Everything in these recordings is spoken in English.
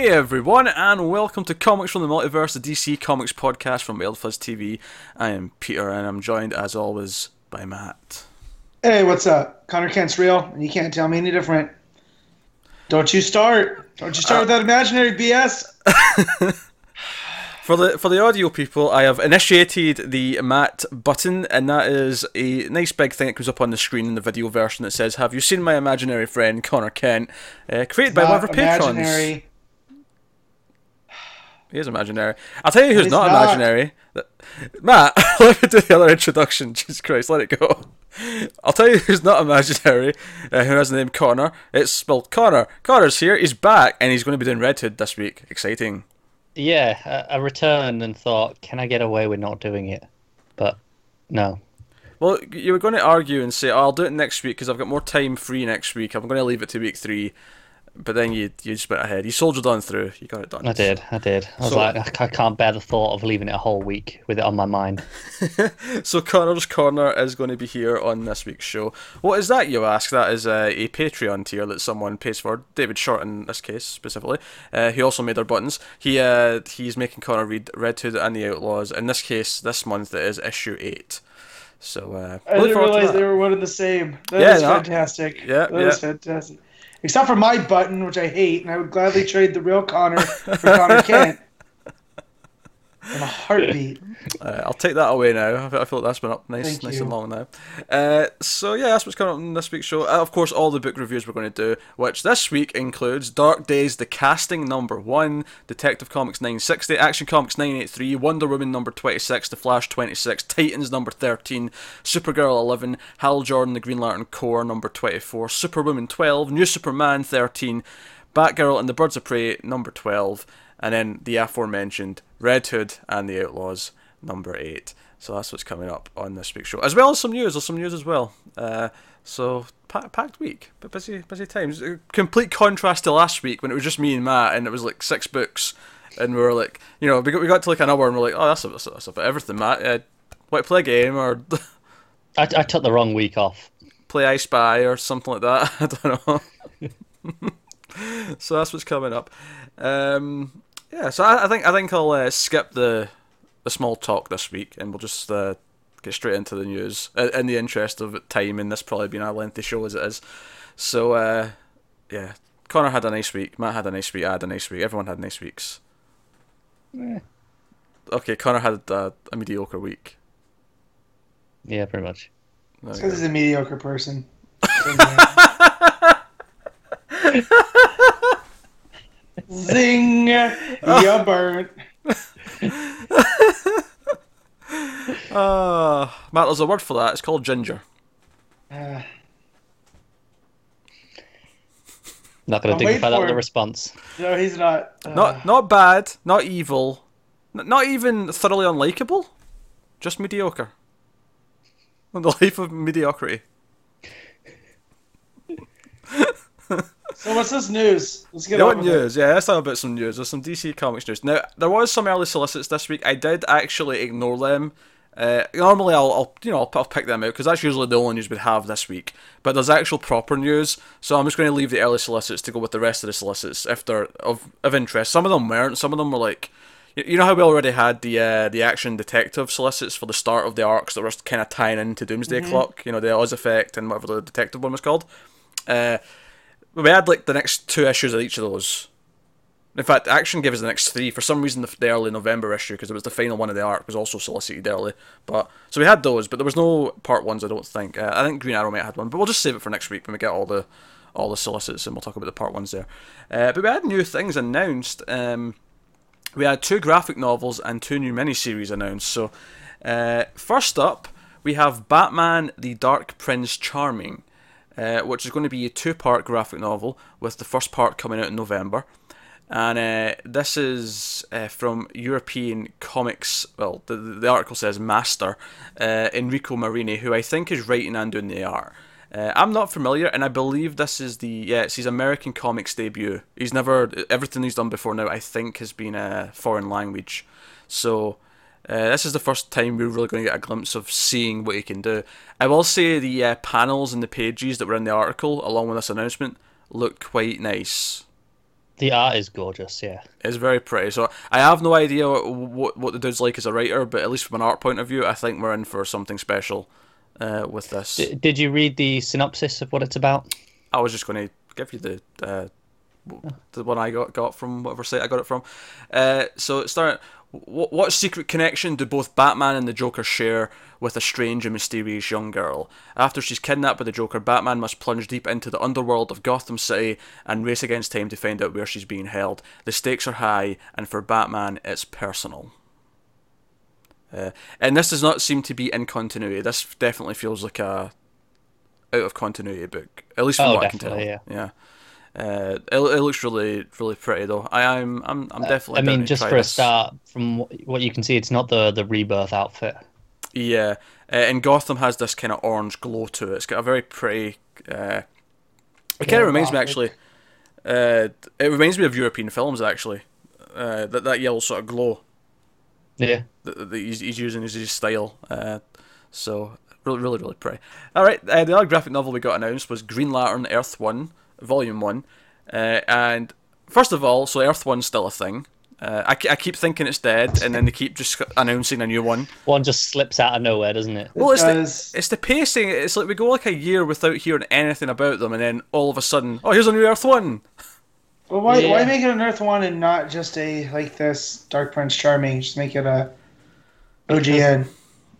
Hey everyone, and welcome to Comics from the Multiverse, the DC Comics podcast from Wild Fuzz TV. I am Peter, and I'm joined as always by Matt. Hey, what's up? Conner Kent's real, and you can't tell me any different. Don't you start. Don't you start with that imaginary BS. For the for the audio people, I have initiated the Matt button, and that is a nice big thing that comes up on the screen in the video version that says, "Have you seen my imaginary friend Conner Kent?" Uh, created by one of our patrons. imaginary. He is imaginary. I'll tell you who's not, not. imaginary. Matt, let me do the other introduction. Jesus Christ, let it go. I'll tell you who's not imaginary, uh, who has the name Connor. It's spelled Connor. Connor's here, he's back, and he's going to be doing Red Hood this week. Exciting. Yeah, I, I returned and thought, can I get away with not doing it? But no. Well, you were going to argue and say, oh, I'll do it next week because I've got more time free next week. I'm going to leave it to week three. But then you you just went ahead. You soldiered on through. You got it done. I did, I did. I was So- like, I can't bear the thought of leaving it a whole week with it on my mind. So Connor's Corner is going to be here on this week's show. What is that, you ask? That is uh, a Patreon tier that someone pays for. David Short, in this case specifically. Uh, he also made our buttons. He uh, he's making Connor read Red Hood and the Outlaws. In this case, this month it is issue eight. So uh, I didn't realize they were one and the same. That Yeah, is no. fantastic. Yeah, that is yeah. fantastic. Except for my button, which I hate, and I would gladly trade the real Connor for Conner Kent. In a heartbeat. Uh, I'll take that away now. I feel, I feel like that's been up nice, Thank nice you. and long now. Uh, so yeah, that's what's coming up in this week's show. Uh, of course, all the book reviews we're going to do, which this week includes Dark Days, The Casting number one, Detective Comics 960, Action Comics 983, Wonder Woman number 26, The Flash 26, Titans number 13, Supergirl 11, Hal Jordan, The Green Lantern Corps number 24, Superwoman 12, New Superman 13, Batgirl and the Birds of Prey number 12, and then the aforementioned Red Hood and the Outlaws number 8. So that's what's coming up on this week's show, as well as some news. There's some news as well. Uh, so pa- packed week, but busy, busy times. Uh, Complete contrast to last week when it was just me and Matt, and it was like six books, and we were like, you know, we got, we got to like an hour, and we're like, oh, that's, a, that's, that's about everything, Matt. Uh, want play a game or I, I took the wrong week off. play I Spy or something like that. I don't know. so that's what's coming up. Um, yeah, so I, I think I think I'll uh, skip the the small talk this week, and we'll just uh, get straight into the news in, in the interest of time. And this probably being a lengthy show as it is. So uh, yeah, Connor had a nice week. Matt had a nice week. I had a nice week. Everyone had nice weeks. Eh, Okay, Connor had a, a mediocre week. yeah, pretty much. Because he's a mediocre person. Zing! You burnt. Ah, Matt, there's a word for that. It's called ginger. Uh, Not going to wait dignify that for with a response. no, he's not. Uh, Not not bad, not evil, n- not even thoroughly unlikable, just mediocre. The life of mediocrity. So what's this news? Let's get on want with it. news? Yeah, let's talk about some news. There's some DC Comics news. Now, there was some early solicits this week. I did actually ignore them. Uh, normally, I'll, I'll you know I'll, I'll pick them out because that's usually the only news we'd have this week. But there's actual proper news, so I'm just going to leave the early solicits to go with the rest of the solicits if they're of of interest. Some of them weren't. Some of them were like, you, you know how we already had the uh, the action detective solicits for the start of the arcs that were kind of tying into Doomsday Clock. You know the Oz Effect and whatever the detective one was called. Uh, we had like the next two issues of each of those. In fact, Action gave us the next three. For some reason, the, the early November issue, because it was the final one of the arc, was also solicited early. But so we had those, but there was no part ones. I don't think. Uh, I think Green Arrow might have had one, but we'll just save it for next week when we get all the all the solicits, and we'll talk about the part ones there. Uh, but we had new things announced. Um, we had two graphic novels and two new miniseries announced. So, uh, first up, we have Batman: The Dark Prince Charming, uh, which is going to be a two-part graphic novel, with the first part coming out in November. And uh, this is uh, from European comics. Well, the, the article says master uh, Enrico Marini, who I think is writing and doing the art. Uh, I'm not familiar, and I believe this is the yeah, it's his American comics debut. He's never everything he's done before now. I think has been a foreign language, so uh, this is the first time we're really going to get a glimpse of seeing what he can do. I will say the uh, panels and the pages that were in the article, along with this announcement, look quite nice. The art is gorgeous. Yeah. It's very pretty. So I have no idea what, what what the dude's like as a writer, but at least from an art point of view, I think we're in for something special uh, with this. D- did you read the synopsis of what it's about? I was just going to give you the uh, the one I got got from whatever site I got it from. Uh, so it started. What, what secret connection do both Batman and the Joker share with a strange and mysterious young girl? After she's kidnapped by the Joker, Batman must plunge deep into the underworld of Gotham City and race against time to find out where she's being held. The stakes are high, and for Batman, it's personal. Uh, and this does not seem to be in continuity. This definitely feels like a out of continuity book, at least from Oh, what I can tell. definitely, Yeah. Uh, it, it looks really really pretty though. I am I'm I'm definitely. Uh, I mean, just for a start, from what you can see, it's not the the rebirth outfit. Yeah, uh, and Gotham has this kind of orange glow to it. It's got a very pretty. Uh, it kind of reminds me actually. Uh, it reminds me of European films actually. Uh, that that yellow sort of glow Yeah. that, that he's, he's using as his style. Uh, so really, really, really pretty. All right, uh, the other graphic novel we got announced was Green Lantern Earth One, Volume One, uh, and first of all, so Earth One's still a thing. Uh, I, I keep thinking it's dead, and then they keep just announcing a new one. One just slips out of nowhere, doesn't it? Well, it's does. the, it's the pacing. It's like we go like a year without hearing anything about them, and then all of a sudden, oh, here's a new Earth One. Well, why why make it an Earth One and not just a like this Dark Prince Charming? Just make it a OGN.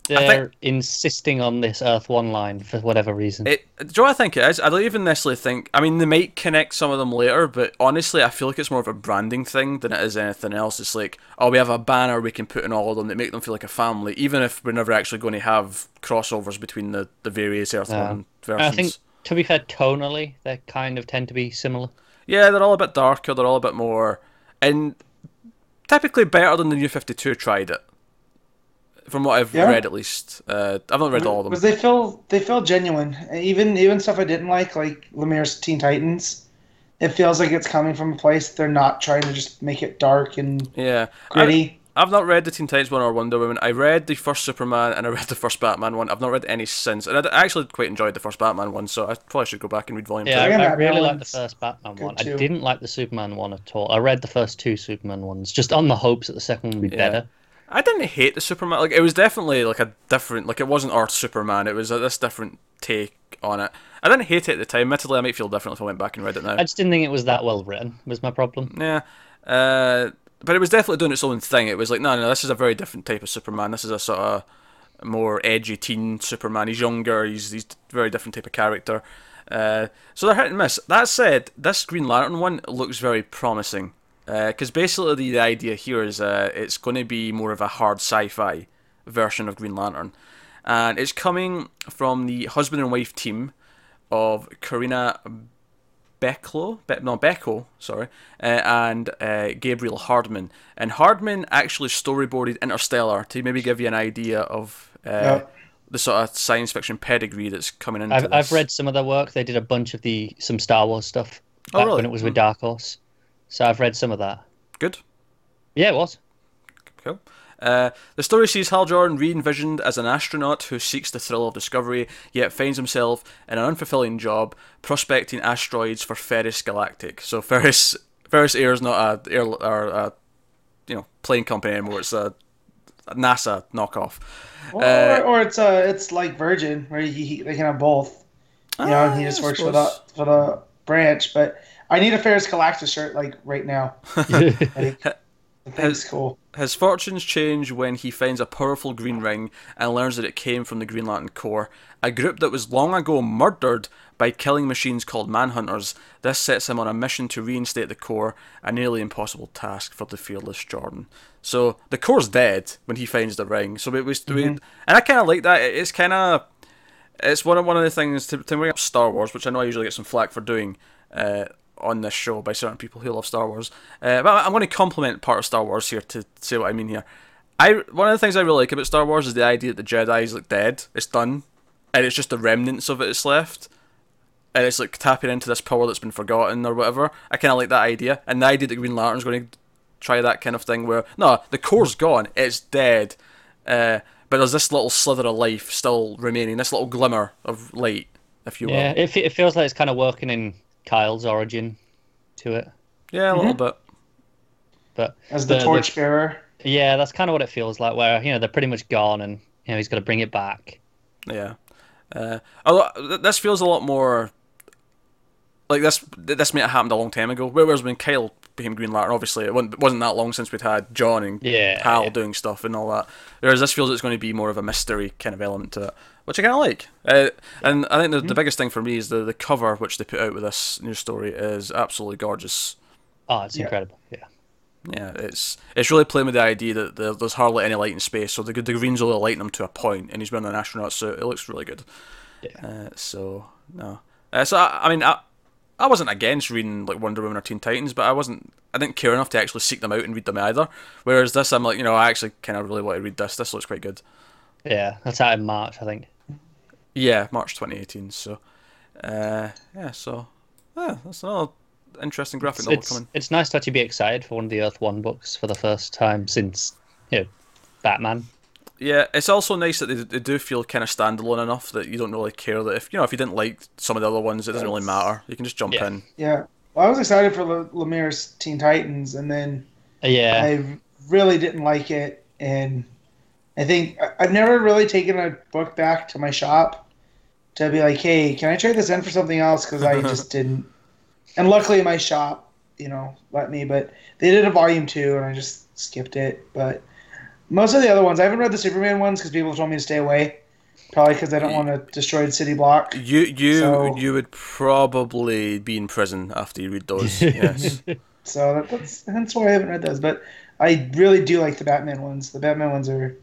They're insisting on this Earth One line for whatever reason. It, do you know what I think it is? I don't even necessarily think. I mean, they might connect some of them later, but honestly, I feel like it's more of a branding thing than it is anything else. It's like, oh, we have a banner we can put in all of them that make them feel like a family, even if we're never actually going to have crossovers between the, the various Earth Yeah. One And versions. I think, to be fair, tonally, they kind of tend to be similar. Yeah, they're all a bit darker. They're all a bit more, and typically better than the New Fifty Two tried it. From what I've Yeah. read, at least, uh, I've not read all of them. Because they feel they feel genuine. Even even stuff I didn't like, like Lemire's Teen Titans, it feels like it's coming from a place they're not trying to just make it dark and Yeah, I, gritty. I've not read the Teen Titans one or Wonder Woman. I read the first Superman and I read the first Batman one. I've not read any since, and I actually quite enjoyed the first Batman one, so I probably should go back and read Volume Yeah, Two. Yeah, I, I really like the first Batman good one. I didn't like the Superman one at all. I read the first two Superman ones just on the hopes that the second one would be Yeah. better. I didn't hate the Superman. Like it was definitely like a different. Like it wasn't Earth Superman. It was a, this different take on it. I didn't hate it at the time. Admittedly, I might feel different if I went back and read it now. I just didn't think it was that well written. Was my problem. Yeah. Uh, but it was definitely doing its own thing. It was like, no, no, this is a very different type of Superman. This is a sort of more edgy teen Superman. He's younger. He's he's a very different type of character. Uh, so they're hit and miss. That said, this Green Lantern one looks very promising. Because basically the, the idea here is uh, it's going to be more of a hard sci-fi version of Green Lantern, and it's coming from the husband and wife team of Corinna Becklo, Be- no Bechko, sorry, uh, and uh, Gabriel Hardman. And Hardman actually storyboarded Interstellar to maybe give you an idea of uh, Yeah. the sort of science fiction pedigree that's coming into I've, this. I've read some of their work. They did a bunch of the some Star Wars stuff Oh, back really? when it was with Dark Horse. So I've read some of that. Good. Yeah, it was. Cool. Uh, the story sees Hal Jordan re-envisioned as an astronaut who seeks the thrill of discovery, yet finds himself in an unfulfilling job prospecting asteroids for Ferris Galactic. So Ferris Ferris Air is not a air or a you know plane company anymore. It's a, a NASA knockoff. Or, Uh, or it's uh it's like Virgin where he, he they can have both. You know, and he Ah, just I works for the for the branch. But I need a Ferris Galactus shirt like right now. Like, the cool. His fortunes change when he finds a powerful green ring and learns that it came from the Green Lantern Corps, a group that was long ago murdered by killing machines called Manhunters. This sets him on a mission to reinstate the Corps, a nearly impossible task for the fearless Jordan. So the Corps dead when he finds the ring. So it was, we, and I kind of like that. It's kind of it's one of one of the things to, to bring up Star Wars, which I know I usually get some flack for doing uh, on this show by certain people who love Star Wars. Uh, but I'm going to compliment part of Star Wars here to say what I mean here. I one of the things I really like about Star Wars is the idea that the Jedi is like dead, it's done, and it's just the remnants of it that's left, and it's like tapping into this power that's been forgotten or whatever. I kind of like that idea, and the idea that Green Lantern's going to try that kind of thing where no, the core's gone, it's dead, uh, but there's this little slither of life still remaining, this little glimmer of light, if you will. Yeah, it, it feels like it's kind of working in Kyle's origin to it. Yeah, a little bit. But as the, The- the- torchbearer. yeah, that's kind of what it feels like. Where you know they're pretty much gone, and you know he's got to bring it back. Yeah. Uh, a lot, this feels a lot more like this. This may have happened a long time ago. Whereas when Kyle became Green Lantern, obviously it wasn't, wasn't that long since we'd had John and Yeah, Hal yeah. doing stuff and all that. Whereas this feels it's going to be more of a mystery kind of element to it, which I kind of like. Uh, and I think the, Mm-hmm. the biggest thing for me is the the cover which they put out with this new story is absolutely gorgeous. Oh, it's Yeah. incredible. Yeah. Yeah, it's it's really playing with the idea that there, there's hardly any light in space, so the the green's only lighting him to a point, and he's wearing an astronaut suit. It looks really good. Yeah. Uh, so no, uh, so I, I mean, I, I wasn't against reading like Wonder Woman or Teen Titans, but I wasn't, I didn't care enough to actually seek them out and read them either. Whereas this, I'm like, you know, I actually kind of really want to read this. This looks quite good. Yeah, that's out in March, I think. Yeah, March 2018. So, uh, yeah, so yeah, that's another interesting graphic novel It's coming. it's nice to actually be excited for one of the Earth One books for the first time since you know Batman. Yeah, it's also nice that they, they do feel kind of standalone enough that you don't really care that if you know if you didn't like some of the other ones, it doesn't really matter. You can just jump Yeah. in. Yeah. Well, I was excited for Le- Lemire's Teen Titans, and then Uh, Yeah, I really didn't like it, and I think I've never really taken a book back to my shop to be like, "Hey, can I trade this in for something else?" Because I just didn't. And luckily, my shop, you know, let me. But they did a volume two, and I just skipped it. But most of the other ones, I haven't read the Superman ones because people told me to stay away. Probably because I don't want to destroy the city block. You you So- you would probably be in prison after you read those. yes. So that, that's that's why I haven't read those. But I really do like the Batman ones. The Batman ones are,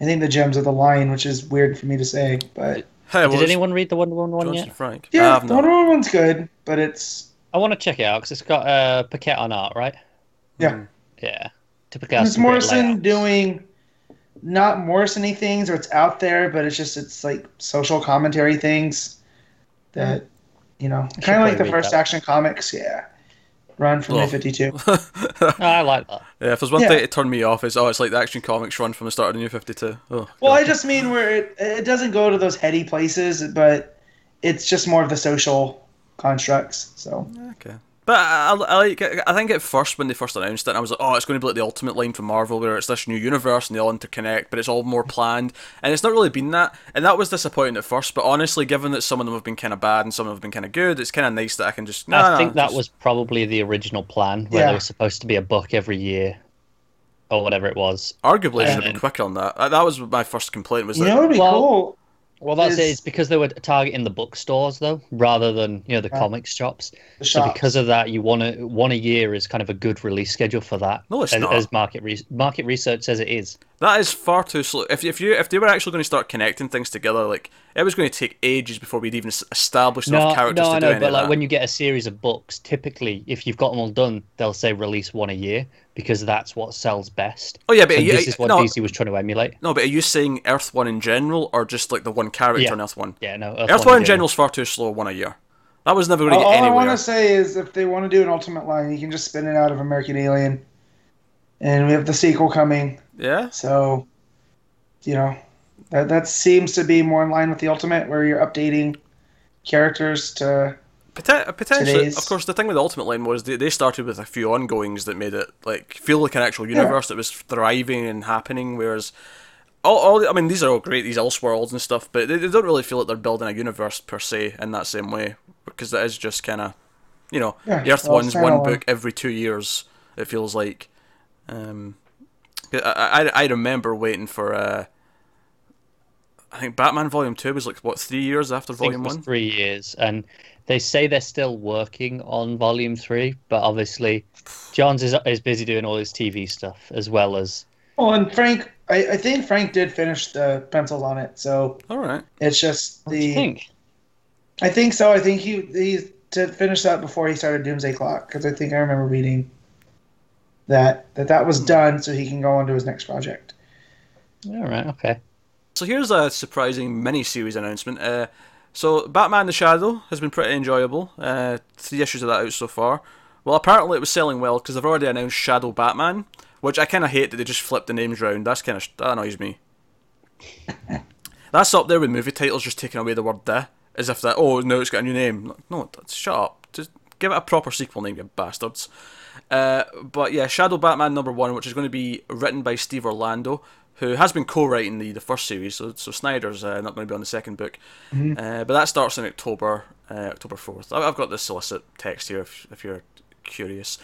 I think, the gems of the line, which is weird for me to say. But Hey, did anyone read the Wonder Woman one Johnson yet? Frank? Yeah, the not. Wonder Woman one's good, but it's I want to check it out because it's got uh, Paquette on art, right? yeah. Yeah, typically has It's Morrison doing not Morrison-y things, or it's out there, but it's just it's like social commentary things that you know, kind of like the first that. Action Comics, yeah. Run from Oh. New Fifty Two. Oh, I like that. Yeah, if there's one Yeah. thing to turn me off, is oh, it's like the Action Comics run from the start of the New Fifty Two. Oh, Well, God. I just mean where it it doesn't go to those heady places, but it's just more of the social constructs. So Okay. But I, I, I like. I think at first when they first announced it, I was like, "Oh, it's going to be like the Ultimate line from Marvel, where it's this new universe and they all interconnect, but it's all more planned." And it's not really been that, and that was disappointing at first. But honestly, given that some of them have been kind of bad and some of them have been kind of good, it's kind of nice that I can just. Nah, I nah, think that just- was probably the original plan, where Yeah. there was supposed to be a book every year, or whatever it was. arguably should have been quicker on that. That that was my first complaint. Was you that know, it'd be Well, cool. Well, that's it. Is- It's because they were targeting the bookstores though, rather than you know the Right. comics shops. The So because of that, you want to one a year is kind of a good release schedule for that. No, it's as, not. as market re- market research says it is. That is far too slow. If if you if they were actually going to start connecting things together, like it was going to take ages before we'd even s- establish enough No, characters no, to I do know, any but like that. when you get a series of books, typically if you've got them all done, they'll say release one a year because that's what sells best. Oh yeah, but So are you- this is what no, DC was trying to emulate. no, but are you saying Earth One in general, or just like the one character Yeah. in Earth One? Yeah, no. Earth One in general is far too slow. One a year. That was never going All, to all get I want to say is, if they want to do an Ultimate line, you can just spin it out of American Alien, and we have the sequel coming. Yeah. So, you know, that that seems to be more in line with the Ultimate, where you're updating characters to. Poten- uh, potentially, Today's- of course, the thing with the Ultimate Line was they, they started with a few ongoings that made it like feel like an actual universe that was thriving and happening. Whereas, all, all I mean, these are all great, these Elseworlds and stuff, but they, they don't really feel like they're building a universe per se in that same way because that is just kind of, you know, Yeah, Earth well, One's one book every two years. It feels like. Um, I, I I remember waiting for. Uh, I think Batman Volume Two was like what three years after I think Volume it was One. three years, and they say they're still working on Volume Three, but obviously, Johns is is busy doing all his TV stuff as well as Well, and Frank, I, I think Frank did finish the pencils on it, so All right. it's just What do you the. think? I think so. I think he he to finish that before he started Doomsday Clock because I think I remember reading that that that was done so he can go on to his next project. All right, okay. So here's a surprising mini-series announcement. Uh, so Batman: The Shadow has been pretty enjoyable. Uh, three issues of that out so far. Well, apparently it was selling well because they've already announced Shadow Batman, which I kind of hate that they just flipped the names round. That's kind of that annoys me. That's up there with movie titles just taking away the word "the," as if that oh no, it's got a new name. No, shut up. Just give it a proper sequel name, you bastards. Uh, but yeah, Shadow Batman number one, which is going to be written by Steve Orlando, who has been co-writing the, the first series. So so Snyder's uh, not going to be on the second book. Uh, but that starts in October, uh, October fourth. I've got the solicit text here if if you're curious.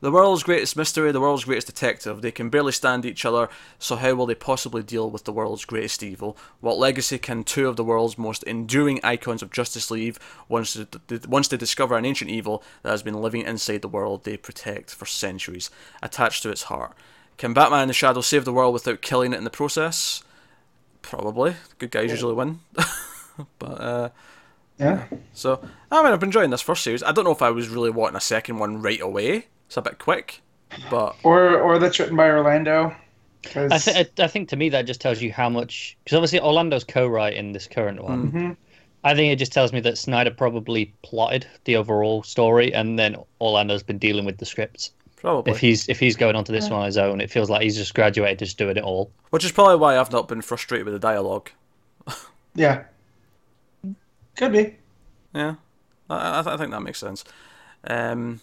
The world's greatest mystery, the world's greatest detective. They can barely stand each other, so how will they possibly deal with the world's greatest evil? What legacy can two of the world's most enduring icons of justice leave once they, once they discover an ancient evil that has been living inside the world they protect for centuries, attached to its heart? Can Batman in the Shadow save the world without killing it in the process? Probably. Good guys usually win. but uh, Yeah. so I mean, I've been enjoying this first series. I don't know if I was really wanting a second one right away. It's a bit quick, but Or or that's written by Orlando. 'cause- I, th- I think to me that just tells you how much because obviously Orlando's co-writing this current one. Mhm. I think it just tells me that Snyder probably plotted the overall story, and then Orlando's been dealing with the scripts. probably. If he's if he's going on to this one on his own, it feels like he's just graduated, just doing it all. Which is probably why I've not been frustrated with the dialogue. Yeah. Could be. Yeah, I, I, th- I think that makes sense. Um,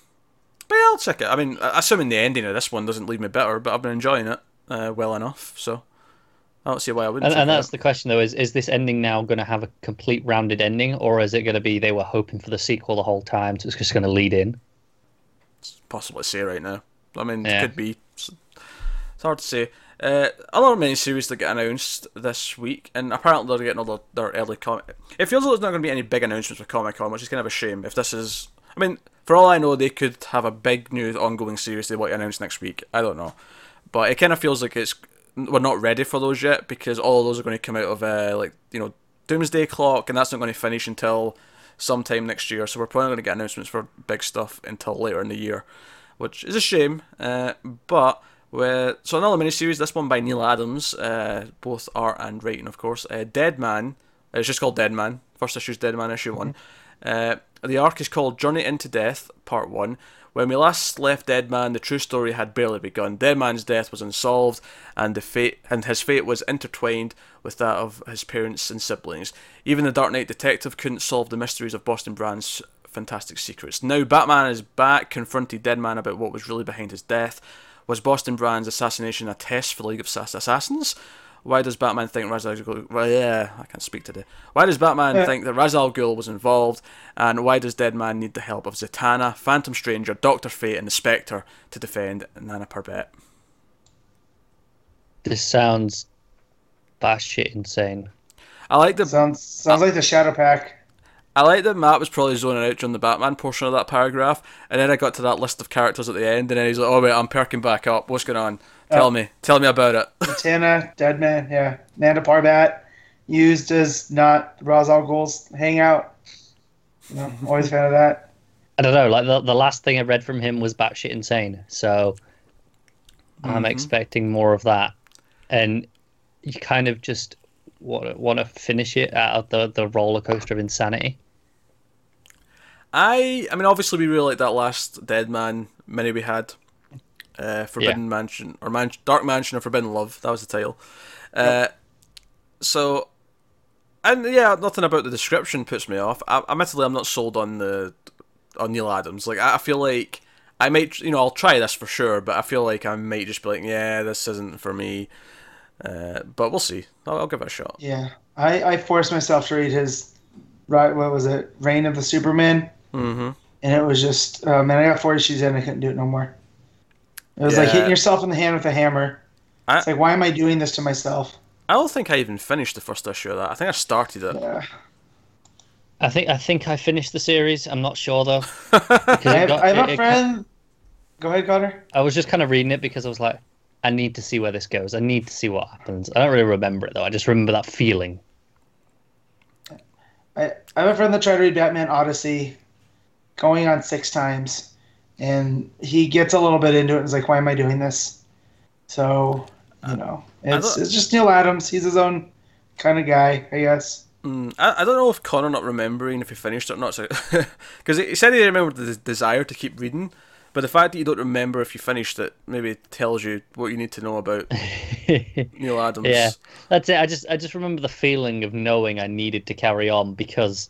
but yeah, I'll check it. I mean, assuming the ending of this one doesn't leave me better, but I've been enjoying it uh, well enough, so I don't see why I wouldn't. And, and that's out. the question though: is is this ending now going to have a complete rounded ending, or is it going to be they were hoping for the sequel the whole time, so it's just going to lead in? possibly say right now. I mean, Yeah. it could be. It's it's hard to say. Uh, another miniseries that get announced this week, and apparently they're getting all the, their early comic. It feels like there's not going to be any big announcements for Comic Con, which is kind of a shame. If this is, I mean, for all I know, they could have a big new ongoing series they want to announce next week. I don't know, but it kind of feels like it's we're not ready for those yet because all of those are going to come out of uh, like you know Doomsday Clock, and that's not going to finish until sometime next year. So we're probably going to get announcements for big stuff until later in the year, which is a shame. Uh, but so another miniseries, this one by Neal Adams, uh, both art and writing, of course. Uh, Deadman, it's just called Deadman. First issue's Deadman issue one. The arc is called Journey into Death, Part One. When we last left Deadman, the true story had barely begun. Deadman's death was unsolved, and the fate and his fate was intertwined with that of his parents and siblings. Even the Dark Knight detective couldn't solve the mysteries of Boston Brand's fantastic secrets. Now Batman is back, confronting Deadman about what was really behind his death. Was Boston Brand's assassination a test for the League of Assassins? Why does Batman think Ra's al Ghul? Well, yeah, I can't speak today. Why does Batman Yeah. think that Ra's al Ghul was involved? And why does Deadman need the help of Zatanna, Phantom Stranger, Doctor Fate, and the Spectre to defend Nanda Parbat? This sounds batshit insane. I like the Sounds sounds like the Shadow Pack. I like that Matt was probably zoning out during the Batman portion of that paragraph, and then I got to that list of characters at the end, and then he's like, "Oh wait, I'm perking back up. What's going on? Tell Oh. me, tell me about it." Tana, Deadman, yeah. Nanda Parbat used as not Ra's al Ghul's hangout. You know, always a fan of that. I don't know. Like the the last thing I read from him was batshit insane, so I'm Mhm. expecting more of that. And you kind of just want want to finish it out of the the roller coaster of insanity. I, I mean, obviously we really like that last Deadman mini we had, uh, Forbidden Mansion or Man- Dark Mansion or Forbidden Love. That was the title. Uh, so, and yeah, nothing about the description puts me off. I, admittedly, I'm not sold on the on Neal Adams. Like, I, I feel like I might, you know, I'll try this for sure, but I feel like I might just be like, yeah, this isn't for me. Uh, but we'll see. I'll, I'll give it a shot. Yeah. I, I forced myself to read his right what was it? Reign of the Superman. Mm-hmm. And it was just oh man, I got four issues in, I couldn't do it no more. It was like hitting yourself in the hand with a hammer. I- it's like why am I doing this to myself? I don't think I even finished the first issue of that. I think I started it. Yeah. I think I think I finished the series. I'm not sure though. I have, got- I have it- a it- friend. Go ahead, Connor. I was just kind of reading it because I was like, I need to see where this goes. I need to see what happens. I don't really remember it though. I just remember that feeling. I, I have a friend that tried to read Batman Odyssey, going on six times, and he gets a little bit into it and is like, "Why am I doing this?" So, you know, it's it's just Neal Adams. He's his own kind of guy, I guess. Mm, I, I don't know if Connor not remembering if he finished it or not, because he said he remembered the desire to keep reading, but the fact that you don't remember if you finished it maybe tells you what you need to know about Neal Adams. Yeah, that's it. I just I just remember the feeling of knowing I needed to carry on because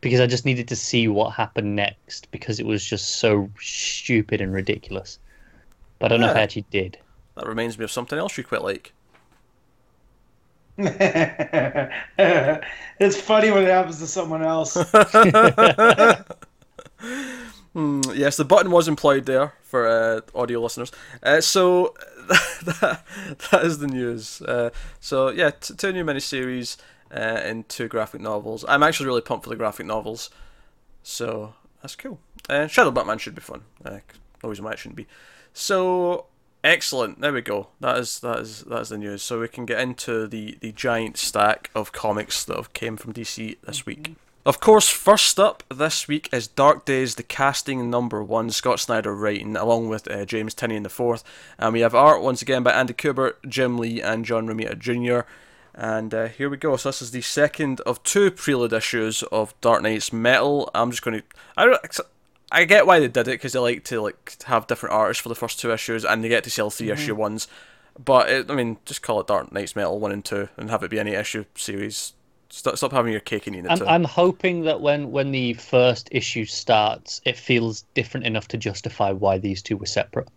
because I just needed to see what happened next because it was just so stupid and ridiculous. But I don't know if I actually did. That reminds me of something else you quite like. it's funny when it happens to someone else. Hmm, yes, the button was employed there for uh, audio listeners. Uh, so that, that is the news. Uh, so yeah, t- two new miniseries uh, and two graphic novels. I'm actually really pumped for the graphic novels. So that's cool. Uh, Shadow Batman should be fun. Uh, no reason why it shouldn't be. So excellent. There we go. That is that is that is the news. So we can get into the the giant stack of comics that have came from DC this week. Of course, first up this week is Dark Days, the casting number one, Scott Snyder writing, along with uh, James Tynion in the fourth. And we have art once again by Andy Kubert, Jim Lee, and John Romita Jr. And uh, here we go. So this is the second of two prelude issues of Dark Nights Metal. I'm just going to. I don't. I get why they did it because they like to like have different artists for the first two issues, and they get to sell 3 issue ones. But it, I mean, just call it Dark Nights Metal one and two, and have it be any issue series. Stop, stop having your cake and eating it I'm, too. I'm hoping that when, when the first issue starts, it feels different enough to justify why these two were separate.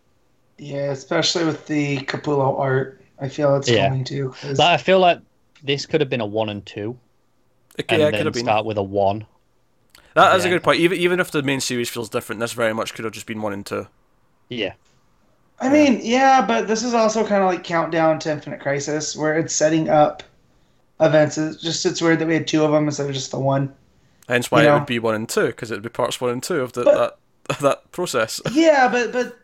yeah, especially with the Capullo art. I feel it's Yeah. going to. 'cause- Like, I feel like this could have been a one and two, It, and yeah, it then could have been. start with a one. That is a good point. Even even if the main series feels different, this very much could have just been one and two. Yeah, I mean, yeah, but this is also kind of like Countdown to Infinite Crisis, where it's setting up events. It's just it's weird that we had two of them instead of just the one. Hence why You it would be one and two, because it would be parts one and two of the, But- that that process. Yeah, but but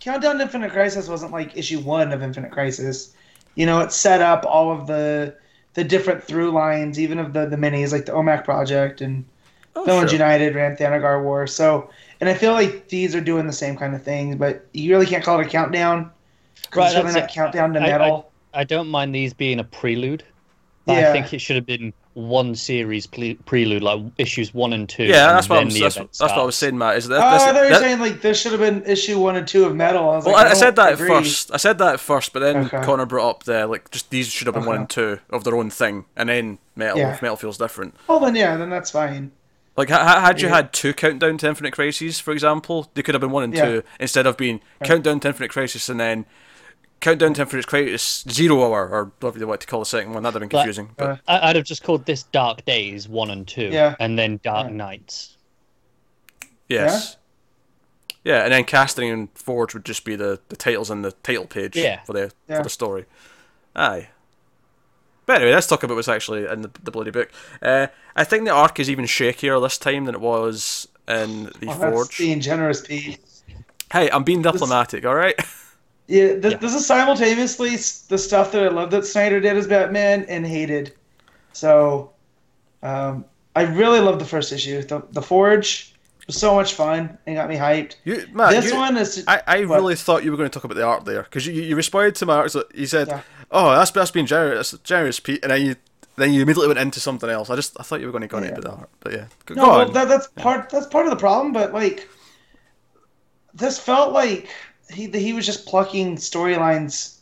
Countdown to Infinite Crisis wasn't like issue one of Infinite Crisis. You know, it set up all of the the different through lines, even of the the minis, like the OMAC project and Oh, Villains sure. United, Rann Thanagar War. So, and I feel like these are doing the same kind of things, but you really can't call it a countdown. Right, it's really not it. countdown to I- I- metal. I don't mind these being a prelude, but Yeah. I think it should have been one series ple- prelude, like issues one and two. Yeah, and that's what, then I'm, the that's, that's what I was saying, Matt. Is that, ah, Oh, this, I thought you were saying like this should have been issue one and two of metal. I was well, like, I, I oh, said that agree. at first. I said that at first, but then Okay. Connor brought up the like just these should have been one and two of their own thing, and then metal. Yeah. If metal feels different. Well, then yeah, then that's fine. Like, ha- ha- had you Yeah. had two Countdown to Infinite Crises, for example, they could have been one and Yeah. two instead of being Countdown to Infinite Crisis and then Countdown to Infinite Crisis Zero Hour, or whatever they want to call the second one. That'd have been confusing. But, Uh, I- I'd have just called this Dark Days one and two, Yeah. and then Dark Yeah. Nights. yes. Yeah? and then Casting and Forge would just be the, the titles and the title page Yeah. for the Yeah. for the story. Aye. But anyway, let's talk about what's actually in the, the bloody book. Uh, I think the arc is even shakier this time than it was in the Well, that's Forge. being generous, Pete. Hey, I'm being diplomatic, all right? Yeah, this, Yeah. this is simultaneously the stuff that I love that Snyder did as Batman and hated. So, um, I really loved the first issue. The, the Forge was so much fun and got me hyped. You, Matt, this you- one is I, I What? really thought you were going to talk about the art there because you, you responded to my art. So you said, Yeah. "Oh, that's that's being generous, generous, Pete," and then you then you immediately went into something else. I just I thought you were going to go Yeah. into the art, but yeah, go, no, go well, that, that's part that's part of the problem. But like, this felt like he he was just plucking storylines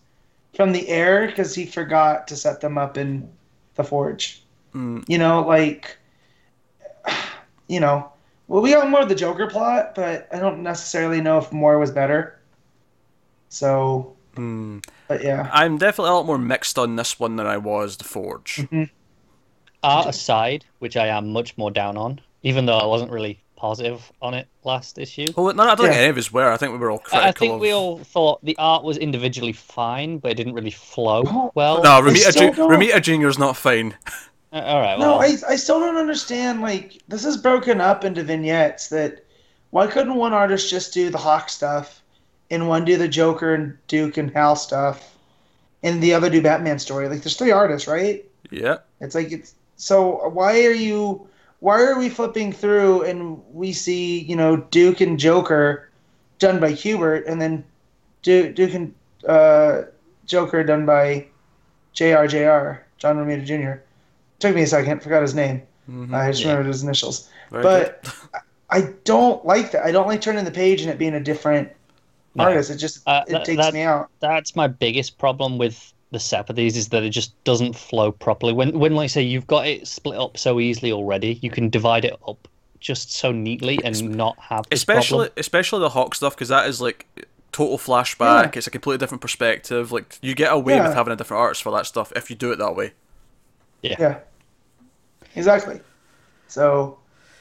from the air because he forgot to set them up in the Forge. Mm. You know, like, you know, well, we got more of the Joker plot, but I don't necessarily know if more was better. So, Hmm. but yeah, I'm definitely a lot more mixed on this one than I was the Forge. Art aside, which I am much more down on, even though I wasn't really positive on it last issue. Well, no, I don't think any of us were. I think we were all critical. I I think of... we all thought the art was individually fine, but it didn't really flow well. No, Romita, still Ju- don't- Romita Junior's not fine. Uh, all right, no, I I still don't understand. Like, this is broken up into vignettes. That why couldn't one artist just do the Hawk stuff, and one do the Joker and Duke and Hal stuff, and the other do Batman story? Like, there's three artists, right? Yeah. It's like it's so why are you why are we flipping through and we see, you know, Duke and Joker done by Kubert and then Duke, Duke and uh, Joker done by JRJR, John Romita Jr. Took me a second, forgot his name. Mhm. I just Yeah. remembered his initials. Very but. I don't like that. I don't like turning the page and it being a different No. artist. It just Uh, it that- takes that- me out. that's my biggest problem with the setup of these is that it just doesn't flow properly. When when like say you've got it split up so easily already, you can divide it up just so neatly and not have especially problem. especially the Hawk stuff because that is like total flashback. Yeah. It's a completely different perspective. Like you get away Yeah. with having a different artist for that stuff if you do it that way. Yeah, Yeah. exactly. So,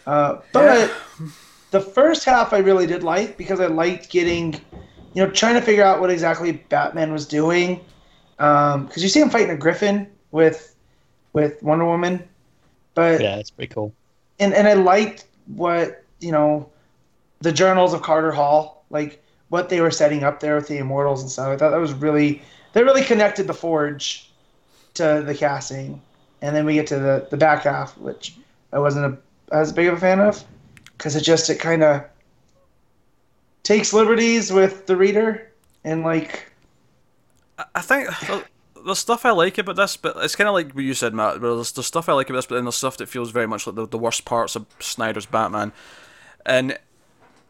uh, but the first half I really did like because I liked getting, you know, trying to figure out what exactly Batman was doing. Um, because you see him fighting a Griffin with with Wonder Woman, but Yeah, it's pretty cool. and and I liked what you know, the journals of Carter Hall, like what they were setting up there with the Immortals and stuff. I thought that was really they really connected the Forge to the casting, and then we get to the the back half, which I wasn't a, as big of a fan of, because it just it kind of takes liberties with the reader and like I- I think the, the stuff I like about this, but it's kind of like what you said, Matt. Where there's the stuff I like about this, but then there's stuff that feels very much like the, the worst parts of Snyder's Batman, and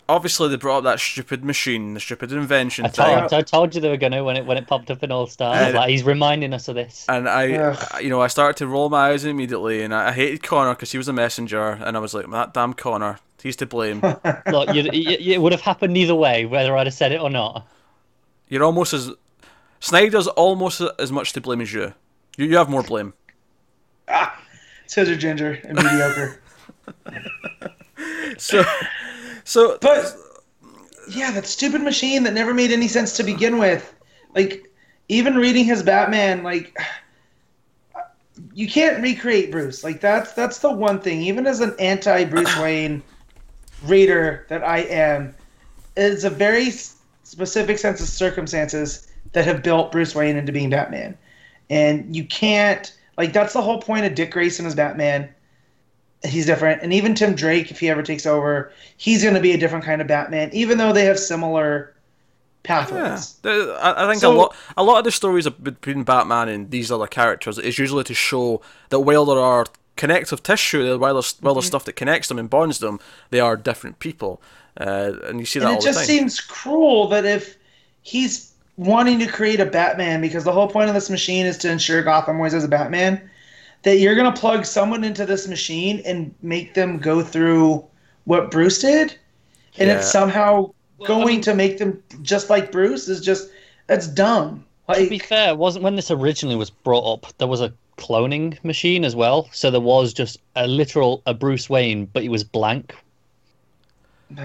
obviously they brought up that stupid machine, the stupid invention I thing. told, I told you they were gonna when it when it popped up in All Stars. Like he's reminding us of this. And I, Ugh. I- you know, I started to roll my eyes immediately, and I, I hated Connor because he was a messenger, and I was like, that damn Connor, he's to blame. Look, you, you, it would have happened either way, whether I'd have said it or not. You're almost as Snyder's almost as much to blame as you. You, you have more blame. Ah, scissor ginger and mediocre. So, so But yeah, that stupid machine that never made any sense to begin with. Like even reading his Batman, like you can't recreate Bruce. Like that's that's the one thing. Even as an anti Bruce Wayne reader that I am, it's a very specific sense of circumstances that have built Bruce Wayne into being Batman, and you can't like that's the whole point of Dick Grayson as Batman he's different. And even Tim Drake, if he ever takes over, he's going to be a different kind of Batman, even though they have similar yeah, pathways. The- I, think a lot, a lot of the stories between Batman and these other characters is usually to show that while there are connective tissue, while there's, while Mm-hmm. there's stuff that connects them and bonds them, they are different people, uh, and you see that And it just seems cruel that if he's wanting to create a Batman, because the whole point of this machine is to ensure Gotham always has a Batman, that you're going to plug someone into this machine and make them go through what Bruce did, and Yeah. it's somehow I going mean- to make them just like Bruce is just that's dumb. To be Like fair, wasn't when this originally was brought up, there was a cloning machine as well. So there was just a literal a Bruce Wayne, but he was blank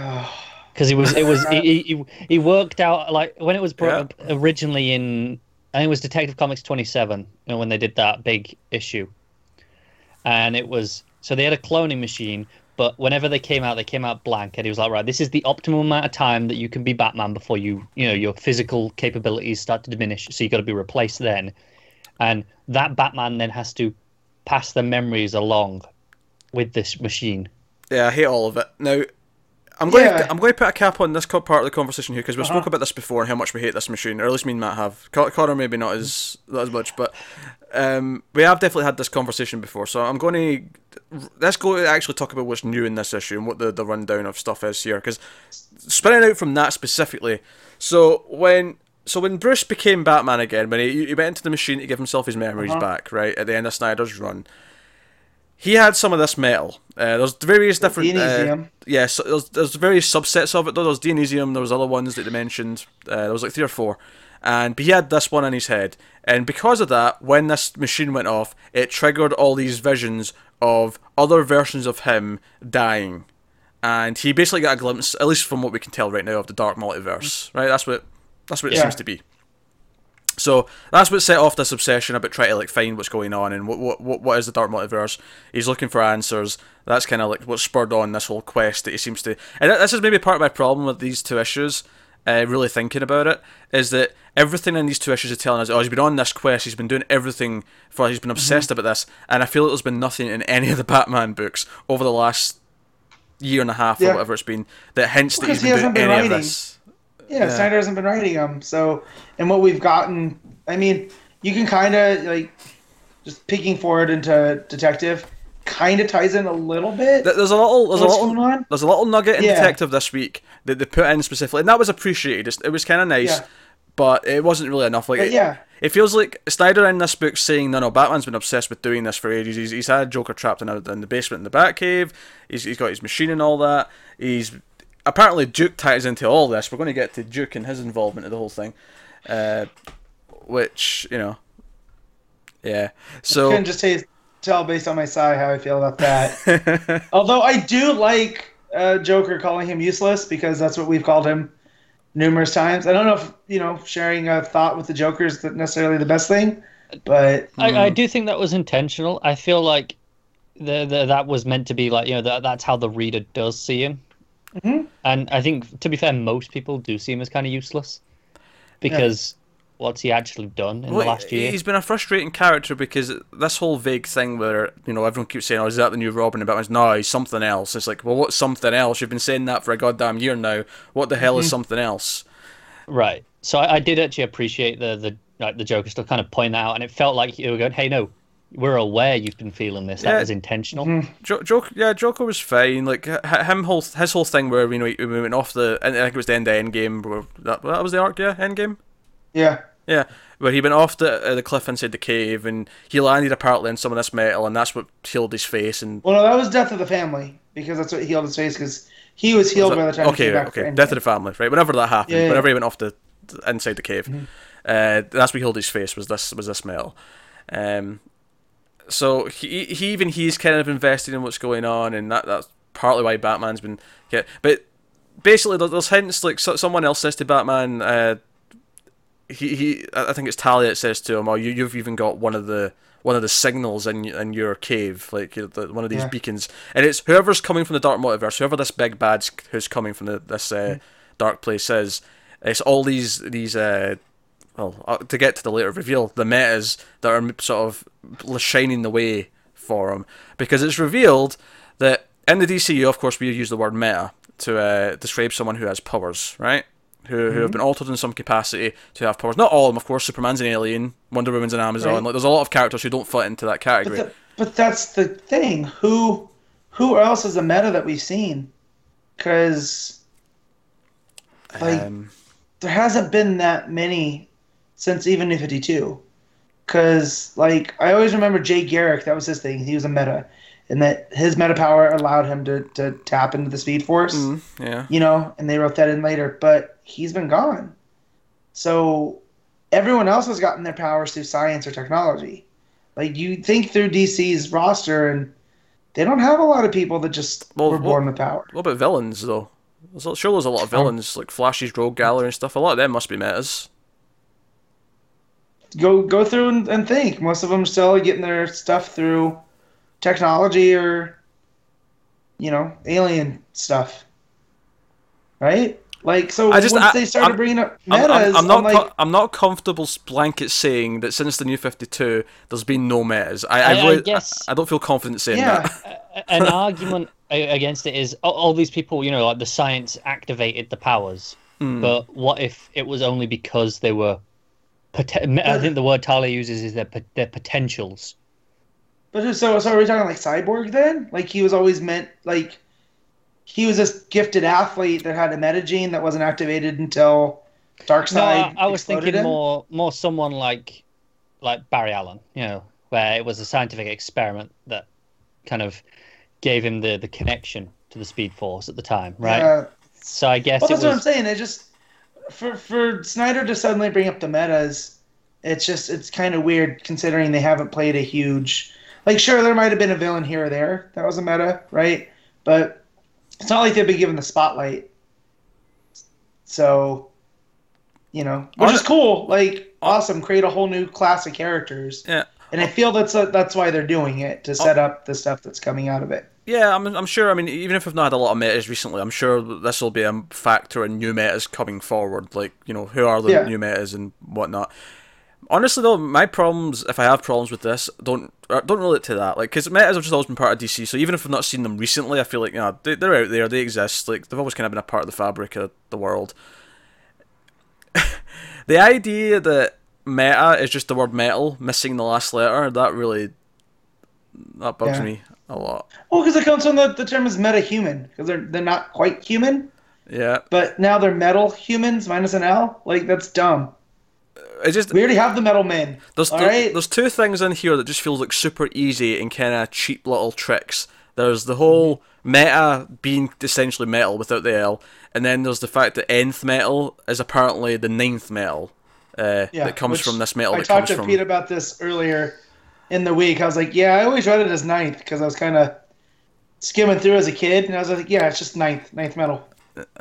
because he was it was he, he, he- he worked out like when it was brought Yeah. up originally in I think it was Detective Comics 27 you know, when they did that big issue, and it was so they had a cloning machine. But whenever they came out, they came out blank, and he was like, "Right, this is the optimum amount of time that you can be Batman before you, you know, your physical capabilities start to diminish. So you got to be replaced then." And that Batman then has to pass the memories along with this machine. Yeah, I hate all of it. Now, I'm going. Yeah. To, I'm going to put a cap on this part of the conversation here because we Uh-huh. spoke about this before and how much we hate this machine, or at least me and Matt have. Con- Connor maybe not as not as much, but um, we have definitely had this conversation before. So I'm going to let's go actually talk about what's new in this issue and what the, the rundown of stuff is here. Because spinning out from that specifically, so when so when Bruce became Batman again, when he, he went into the machine to give himself his memories Uh-huh. back, right at the end of Snyder's run, he had some of this metal. Uh, there's various different. Uh, Dionysium. yes, there's, there's various subsets of it. Though. There was Dionysium, there was other ones that they mentioned. Uh, there was like three or four, and but he had this one in his head, and because of that, when this machine went off, it triggered all these visions of other versions of him dying, and he basically got a glimpse, at least from what we can tell right now, of the dark multiverse. Right, that's what that's what it Yeah. seems to be. So that's what set off this obsession about trying to like find what's going on and what what what, is the dark multiverse. He's looking for answers. That's kind of like what spurred on this whole quest that he seems to. And this is maybe part of my problem with these two issues. Uh, really thinking about it is that everything in these two issues are telling us, oh, he's been on this quest, he's been doing everything for, he's been obsessed about this, and I feel like there's been nothing in any of the Batman books over the last year and a half or whatever it's been that hints that he's he been doing hasn't been any of writing. Yeah, Yeah. Snyder hasn't been writing them. So, and what we've gotten, I mean, you can kind of like just peeking forward into Detective, kind of ties in a little bit. There's a little, there's a little, there's a little nugget in Yeah. Detective this week that they put in specifically, and that was appreciated. It was kind of nice, Yeah. but it wasn't really enough. Like, it, yeah, it feels like Snyder in this book saying, no, no, Batman's been obsessed with doing this for ages. He's, he's had Joker trapped in, a, in the basement in the Batcave. He's, he's got his machine and all that. He's apparently Duke ties into all this. We're going to get to Duke and his involvement in the whole thing, uh, which you know, yeah. So couldn't just say, tell based on my sigh how I feel about that. Although I do like uh, Joker calling him useless because that's what we've called him numerous times. I don't know if you know sharing a thought with the Joker is necessarily the best thing, but I, I do think that was intentional. I feel like the, the that was meant to be like you know that that's how the reader does see him. Mhm. And I think to be fair, most people do see him as kind of useless because what's he actually done in Well, the last year? He's been a frustrating character because this whole vague thing where you know everyone keeps saying, "Oh, is that the new Robin?" And Batman's, "No, he's something else." It's like, well, what's something else? You've been saying that for a goddamn year now. What the hell Mm-hmm. is something else? Right. So I, I did actually appreciate the the like the Joker still kind of point that out, and it felt like you were going, "Hey, no, we're aware you've been feeling this. That Yeah. was intentional." Mm-hmm. Jo- Joker, yeah, Joker was fine. Like him, whole his whole thing where you know he, he went off the, I think it was the end of Endgame. Where that that was the arc, yeah, Endgame. yeah, Yeah, where he went off the uh, the cliff inside the cave, and he landed apparently in some of this metal, and that's what healed his face. And well, no, that was Death of the Family because that's what healed his face because he was healed by the time he okay, came back. okay, death of the family, right? Whenever that happened, Yeah, Mm-hmm. yeah. whenever he went off the inside the cave, uh, that's what healed his face. Was this was this metal? Um, so he, he even he's kind of invested in what's going on, and that that's partly why Batman's been get. But basically, there's hints like so, someone else says to Batman. Uh, he, he I think it's Talia that says to him, "Oh, you you've even got one of the one of the signals in in your cave, like you know, the, one of these Yeah. beacons." And it's whoever's coming from the dark multiverse, whoever this big bad's who's coming from the, this uh, dark place is. It's all these these uh, well uh, to get to the later reveal, the metas that are sort of shining the way for him because it's revealed that in the DCU, of course, we use the word meta to uh, describe someone who has powers, right? Who, who have been altered in some capacity to have powers. Not all of them, of course. Superman's an alien. Wonder Woman's an Amazon. Right. Like, there's a lot of characters who don't fit into that But, category. the, but that's the thing. Who who else is a meta that we've seen? Because like um, there hasn't been that many since even New Fifty Two. Because like I always remember Jay Garrick, that was his thing. He was a meta, and that his meta power allowed him to, to tap into the Speed Force. mm, yeah. You know, and they wrote that in later. But he's been gone. So everyone else has gotten their powers through science or technology. Like you think through DC's roster, and they don't have a lot of people that just Well, were born with power. What about villains, though? Sure, there's a lot of villains, like Flash's Rogue Gallery and stuff. A lot of them must be metas. Go go through and, and think. Most of them still getting their stuff through technology or you know alien stuff, right? Like so, I just- once I- they started I'm- bringing up I'm, metas, I'm, I'm not. like, co- I'm not comfortable blanket saying that since the new Fifty Two, there's been no metas. I, I, I- I really, I, guess- I don't feel confident saying yeah, that. An argument against it is all, all these people, you know, like the science activated the powers. Hmm. But what if it was only because they were? Poten- I think the word Talia uses is their their potentials. but so so are we talking like cyborg then? Like he was always meant like he was this gifted athlete that had a meta gene that wasn't activated until No, Darkseid. I, I was thinking him? more more someone like like Barry Allen, you know, where it was a scientific experiment that kind of gave him the the connection to the Speed Force at the time, right? Yeah. So I guess Well, it that's what I'm saying. It just for for Snyder to suddenly bring up the metas, it's just it's kind of weird considering they haven't played a huge. Like, sure, there might have been a villain here or there that was a meta, right? But it's not like they've been given the spotlight. So, you know, which is cool. Like, awesome, create a whole new class of characters. Yeah. And I feel that's uh that's why they're doing it to set up the stuff that's coming out of it. Yeah, I'm, I'm sure. I mean, even if we've not had a lot of metas recently, I'm sure this will be a factor in new metas coming forward. Like, you know, who are the Yeah. new metas and whatnot. Honestly, though, my problems, if I have problems with this, don't uh, don't relate to that. Like, because metas have just always been part of DC. So even if I've not seen them recently, I feel like you know they, they're out there, they exist. Like, they've always kind of been a part of the fabric of the world. the idea that meta is just the word metal missing the last letter, that really that bugs Yeah. me a lot. Well, because it comes from the, the term is meta-human because they're they're not quite human. Yeah. but now they're metal humans minus an L. Like that's dumb. It just We already have the metal men. there's all there- right? there's two things in here that just feels like super easy and kind of cheap little tricks. There's the whole meta being essentially metal without the L, and then there's the fact that nth metal is apparently the ninth metal uh, Yeah, that comes from this metal I talked comes to from. Pete about this earlier in the week. I was like, yeah, I always read it as ninth because I was kind of skimming through as a kid, and I was like, yeah, it's just ninth, ninth metal.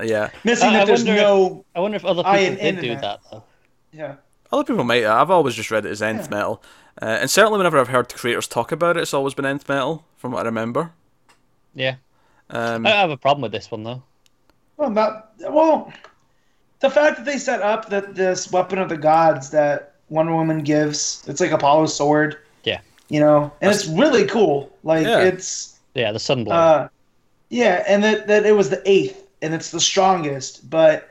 Yeah, Missing I- that I there's wonder if- I wonder if other people did in do that. that though. yeah. other people might. I've always just read it as nth Yeah. metal, uh, and certainly whenever I've heard creators talk about it, it's always been nth metal, from what I remember. Yeah, Um, I don't have a problem with this one though. Well, not well. The fact that they set up that this weapon of the gods that Wonder Woman gives, it's like Apollo's sword. Yeah. You know, and it's really cool. Like Yeah. it's Yeah, the Sunblade. uh yeah, and that that it was the eighth and it's the strongest, but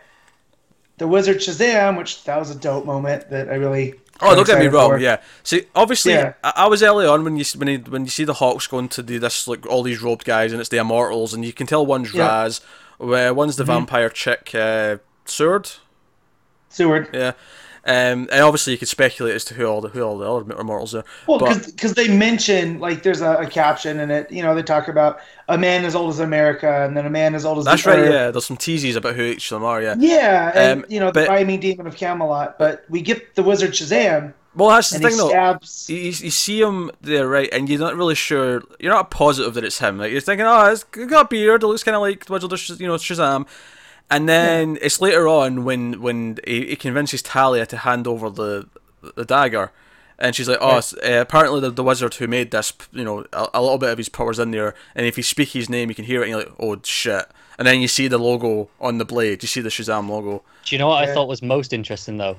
the wizard Shazam, which that was a dope moment that I really Oh, don't get me wrong. for. Yeah. See, obviously, Yeah. I, I was early on when you when you, when you see the Hawks going to do this like all these robed guys, and it's the Immortals, and you can tell one's Yeah. Mm-hmm. Raz, where one's the vampire chick, uh, Sword. Seward. Yeah. Um, and obviously you could speculate as to who all the who all the other Immortals are. Well, because they mention like there's a, a caption in it. You know, they talk about a man as old as America, and then a man as old as That's right. Earth. Yeah. There's some teases about who each of them are. Yeah. Yeah, and Um, you know but- the rhyming demon of Camelot. But we get the wizard Shazam, Well, that's the thing he though. stabs. You, you see him there, right, and you're not really sure. You're not positive that it's him. Like you're thinking, oh, it's he's got a beard. It looks kind of like Wizard you know Shazam. And then it's later on when when he, he convinces Talia to hand over the the dagger, and she's like, oh, Right. it's, uh, apparently the, the wizard who made this, you know, a, a little bit of his powers in there, and if you speak his name, you can hear it, and you're like, oh shit. And then you see the logo on the blade. You see the Shazam logo. Do you know what I thought was most interesting though?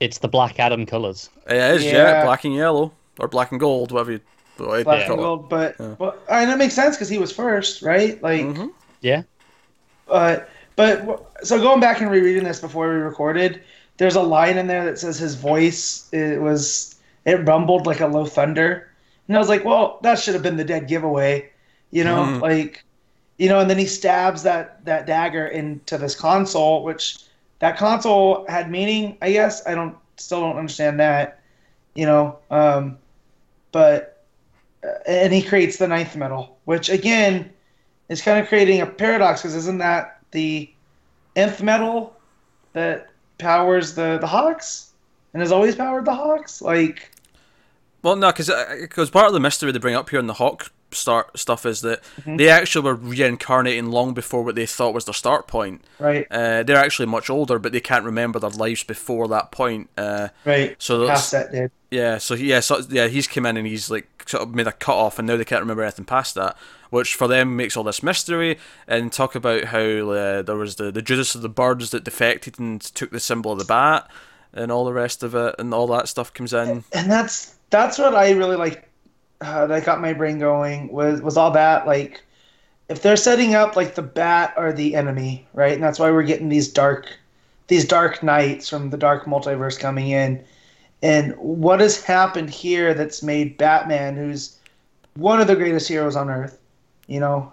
It's the Black Adam colours. It is, yeah, Yeah. black and yellow or black and gold, whatever you. whatever you Black call and it. gold, but well, and that makes sense because he was first, right? Like, Mhm. Yeah. but but so going back and rereading this before we recorded, there's a line in there that says his voice it was it rumbled like a low thunder, and I was like, well, that should have been the dead giveaway, you know, Mhm. like, you know, and then he stabs that that dagger into this console, which that console had meaning, I guess. I don't still don't understand that, you know, um, but uh, and he creates the ninth metal, which again is kind of creating a paradox because isn't that the nth metal that powers the the Hawks and has always powered the Hawks? Like, Well, no, because because part of the mystery they bring up here in the Hawk start stuff is that Mm-hmm. they actually were reincarnating long before what they thought was their start point. right, Uh, they're actually much older, but they can't remember their lives before that point. Uh, right. so that's, that yeah, so yeah, so yeah, he's come in and he's like sort of made a cut off, and now they can't remember anything past that, which for them makes all this mystery. And talk about how uh, there was the the Judas of the birds that defected and took the symbol of the bat, and all the rest of it, and all that stuff comes in. and that's that's what I really like. Uh, that got my brain going was was all that like if they're setting up like the bat or the enemy, right? And that's why we're getting these dark these dark knights from the dark multiverse coming in. And what has happened here that's made Batman, who's one of the greatest heroes on earth, you know,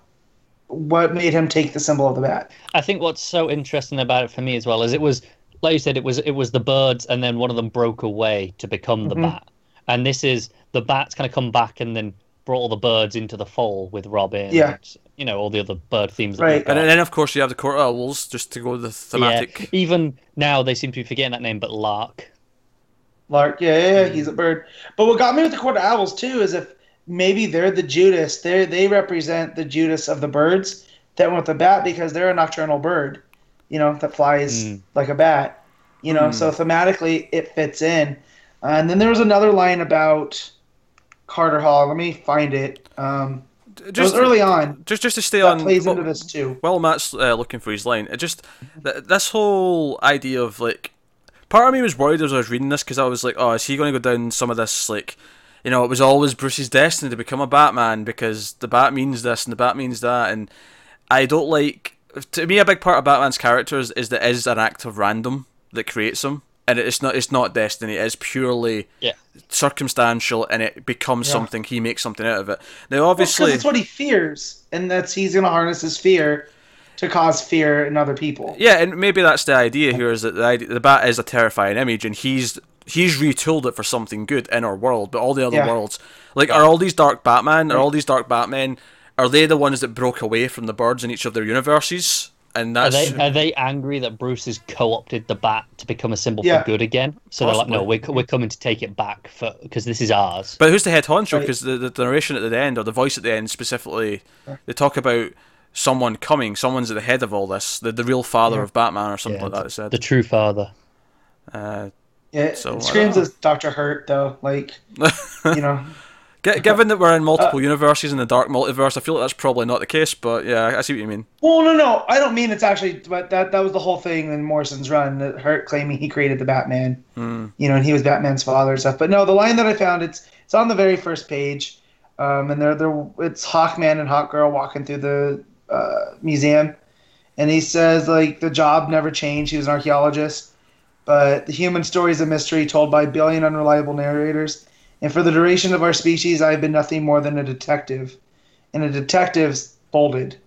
what made him take the symbol of the bat? I think what's so interesting about it for me as well is it was, like you said, it was it was the birds, and then one of them broke away to become the Mhm. bat, and this is the bat's kind of come back and then brought all the birds into the fold with Robin. Yeah. and, you know all the other bird themes. Right. And then, of course, you have the Court Owls, just to go with the thematic. Yeah. Even now, they seem to be forgetting that name, but Lark. Lark, yeah, yeah, yeah, he's a bird. But what got me with the Court of Owls too is if maybe they're the Judas, they they represent the Judas of the birds that went with the bat because they're a nocturnal bird, you know, that flies Mm. like a bat, you know. Mm. So thematically, it fits in. Uh, and then there was another line about Carter Hall. Let me find it. Um, it was early on. Just, just to stay That on. plays well- into this too. while Matt's uh, looking for his line, it just th- this whole idea of like, part of me was worried as I was reading this because I was like, oh, is he going to go down some of this like, you know, it was always Bruce's destiny to become a Batman because the bat means this and the bat means that, and I don't like. To me, a big part of Batman's characters is that it is an act of random that creates him, and it's not it's not destiny. It is purely Yeah. circumstantial, and it becomes Yeah. something. He makes something out of it. Now, Because obviously, it's what he fears, and that's he's going to harness his fear to cause fear in other people. Yeah, and maybe that's the idea here is that the, idea, the bat is a terrifying image, and he's he's retooled it for something good in our world, but all the other Yeah. worlds, like, are all these Dark Batman, are all these Dark Batmen, are they the ones that broke away from the birds in each of their universes? And Are that's they are they angry that Bruce has co-opted the bat to become a symbol Yeah. for good again? So they're like, no, we're, we're coming to take it back for because this is ours. But who's the head honcho? Right. Because the, the narration at the end, or the voice at the end specifically, they talk about someone coming, someone's at the head of all this, the, the real father Yeah. of Batman, or something Yeah, like that. It said. the true father. Uh, Yeah, it, So, it screams don't as Doctor Hurt though. Like you know, given that we're in Uh, multiple universes in the Dark Multiverse, I feel like that's probably not the case. But yeah, I see what you mean. well, no, no, I don't mean it's actually, but that that was the whole thing in Morrison's run. That Hurt claiming he created the Batman. Hmm. You know, and he was Batman's father and stuff. But no, the line that I found it's it's on the very first page, um, and they're they're it's Hawkman and Hawkgirl walking through the uh, museum, and he says like the job never changed. He was an archaeologist, but the human story is a mystery told by a billion unreliable narrators. And for the duration of our species, I have been nothing more than a detective, and a detective's bolded,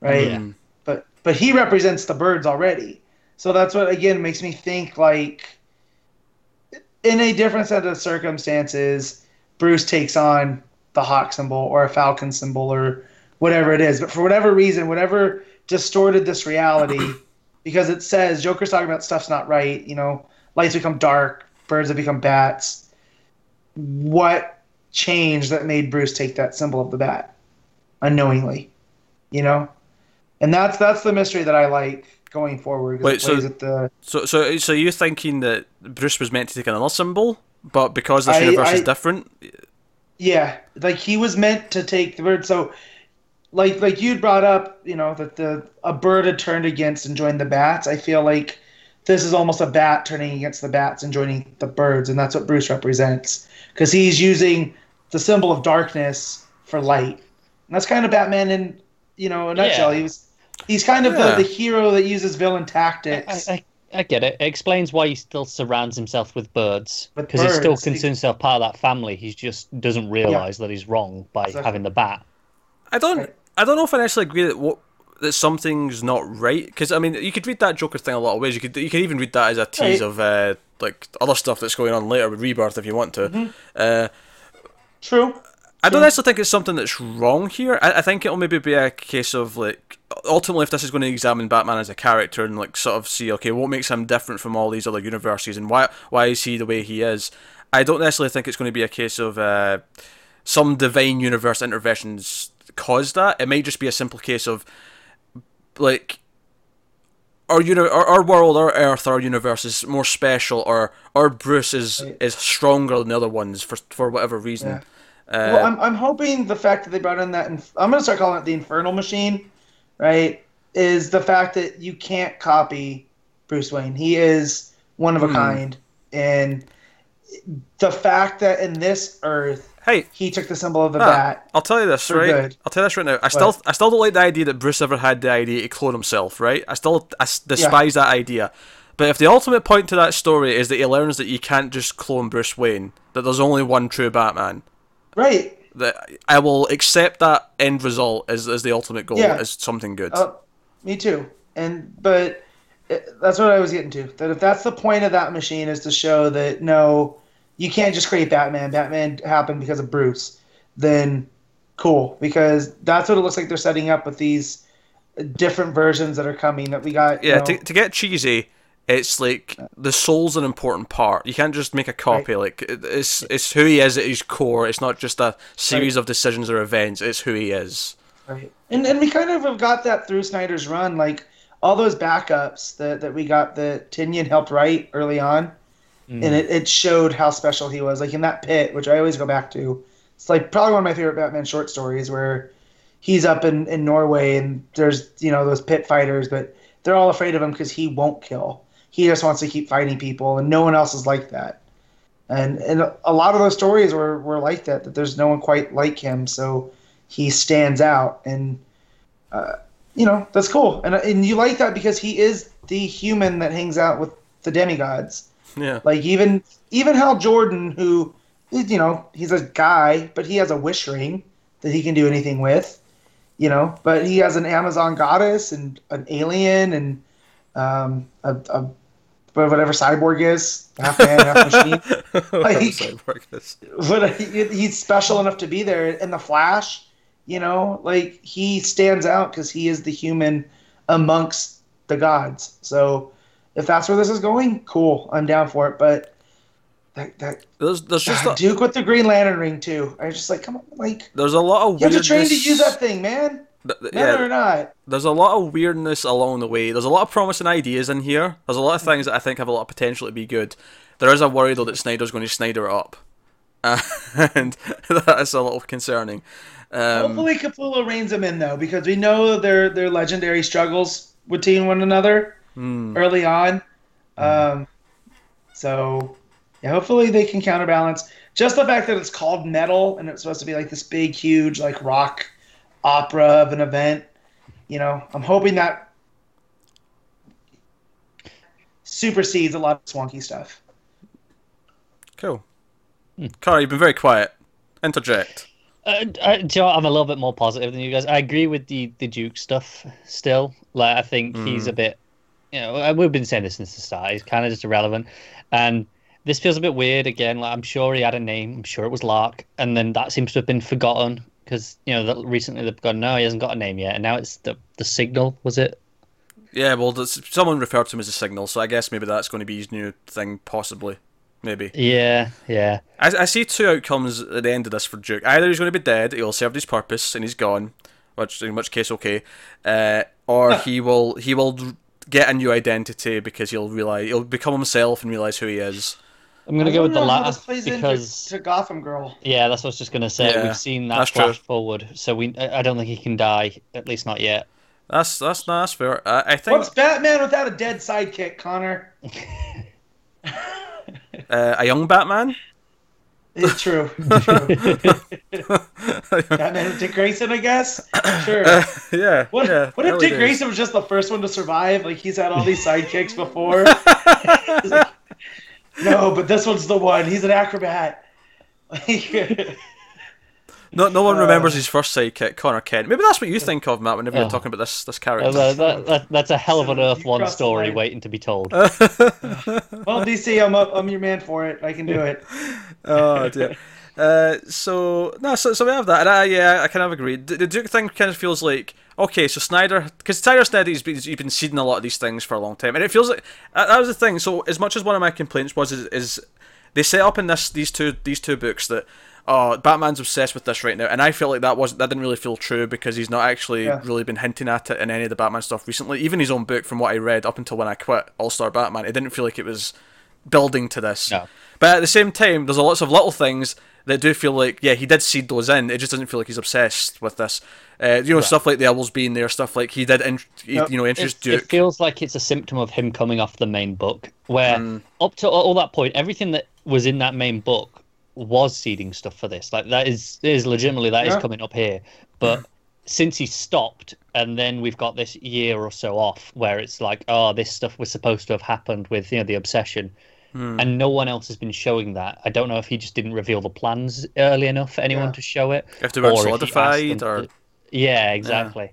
right? Yeah. But but he represents the birds already, so that's what again makes me think like in a different set of circumstances, Bruce takes on the hawk symbol or a falcon symbol or whatever it is. But for whatever reason, whatever distorted this reality, because it says Joker's talking about stuff's not right, you know, lights become dark, birds have become bats. What changed that made Bruce take that symbol of the bat unknowingly, you know? And that's that's the mystery that I like going forward. Wait, so- the So, so, so you're thinking that Bruce was meant to take another symbol, but because this I- universe is different, Yeah, like he was meant to take the bird. So, like like you brought up, you know that the a bird had turned against and joined the bats. I feel like this is almost a bat turning against the bats and joining the birds, and that's what Bruce represents because he's using the symbol of darkness for light. And that's kind of Batman in you know a nutshell. Yeah. He was he's kind of Yeah. the, the hero that uses villain I, tactics. I, I get it. It explains why he still surrounds himself with birds because he still birds. considers himself part of that family. He just doesn't realize that he's wrong by Exactly. having the bat. I don't. I don't know if I necessarily agree that what that something's not right. Because I mean, you could read that Joker thing a lot of ways. You could you could even read that as a tease Right. of uh, like other stuff that's going on later with Rebirth if you want to. Mm-hmm. Uh, True. I don't necessarily think it's something that's wrong here. I, I think it'll maybe be a case of like ultimately if this is going to examine Batman as a character and like sort of see okay what makes him different from all these other universes and why why is he the way he is. I don't necessarily think it's going to be a case of uh, some divine universe interventions cause that. It might just be a simple case of like our uni- our, our world, our Earth, our universe is more special, or our Bruce is is stronger than the other ones for for whatever reason. Yeah. Uh, well, I'm, I'm hoping the fact that they brought in that, inf- I'm going to start calling it the Infernal Machine, right? Is the fact that you can't copy Bruce Wayne. He is one of a Hmm. kind. And the fact that in this Earth, hey, he took the symbol of the Ah, bat. I'll tell you this, right? good. I'll tell you this right now. I still, I still don't like the idea that Bruce ever had the idea to clone himself, right? I still, I despise that idea. But if the ultimate point to that story is that he learns that you can't just clone Bruce Wayne, that there's only one true Batman, Right. that I will accept that end result as, as the ultimate goal, Yeah. as something good. Uh, me too. And but it, that's what I was getting to. That if that's the point of that machine is to show that no, you can't just create Batman. Batman happened because of Bruce. Then cool, because that's what it looks like they're setting up with these different versions that are coming. That we got. you yeah, know, to, to get cheesy, it's like the soul's an important part. You can't just make a copy. Like it's it's who he is at his core. It's not just a series of decisions or events. It's who he is. Right. And and we kind of have got that through Snyder's run, like all those backups that, that we got that Tynion helped write early on. Mm. And it, it showed how special he was. Like in that pit, which I always go back to. It's like probably one of my favorite Batman short stories where he's up in, in Norway and there's, you know, those pit fighters, but they're all afraid of him because he won't kill. He just wants to keep fighting people and no one else is like that. And and a lot of those stories were, were like that, that there's no one quite like him, so he stands out and uh, you know that's cool and and you like that because he is the human that hangs out with the demigods Yeah. like even even Hal Jordan who you know he's a guy but he has a wish ring that he can do anything with you know but he has an Amazon goddess and an alien and um, a, a but whatever Cyborg is, half man, half machine. Like- Cyborg is. but he, he's special enough to be there in the Flash. You know, like he stands out because he is the human amongst the gods. So if that's where this is going, cool. I'm down for it. But that that There's there's just a, Duke with the Green Lantern ring too. I was just like, come on, like there's a lot of weirdness. you have to train to use that thing, man. Th- th- yeah, or not. there's a lot of weirdness along the way. There's a lot of promising ideas in here. There's a lot of things that I think have a lot of potential to be good. There is a worry though that Snyder's going to Snyder it up, and that's a little concerning. Um, Hopefully, Capullo reins him in though, because we know their their legendary struggles with teaming one another hmm. early on. Um, so yeah, hopefully they can counterbalance. Just the fact that it's called metal and it's supposed to be like this big, huge, like rock opera of an event. You know, I'm hoping that supersedes a lot of swanky stuff. Cool. Cara, you've been very quiet. Interject. Uh, I, you know, I'm a little bit more positive than you guys. I agree with the the Duke stuff still. Like I think he's a bit, you know, we've been saying this since the start. He's kind of just irrelevant, and this feels a bit weird again. Like I'm sure he had a name. I'm sure it was Lark, and then that seems to have been forgotten because you know that recently they've gone no, he hasn't got a name yet, and now it's the the Signal. Was it? Yeah, well, someone referred to him as a signal, so I guess maybe that's going to be his new thing, possibly. Maybe. Yeah, yeah. I, I see two outcomes at the end of this for Duke. Either he's going to be dead, he'll served his purpose, and he's gone, which in which case okay, uh, or he will he will get a new identity because he'll realize he'll become himself and realize who he is. I'm gonna I go with the wonder how latter because into to Gotham Girl. yeah, that's what I was just gonna say. Yeah, We've seen that that's true. flash forward, so we I I don't think he can die, at least not yet. That's that's no, that's fair. Uh, I think What's Batman without a dead sidekick, Conner? uh, a young Batman. It's true. Batman with Dick Grayson, I guess. Sure. Uh, yeah. What, yeah, what if Dick days. Grayson was just the first one to survive? Like he's had all these sidekicks before. Like, no, but this one's the one. He's an acrobat. Like, No, no one Uh, remembers his first sidekick, Conner Kent. Maybe that's what you think of, Matt, whenever Oh. you're talking about this this Uh, character. that, that, that- that's a hell of an Earth One story line. waiting to be told. well, DC, I'm up. I'm your man for it. I can do it. oh dear. Uh, so no, so, so we have that, and I, yeah, I kind of agree. The, the Duke thing kind of feels like okay, so Snyder, because Tyler Snyder, he's been, he's been seeding a lot of these things for a long time, and it feels like that, that was the thing. So as much as one of my complaints was is, is they set up in this these two these two books that oh Batman's obsessed with this right now, and I feel like that wasn't that didn't really feel true because he's not actually Yeah. really been hinting at it in any of the Batman stuff recently. Even his own book, from what I read up until when I quit All Star Batman, it didn't feel like it was building to this. No. But at the same time, there's a lots of little things that do feel like, yeah, he did seed those in. It just doesn't feel like he's obsessed with this. Uh, you know, stuff like the owls being there, stuff like he did, in, he, Yep. you know, introduce It, Duke. it feels like it's a symptom of him coming off the main book, where Mm. up to all that point, everything that was in that main book was seeding stuff for this. Like that is is legitimately that is Yeah. coming up here, but since he stopped, and then we've got this year or so off where it's like, oh, this stuff was supposed to have happened with you know the obsession. Hmm. And no one else has been showing that. I don't know if he just didn't reveal the plans early enough for anyone Yeah. to show it. If they weren't or if he asked solidified, or to- yeah, exactly.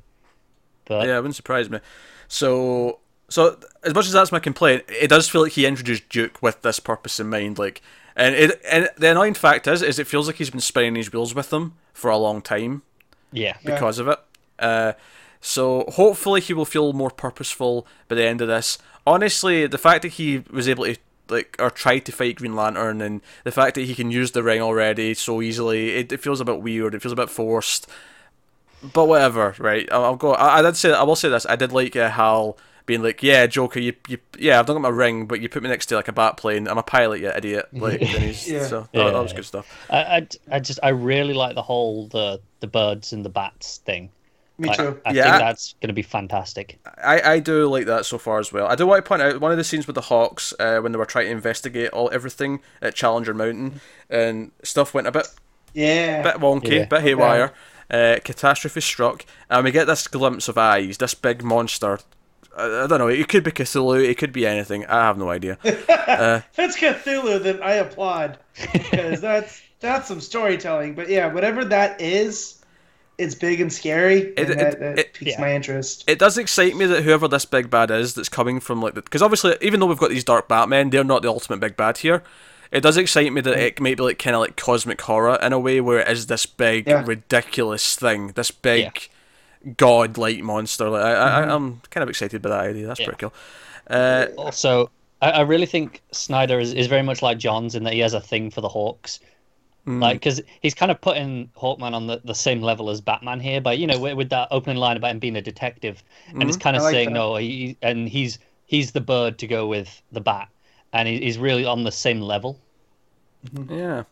But yeah, it wouldn't surprise me. So, so as much as that's my complaint, it does feel like he introduced Duke with this purpose in mind. Like, and it and the annoying fact is, is it feels like he's been spinning his wheels with them for a long time. yeah, Yeah. because of it. Uh, so hopefully he will feel more purposeful by the end of this. Honestly, the fact that he was able to like or tried to fight Green Lantern and the fact that he can use the ring already so easily, it, it feels a bit weird. It feels a bit forced. But whatever, right? I'll, I'll go. I, I did say I will say this. I did like uh, Hal being like, "Yeah, Joker, you, you, yeah, I've done got my ring, but you put me next to like a bat plane. I'm a pilot, you idiot." Like, and he's, Yeah. so that, that was good stuff. I, I, I just I really like the whole the the birds and the bats thing. Me Like, too. I Yeah, think I- that's going to be fantastic. I, I do like that so far as well. I do want to point out one of the scenes with the Hawks uh, when they were trying to investigate all everything at Challenger Mountain and stuff went a bit Yeah. bit wonky, Yeah. bit haywire. Uh, catastrophe struck, and we get this glimpse of eyes, this big monster. I, I don't know. It could be Cthulhu. It could be anything. I have no idea. Uh, if it's Cthulhu, then I applaud because that's that's some storytelling. But yeah, whatever that is, it's big and scary, It- and that, it- that it- piques yeah. my interest. It does excite me that whoever this big bad is, that's coming from like, because obviously, even though we've got these dark Batmen, they're not the ultimate big bad here. It does excite me that it might be like kind of like cosmic horror in a way, where it is this big, Yeah. ridiculous thing, this big god-like monster. Like, I, I, I'm kind of excited by that idea. That's Yeah. pretty cool. Uh, Also, I, I really think Snyder is, is very much like Johns in that he has a thing for the Hawks. mm, Like, because he's kind of putting Hawkman on the, the same level as Batman here, but you know, with, with that opening line about him being a detective, and it's kind of like saying that. no, he and he's he's the bird to go with the bat, and he, he's really on the same level. yeah.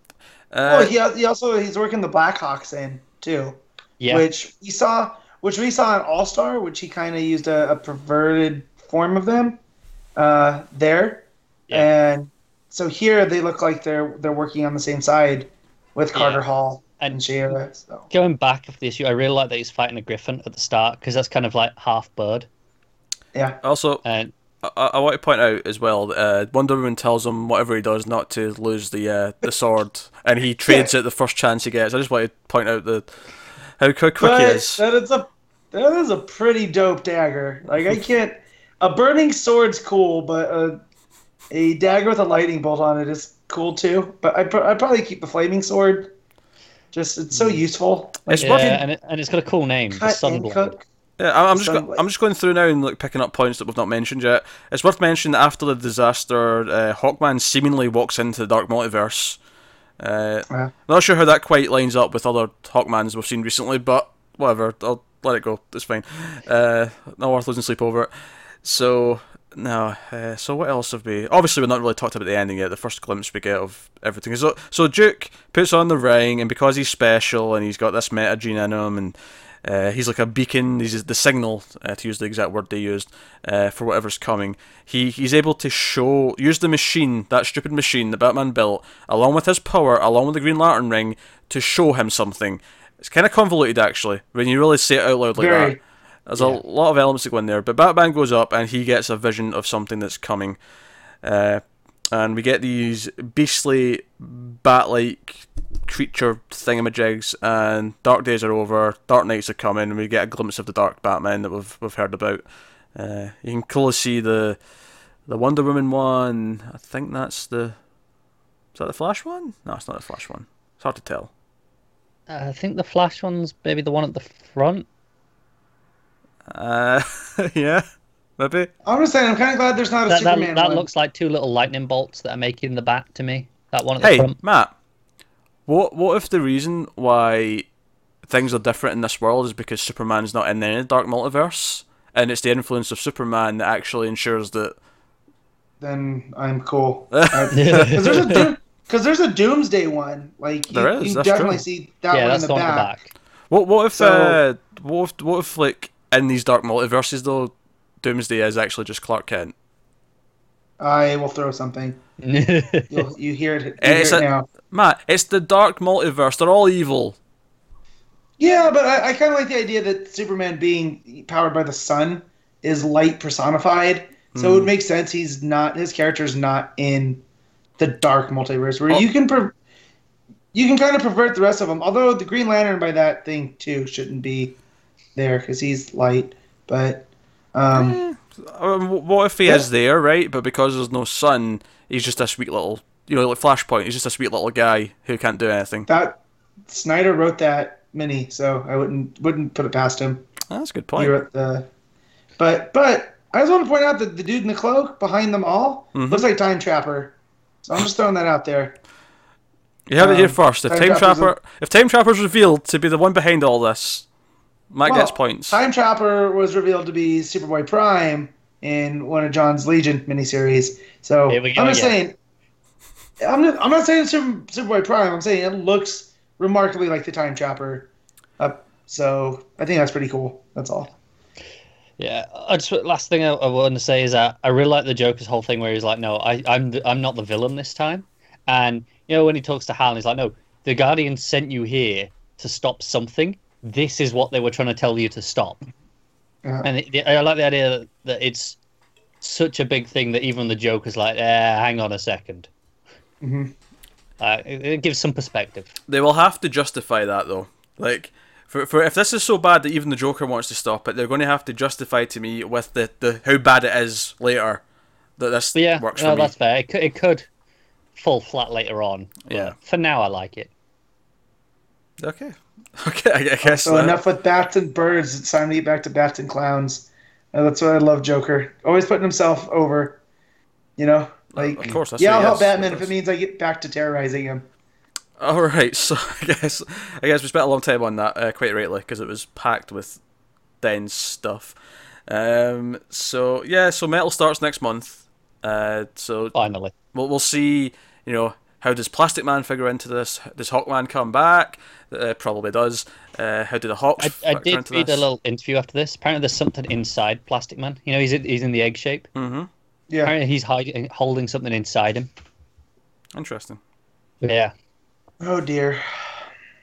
oh, Uh, he, he also he's working the Blackhawks in too, Yeah, which we saw, which we saw in All Star, which he kind of used a, a perverted form of them uh, there, Yeah. and so here they look like they're they're working on the same side with Carter Yeah. Hall And- and Shayla. So going back of the issue, I really like that he's fighting a griffin at the start because that's kind of like half bird, yeah, also, and I, I want to point out as well. Uh, Wonder Woman tells him whatever he does not to lose the uh, the sword, and he trades it the first chance he gets. I just want to point out the how, how quick he but is. that is a that is a pretty dope dagger. Like I can't a burning sword's cool, but a a dagger with a lightning bolt on it is cool too. But I'd, I'd probably keep the flaming sword. Just it's so useful. Like, It's yeah, worth- and, it, and it's got a cool name, the Sunblade. Yeah, I'm, I'm just go- I'm just going through now and like picking up points that we've not mentioned yet. It's worth mentioning that after the disaster, uh, Hawkman seemingly walks into the Dark Multiverse. Uh, Yeah. not sure how that quite lines up with other Hawkmans we've seen recently, but whatever. I'll let it go. It's fine. Uh, not worth losing sleep over it. So no. Uh, so what else have we? Obviously, we've not really talked about the ending yet. The first glimpse we get of everything. So so Duke puts on the ring, and because he's special and he's got this meta gene in him, and uh, he's like a beacon. He's the signal, uh, to use the exact word they used, uh, for whatever's coming. He he's able to show use the machine, that stupid machine that Batman built, along with his power, along with the Green Lantern ring, to show him something. It's kind of convoluted actually when you really say it out loud like Very. that. There's Yeah. a lot of elements that go in there, but Batman goes up and he gets a vision of something that's coming, uh, and we get these beastly bat-like creature thingamajigs, and dark days are over, dark nights are coming, and we get a glimpse of the dark Batman that we've we've heard about. Uh, you can clearly see the the Wonder Woman one. I think that's the is that the Flash one? No, it's not the Flash one. It's hard to tell. Uh, I think the Flash one's maybe the one at the front. Uh, yeah, maybe. I'm just saying, I'm kind of glad there's not a That, that, Superman that one. looks like two little lightning bolts that are making the bat to me. That one at the Hey, front. Matt. What what if the reason why things are different in this world is because Superman's not in the dark multiverse, and it's the influence of Superman that actually ensures that. then I'm cool. Because there's a there's a Doomsday one. Like you, There is, you that's definitely true. see that yeah, one that's in the the the back. back. What what if So- uh, what if what if like in these dark multiverses though, Doomsday is actually just Clark Kent? I will throw something. You'll, you hear it, you Eh, hear it's it a- now. Matt, it's the dark multiverse. They're all evil. Yeah, but I, I kind of like the idea that Superman being powered by the sun is light personified. So Hmm. it would make sense he's not his character's not in the dark multiverse where Oh. you can per, you can kind of pervert the rest of them. Although the Green Lantern by that thing too shouldn't be there because he's light. But um, Um, what if he Yeah. is there, right? But because there's no sun, he's just a sweet little, you know, like Flashpoint. He's just a sweet little guy who can't do anything. that Snyder wrote that mini, so I wouldn't wouldn't put it past him. That's a good point. He wrote the, but but I just want to point out that the dude in the cloak behind them all Mhm. looks like Time Trapper. So I'm just throwing that out there. You heard it here Um, first. If Time Time Trapper, if Time Trapper's revealed to be the one behind all this, Matt Well, gets points. Time Trapper was revealed to be Superboy Prime in one of John's Legion miniseries. So Here we go I'm just again. saying. I'm not, I'm not saying Super, Superboy Prime. I'm saying it looks remarkably like the Time Trapper. Uh, so I think that's pretty cool. That's all. Yeah, I just last thing I, I want to say is that I really like the Joker's whole thing where he's like, "No, I, I'm the, I'm not the villain this time," and you know when he talks to Hal, he's like, "No, the Guardian sent you here to stop something. This is what they were trying to tell you to stop." Yeah. And it, I like the idea that, that it's such a big thing that even the Joker's like, eh, "Hang on a second. Mhm. Uh, it, it gives some perspective. They will have to justify that though. Like For, for if this is so bad that even the Joker wants to stop it, they're going to have to justify to me with the, the how bad it is later that this But yeah, works no, for me. that's fair. It could, it could fall flat later on. Yeah. For now, I like it. Okay, okay, I, I guess. So that- enough with bats and birds. It's time to get back to bats and clowns. Uh, that's what I love, Joker. Always putting himself over. You know, like of course, that's yeah, I'll he help is. Batman if it means I get back to terrorizing him. All right, so I guess I guess we spent a long time on that, uh, quite rightly, because it was packed with dense stuff. Um, so yeah, so metal starts next month. Uh, so Finally. we'll we'll see. You know, how does Plastic Man figure into this? Does Hawkman come back? Uh, probably does. Uh, how do the Hawks I, I did into read this? a little interview after this. Apparently, there's something inside Plastic Man. You know, he's in, he's in the egg shape. Mm-hmm. Yeah. Apparently, he's hiding, holding something inside him. Interesting. Yeah. Oh dear.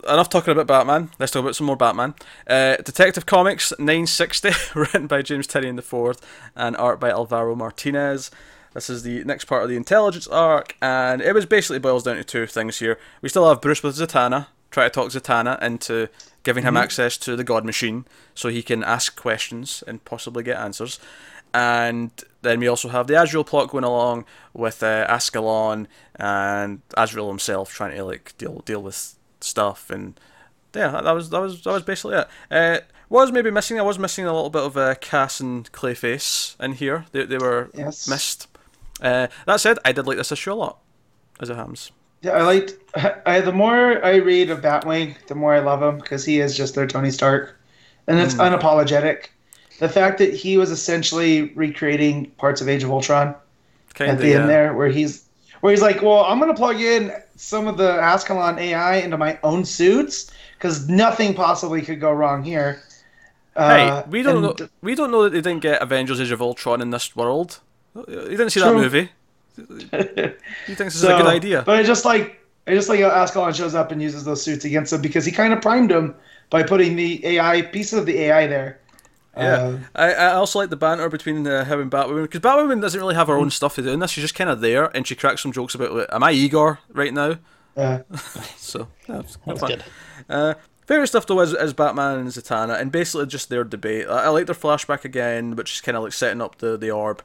enough talking about Batman. Let's talk about some more Batman. Uh, Detective Comics 960, written by James Tynion IV and art by Alvaro Martinez. This is the next part of the intelligence arc, and it was basically boils down to two things here. We still have Bruce with Zatanna, try to talk Zatanna into giving him access to the God Machine so he can ask questions and possibly get answers. And then we also have the Azrael plot going along with uh, Ascalon and Azrael himself trying to like deal deal with stuff and yeah, that, that was that was that was basically it. Uh, was maybe missing. I was missing a little bit of uh, Cass and Clayface in here. They they were Yes. missed. Uh, that said, I did like this issue a lot, as it happens. Yeah, I liked. I, the more I read of Batwing, the more I love him because he is just their Tony Stark, and it's unapologetic. The fact that he was essentially recreating parts of Age of Ultron Kind at the yeah. end there, where he's where he's like, "Well, I'm going to plug in some of the Ascalon AI into my own suits because nothing possibly could go wrong here." Hey, Uh, we don't and- know. We don't know that they didn't get Avengers: Age of Ultron in this world. You didn't see True. that movie. He thinks this is a good idea. But I just like I just like how Ascalon shows up and uses those suits against him because he kind of primed him by putting the AI pieces of the AI there. Yeah, Uh, I, I also like the banter between uh, him and Batwoman because Batwoman doesn't really have her own stuff to do in this. She's just kind of there, and she cracks some jokes about, like, "Am I Igor right now?" uh, So yeah, That's fun. good. Uh, favorite stuff though is, is Batman and Zatanna, and basically just their debate. I, I like their flashback again, which is kind of like setting up the the orb.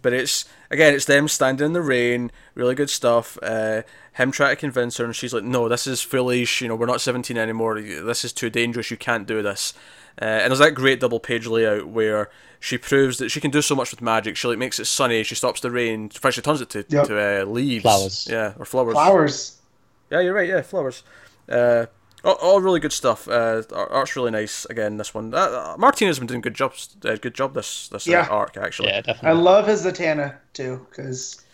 But it's again, it's them standing in the rain, really good stuff. Uh, him trying to convince her, and she's like, "No, this is foolish. You know, we're not seventeen anymore. This is too dangerous. You can't do this." Uh, and there's that great double page layout where she proves that she can do so much with magic. She like makes it sunny. She stops the rain. First, she turns it to Yep. to uh, leaves. Flowers. Yeah, or flowers. flowers. Yeah, you're right. Yeah, flowers. Uh, all, all really good stuff. Uh, art's really nice. Again, this one. Uh, uh, Martinez has been doing good jobs. Uh, good job this this uh, Yeah. arc actually. Yeah, definitely. I love his Zatanna too because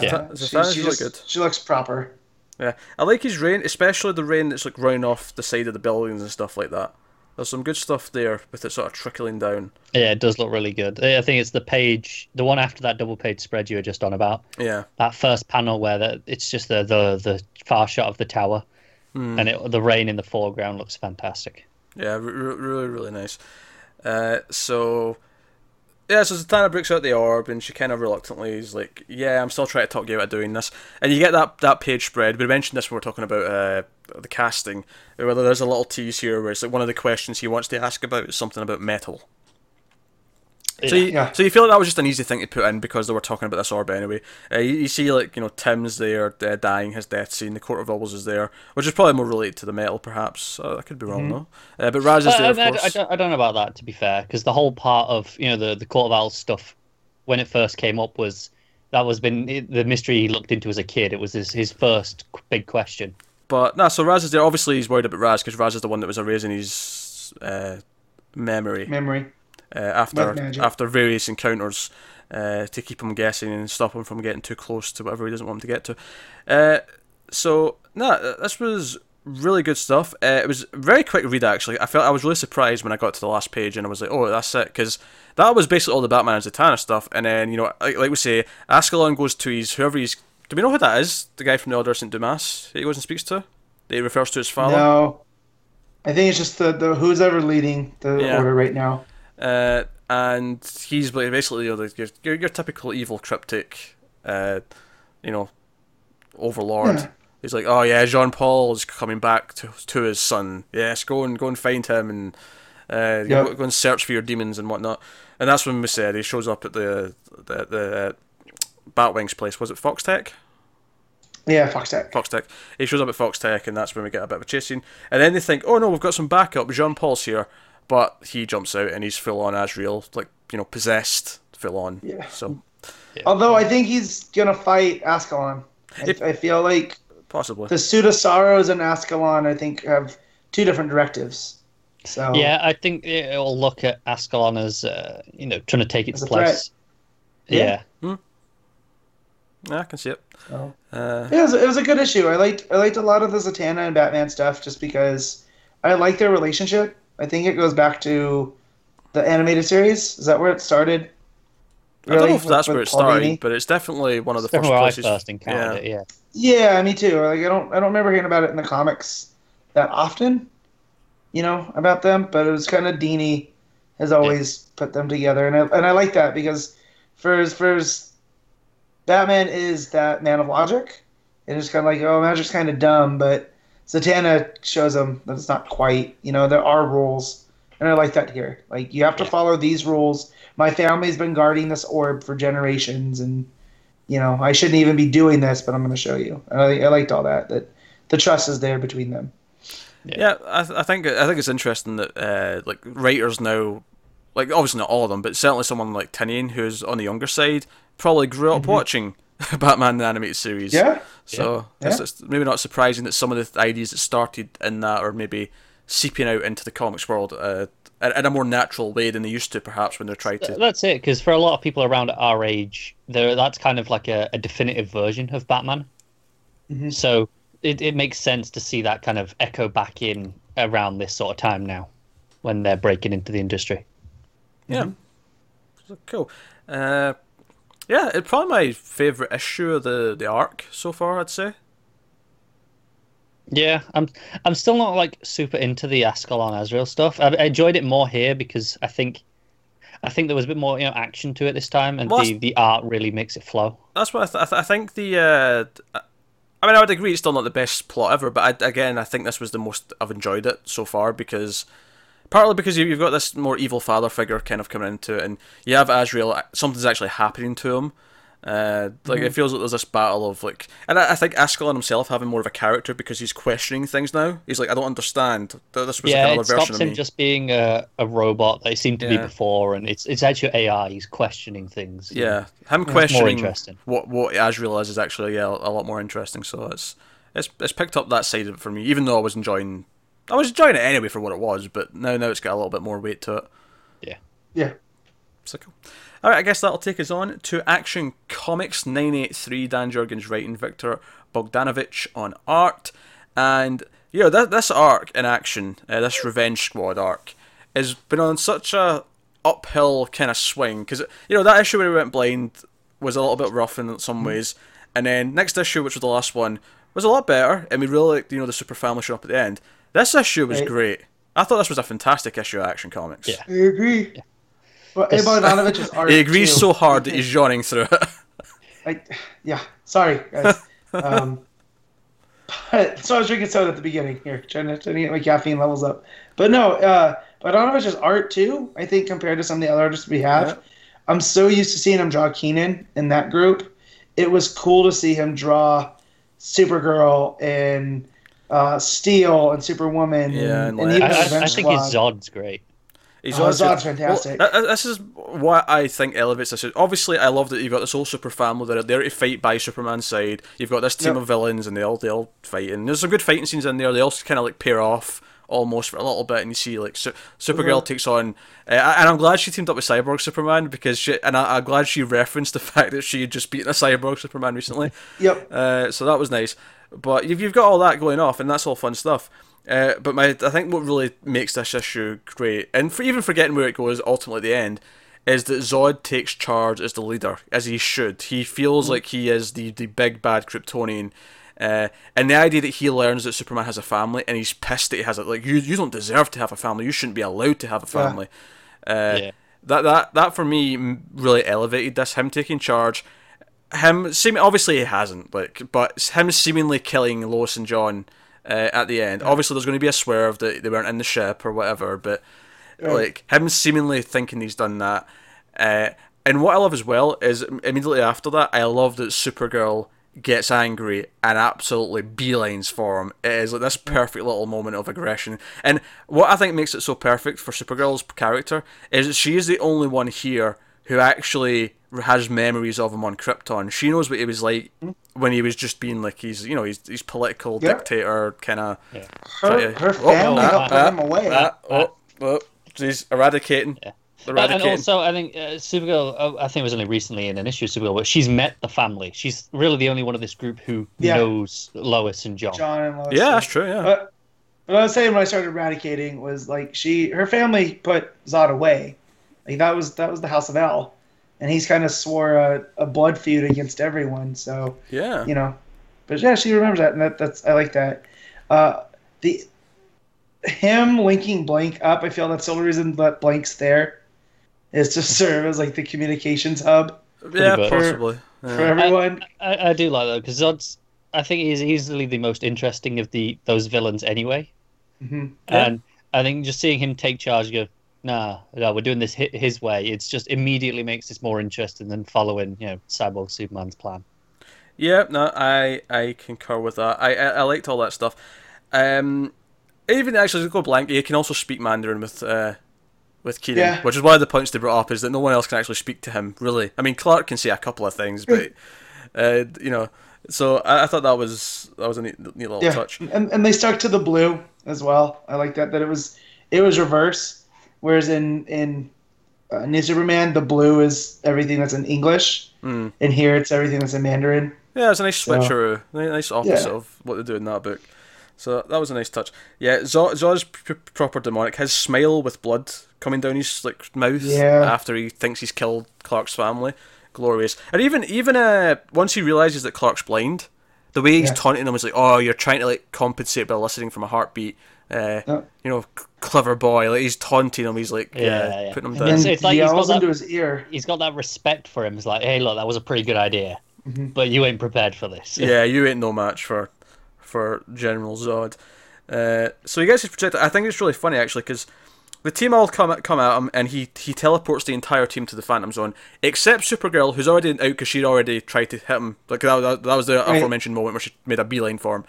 Yeah. she, Zatanna's she really just- good. she looks proper. Yeah, I like his rain, especially the rain that's like running off the side of the buildings and stuff like that. There's some good stuff there with it sort of trickling down. Yeah, it does look really good. I think it's the page, the one after that double page spread you were just on about. Yeah, That first panel where the, it's just the, the the far shot of the tower, Hmm. and it, the rain in the foreground looks fantastic. yeah, r- really, really nice. Uh, so yeah, so Zatanna breaks out the orb, and she kind of reluctantly is like, "Yeah, I'm still trying to talk you out of doing this." And you get that that page spread. We mentioned this when we are talking about uh, the casting. Whether there's a little tease here where it's like one of the questions he wants to ask about is something about metal. So you, Yeah. so you feel like that was just an easy thing to put in because they were talking about this orb anyway. Uh, you, you see like you know Tim's there uh, dying his death scene. The Court of Owls is there, which is probably more related to the metal perhaps. Uh, I could be wrong though. Uh, but Raz is Uh, there of I, I- course. I don't, I don't know about that to be fair, because the whole part of you know the the Court of Owls stuff when it first came up was that was been the mystery he looked into as a kid. It was his, his first big question. But no, so Raz is there. Obviously, he's worried about Raz because Raz is the one that was erasing his uh, memory Memory. Uh, after after various encounters uh, to keep him guessing and stop him from getting too close to whatever he doesn't want him to get to. Uh, so no, this was really good stuff. Uh, it was very quick read actually. I felt I was really surprised when I got to the last page and I was like, oh, that's it, because that was basically all the Batman and Zatanna stuff. And then you know, like, like we say, Ascalon goes to his whoever he's. Do we know who that is? The guy from the Order of Saint Dumas that he goes and speaks to. That he refers to his father. No, I think it's just the, the who's ever leading the Yeah. order right now. Uh, and he's basically you know, your, your typical evil cryptic, uh, you know, overlord. He's like, oh yeah, Jean Paul is coming back to to his son. Yes, go and go and find him and uh, go, go and search for your demons and whatnot. And that's when He shows up at the the the uh, Batwing's place. Was it Fox Tech? Yeah, Fox Tech. Fox Tech. He shows up at Fox Tech, and that's when we get a bit of a chase scene. And then they think, oh no, we've got some backup. Jean Paul's here, but he jumps out and he's full on Azrael, like you know, possessed, full on. Yeah. So Although I think he's gonna fight Ascalon. I, If- I feel like possibly. the Suit of Sorrows and Ascalon, I think, have two different directives. So Yeah, I think it'll look at Ascalon as uh, you know trying to take its As a place. Yeah. Yeah. Yeah, I can see it. so- Uh, It was, it was a good issue. I liked I liked a lot of the Zatanna and Batman stuff just because I like their relationship. I think it goes back to the animated series. Is that where it started? I don't know Really? if that's With- where with it started, Dini? but it's definitely one of the first where I places. first encountered yeah. it. Yeah. Yeah, me too. Like I don't I don't remember hearing about it in the comics that often, you know, about them. But it was kind of Dini has always put them together, and I, and I like that because for his, for his, Batman is that man of logic. And It is kind of like oh, magic's kind of dumb, but Zatanna shows him that it's not quite. You know, there are rules, and I like that here. Like you have to follow these rules. My family's been guarding this orb for generations, and you know, I shouldn't even be doing this, but I'm going to show you. And I, I liked all that. That the trust is there between them. Yeah, I, th- I think I think it's interesting that uh, like writers now, like obviously not all of them, but certainly someone like Tynion, who's on the younger side, probably grew up watching Batman the animated series. Mm-hmm. Yeah, So Yeah. It's, it's maybe not surprising that some of the ideas that started in that are maybe seeping out into the comics world uh, in in a more natural way than they used to, perhaps when they're trying to. That's it, because for a lot of people around our age, there that's kind of like a, a definitive version of Batman. Mhm. So it, it makes sense to see that kind of echo back in around this sort of time now, when they're breaking into the industry. Yeah. So cool. Uh, yeah, it's probably my favourite issue of the, the arc so far, I'd say. Yeah, I'm I'm still not like super into the Ascalon Azrael stuff. I, I enjoyed it more here because I think I think there was a bit more you know action to it this time, and Well, the, the art really makes it flow. That's what I, th- I, th- I think the. Uh, I mean, I would agree it's still not the best plot ever, but I, again, I think this was the most I've enjoyed it so far because. Partly because you- you've got this more evil father figure kind of coming into it, and you have Azrael, something's actually happening to him. Uh, like Mm-hmm. it feels like there's this battle of like, and I, I think Ascalon himself having more of a character because he's questioning things now. He's like, I don't understand. Th- This was yeah, like it another stops of him me. just being a, a robot that he seemed to be before, and it's it's actually AI. He's questioning things. Yeah, him questioning what what Azrael is is actually yeah, a lot more interesting. So it's it's it's picked up that side of it for me, even though I was enjoying I was enjoying it anyway for what it was, but now now it's got a little bit more weight to it. yeah. Yeah. So cool. All right, I guess that'll take us on to Action Comics 983. Dan Jurgens writing, Viktor Bogdanovic on art, and you know that this arc in action, uh, this Revenge Squad arc, has been on such a uphill kind of swing because you know that issue where we went blind was a little bit rough in some ways, and then next issue, which was the last one, was a lot better, and we really liked you know the super family showing up at the end. This issue was Right. great. I thought this was a fantastic issue of Action Comics. Yeah. I agree. Well, This- Bogdanovic's art. He agrees too. so hard that he's yawning through it. I, yeah. Sorry, guys. um, but, so I was drinking soda at the beginning here, trying to, trying to get my caffeine levels up. But no, uh, Bogdanovic's art too. I think compared to some of the other artists we have, Yeah. I'm so used to seeing him draw Kenan in that group. It was cool to see him draw Supergirl and uh, Steel and Superwoman. Yeah, and, and and like- even I, I, I think his Zod's great. He's Oh, also- Zod's fantastic. Well, th- th- this is what I think elevates this. Obviously, I love that you've got this whole super family that are there to fight by Superman's side. You've got this team Yep. of villains, and they all they all fight. And there's some good fighting scenes in there. They all kind of like pair off almost for a little bit, and you see like Su- Supergirl Uh-huh. takes on. Uh, and I'm glad she teamed up with Cyborg Superman because she, and I, I'm glad she referenced the fact that she had just beaten a Cyborg Superman recently. Yep. Uh, so that was nice. But you've, you've got all that going off, and that's all fun stuff. Uh, but my, I think what really makes this issue great, and for even forgetting where it goes ultimately at the end, is that Zod takes charge as the leader, as he should. He feels like he is the, the big bad Kryptonian. Uh, and the idea that he learns that Superman has a family, and he's pissed that he has it. Like you, you don't deserve to have a family. You shouldn't be allowed to have a Yeah. family. Uh, Yeah. That that that for me really elevated this. Him taking charge, him seem obviously he hasn't like, but him seemingly killing Lois and John uh, at the end. Obviously, there's going to be a swerve that they weren't in the ship or whatever, but Right. like him seemingly thinking he's done that. Uh, and what I love as well is immediately after that, I love that Supergirl gets angry and absolutely beelines for him. It is like this perfect little moment of aggression. And what I think makes it so perfect for Supergirl's character is that she is the only one here who actually has memories of him on Krypton. She knows what he was like when he was just being like he's you know he's he's political Yeah. dictator kind of. Her, her family oh, helped uh, put him away. Ah, oh, oh, he's eradicating. And Eradicating. also, I think uh, Supergirl. uh, I think it was only recently in an issue of Supergirl, but she's met the family. She's really the only one of this group who Yeah. knows Lois and John. John and Lois. yeah, that's true. Yeah. But what I was saying when I started eradicating was like she, her family put Zod away. Like that was that was the House of El, and he's kind of swore a, a blood feud against everyone. So yeah. you know, but yeah, she remembers that, and that, that's I like that. Uh, the him linking Blanque up, I feel that's the only reason that Blanque's there, is to serve as like the communications hub Yeah, much. possibly. for everyone. I, I do like that because Zod's. I think he's easily the most interesting of the those villains anyway. hmm And I think just seeing him take charge, and go, nah, no, we're doing this his way. It's just immediately makes this more interesting than following, you know, Cyborg Superman's plan. Yeah, no, I I concur with that. I I, I liked all that stuff. Um, even actually to go Blanque, you can also speak Mandarin with uh with Kenan, Yeah. which is one of the points they brought up is that no one else can actually speak to him. Really, I mean Clark can say a couple of things, but uh, you know, so I, I thought that was that was a neat, neat little Yeah, touch. and and they stuck to the blue as well. I like that that it was it was reverse, whereas in in uh, New Superman the blue is everything that's in English, Mm. and here it's everything that's in Mandarin. Yeah, it's a nice So- switcheroo, Ni- nice opposite Yeah. of what they do in that book. So that was a nice touch. Yeah, Zod, Zod's p- proper demonic. His smile with blood coming down his like mouth Yeah. after he thinks he's killed Clark's family, glorious. And even even uh, once he realizes that Clark's blind, the way he's Yeah. taunting him is like, "Oh, you're trying to like compensate by listening from a heartbeat." Uh. You know, clever boy. Like he's taunting him. He's like, Yeah, yeah, yeah. putting him And down. then It's- it's like he he's got yells that- into his ear. He's got that respect for him. It's like, hey, look, that was a pretty good idea, Mhm. but you ain't prepared for this. yeah, you ain't no match for for General Zod. Uh, so he gets his projector. I think it's really funny actually because the team all come come at him and he he teleports the entire team to the Phantom Zone except Supergirl, who's already out because she'd already tried to hit him. Like that, that, that was the Right. aforementioned moment where she made a beeline for him.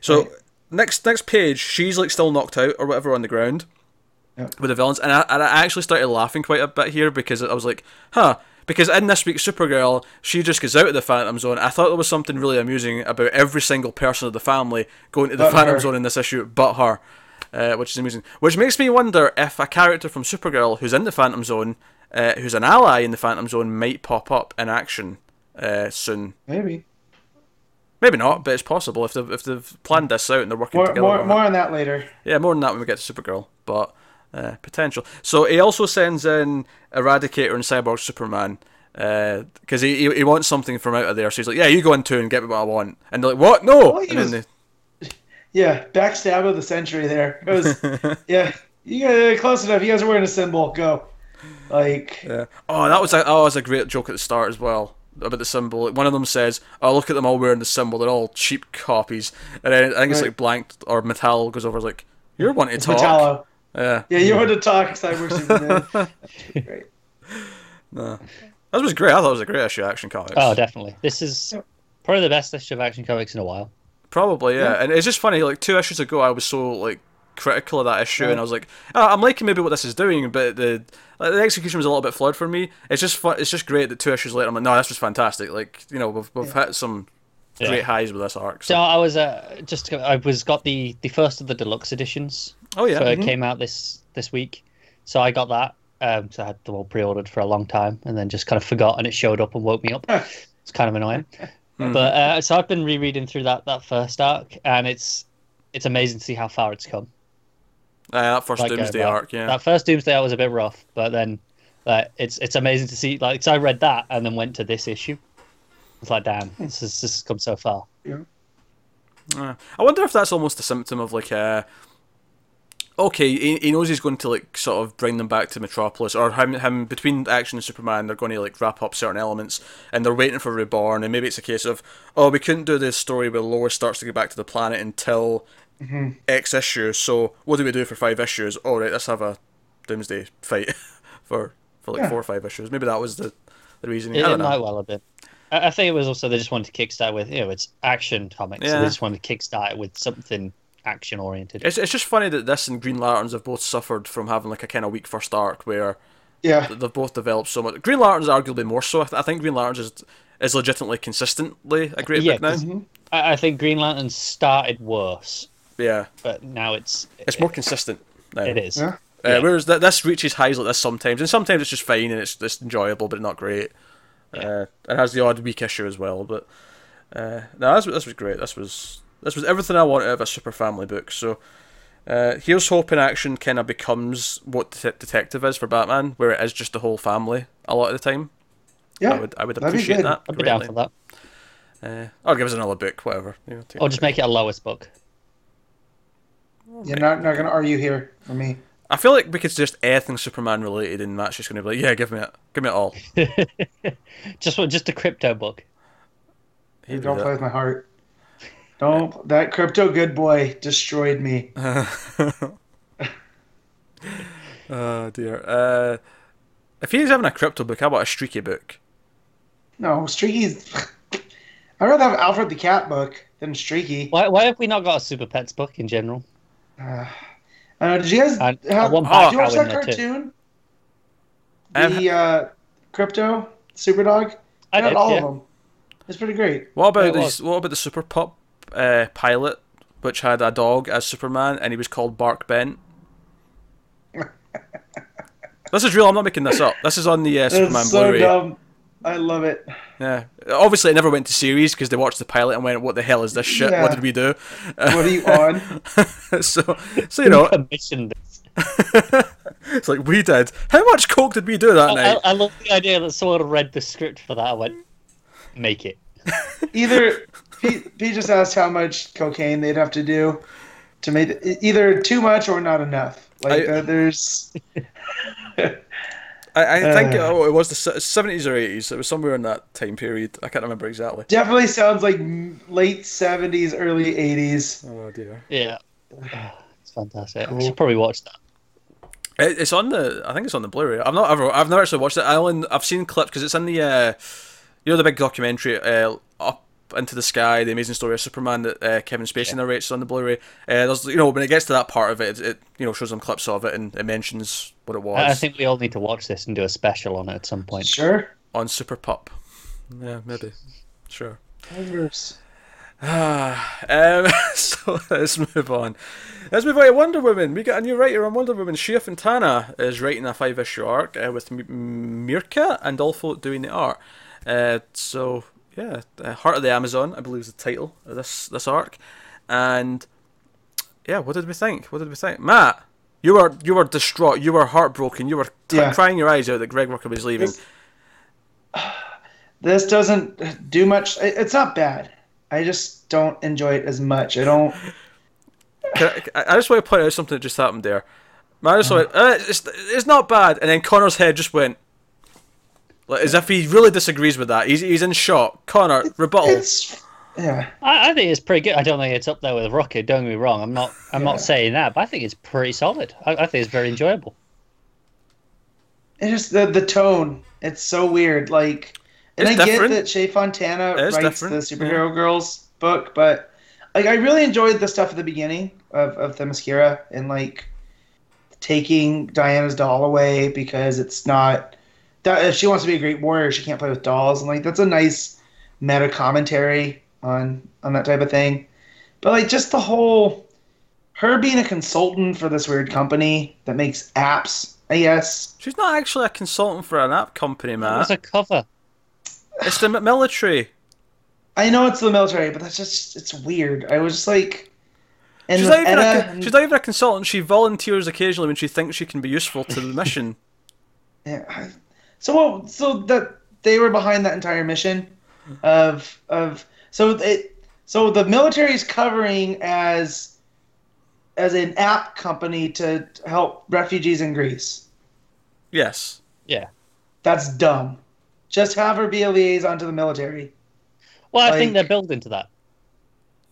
So Right. Next next page, she's like still knocked out or whatever on the ground Yeah. with the villains, and I, and I actually started laughing quite a bit here because I was like, huh. Because in this week's Supergirl, she just gets out of the Phantom Zone. I thought there was something really amusing about every single person of the family going to the But Phantom her. Zone in this issue, but her, uh, which is amusing. Which makes me wonder if a character from Supergirl who's in the Phantom Zone, uh, who's an ally in the Phantom Zone, might pop up in action uh, soon. Maybe Maybe not, but it's possible if they've, if they've planned this out and they're working more together. more on more on that later. Yeah, more than that when we get to Supergirl, but uh, potential. So he also sends in Eradicator and Cyborg Superman because he, he he wants something from out of there. So he's like, "Yeah, you go in too and get me what I want." And they're like, "What? No!" He and then they, Yeah, backstab of the century there. It was yeah. You guys close enough. You guys are wearing a symbol. Go. Like yeah. Oh, that was a oh, that was a great joke at the start as well about the symbol. One of them says, "Oh, look at them all wearing the symbol. They're all cheap copies." And then I think it's like Blanque or Metal goes over like, "You're wanting to it's talk." Metallo. Yeah. Yeah, you want to talk Cyborg Superman. Great. No. That was great. I thought it was a great issue of Action Comics. Oh, definitely. This is probably the best issue of Action Comics in a while. Probably, yeah. Yeah. And it's just funny, like two issues ago, I was so like critical of that issue, Yeah. and I was like, oh, I'm liking maybe what this is doing, but the like, the execution was a little bit flawed for me. It's just fun. It's just great that two issues later, I'm like, no, this was fantastic. Like, you know, we've we've hit some Yeah. great highs with this arc. So So. I was uh, just I was got the the first of the deluxe editions. oh yeah, So it Mhm. came out this this week. So I got that. Um, so I had them all pre-ordered for a long time, and then just kind of forgot, and it showed up and woke me up. It's kind of annoying. Mhm. But uh, so I've been rereading through that that first arc, and it's it's amazing to see how far it's come. Uh, that first Like, Doomsday arc, yeah. That first Doomsday arc was a bit rough, but then uh, it's it's amazing to see. Like, so I read that and then went to this issue. It's like, damn, this has, this has come so far. Uh, I wonder if that's almost a symptom of like uh okay, he, he knows he's going to like sort of bring them back to Metropolis, or him, him between Action and Superman, they're going to like wrap up certain elements, and they're waiting for Reborn, and maybe it's a case of, oh, we couldn't do this story where Lois starts to get back to the planet until Mm-hmm. X issue, so what do we do for five issues? All right, let's have a Doomsday fight for for like Yeah. four or five issues. Maybe that was the the reason. It, I don't know. might well have been. I, I think it was also they just wanted to kickstart with you know it's action comics, so they just wanted to kickstart it with something action oriented. It's, it's just funny that this and Green Lanterns have both suffered from having like a kind of weak first arc where Yeah. they've both developed so much. Green Lanterns arguably more so. I, th- I think Green Lanterns is is legitimately consistently a great Yeah, book now. 'cause- I, I think Green Lantern started worse, Yeah, but now it's it's more consistent now. it is. Yeah. Uh, Yeah. Whereas th- this reaches highs like this sometimes, and sometimes it's just fine and it's it's enjoyable, but not great. Uh, it has the odd weak issue as well, but uh, no, this, this was great. This was this was everything I wanted out of a super family book. So uh, here's hope in action kind of becomes what Det- detective is for Batman, where it is just the whole family a lot of the time. Yeah. I would I would appreciate that. I'd be down for that. Uh, or give us another book, whatever. You know, Or just make it a lowest book. You're not not gonna argue here for me. I feel like because could just anything Superman related, and that's just going to be like, "Yeah, give me it, give me it all." Just what? Just a Krypto book. He'd do Don't that. play with my heart. Don't. That Krypto good boy destroyed me. Oh dear. Uh, if he's having a Krypto book, how about a streaky book? No, Streaky's. I'd rather have Alfred the Cat book than Streaky. Why? Why have we not got a super pets book in general? Uh, uh, did you guys I- I have? want did you Barcow watch in that there too. cartoon? I've- The uh, Krypto Superdog. I It had did, all yeah. of them. It's pretty great. What about It these? What about the Super Pup uh, pilot, which had a dog as Superman, and he was called Bark Bent? this is real. I'm not making this up. This is on the uh, Superman so Blu-ray. dumb. I love it. Yeah. Obviously, it never went to series because they watched the pilot and went, "What the hell is this shit? Yeah. What did we do?" What are you on? so, so you know, commissioned it's like we did. How much coke did we do that I, night? I, I love the idea that someone read the script for that. I went, make it. Either P, P just asked how much cocaine they'd have to do to make it, either too much or not enough. Like I- uh, there's I, I think Uh. oh, it was the seventies or eighties. It was somewhere in that time period. I can't remember exactly. definitely sounds like late seventies, early eighties. Oh dear. Yeah. It's fantastic. I should probably watch that. It, it's on the. I think it's on the Blu-ray. I've not ever. I've never actually watched it. I only. I've seen clips because it's in the. Uh, you know the big documentary, uh, up into the sky, the amazing story of Superman that uh, Kevin Spacey narrates on the Blu-ray. Uh, there's, you know, when it gets to that part of it, it, it you know shows them clips of it and it mentions what it was I I think we all need to watch this and do a special on it at some point. Sure. on Super Pup. Yeah, maybe. Sure. Converse. Ah, um, so let's move on. Let's move on to Wonder Woman. We got a new writer on Wonder Woman. Shea Fontana is writing a five issue arc uh, with M- Mirka and also doing the art. Uh, so yeah, uh, Heart of the Amazon, I believe is the title of this this arc. And yeah, what did we think? What did we think, Matt? You were you were distraught. You were heartbroken. You were t- Yeah. crying your eyes out that Greg Rucka was leaving. This, this doesn't do much. it- It's not bad. I just don't enjoy it as much. I don't. I, I just want to point out something that just happened there. Man, I just went, uh, it's, it's not bad, and then Connor's head just went, like, as if he really disagrees with that. He's, he's in shock. Connor, rebuttal. It's yeah. I, I think it's pretty good. I don't think it's up there with Rucka. Don't get me wrong. I'm not. I'm Yeah. not saying that, but I think it's pretty solid. I, I think it's very enjoyable. It's just the the tone. It's so weird. Like, and It's I different. get that Shea Fontana It is writes the different, superhero girls book, but like I really enjoyed the stuff at the beginning of of Themyscira and like taking Diana's doll away because it's not that if she wants to be a great warrior, she can't play with dolls, and like that's a nice meta commentary on on that type of thing. But like just the whole her being a consultant for this weird company that makes apps, I guess. She's not actually a consultant for an app company, man. was a cover. It's the military. I know it's the military, but that's just it's weird. I was just like, and She's with not, even a, and- she's not even a consultant. She volunteers occasionally when she thinks she can be useful to the mission. yeah, I- so what? So that they were behind that entire mission of of so it so the military is covering as as an app company to help refugees in Greece. Yes. Yeah. That's dumb. Just have her be a liaison to the military. Well, I Like- think they're building to that.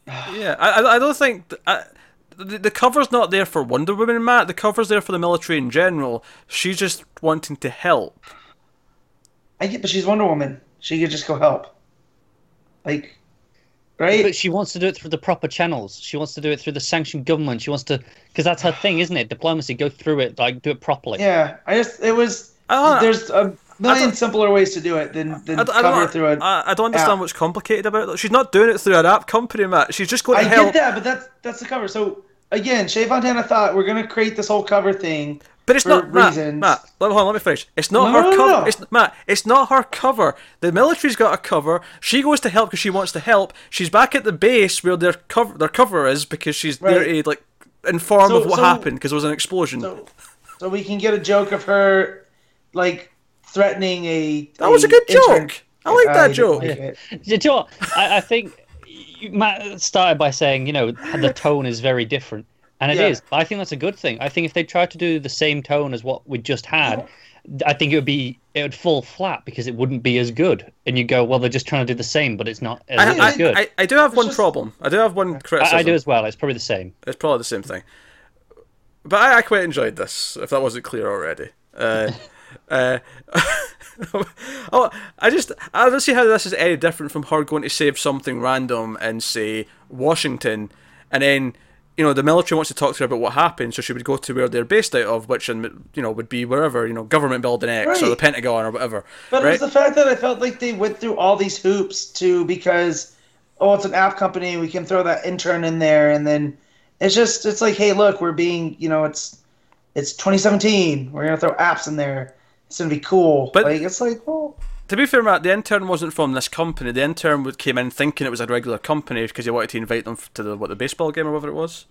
Yeah, I, I- I don't think th- I, the, the cover's not there for Wonder Woman, Matt. The cover's there for the military in general. She's just wanting to help. I get, but she's Wonder Woman. She could just go help. Like, right? But she wants to do it through the proper channels. She wants to do it through the sanctioned government. She wants to, because that's her thing, isn't it? Diplomacy. Go through it, like do it properly. yeah, I just it was. I There's a million simpler ways to do it than than I, don't- I cover don't, through a. I, I don't understand app. what's complicated about it. She's not doing it through an app company, Matt. She's just going I to get that, but that's that's the cover. So again, Shea Fontana thought we're gonna create this whole cover thing. But it's for not Matt, reasons. Matt, let, hold on, let me finish. It's not No, her no, no, cover. no. It's Matt. It's not her cover. The military's got a cover. She goes to help because she wants to help. She's back at the base where their cover their cover is because she's there to like inform So- of what so- happened because there was an explosion. So, so we can get a joke of her like threatening a. that was a good intern- joke. I like that didn't joke. like it. Do you know what? I, I think you- Matt started by saying, you know, the tone is very different, and it is. Yeah. I think that's a good thing. I think if they tried to do the same tone as what we just had, I think it would be it would fall flat because it wouldn't be as good. And you go, well, they're just trying to do the same, but it's not as, I, as I, good. I, I do have one just- problem. I do have one criticism. I, I do as well. It's probably the same. It's probably the same thing. But I, I quite enjoyed this, if that wasn't clear already. Uh, uh, oh, I just I don't see how this is any different from her going to save something random and say Washington, and then you know the military wants to talk to her about what happened, so she would go to where they're based out of, which in, you know would be wherever you know government building X or the Pentagon or whatever. But right? it was the fact that I felt like they went through all these hoops to because oh it's an app company we can throw that intern in there and then it's just it's like hey look we're being you know it's it's 2017 we're gonna throw apps in there it's gonna be cool But- like it's like well To be fair, Matt, the intern wasn't from this company. The intern would came in thinking it was a regular company because he wanted to invite them to the what the baseball game or whatever it was,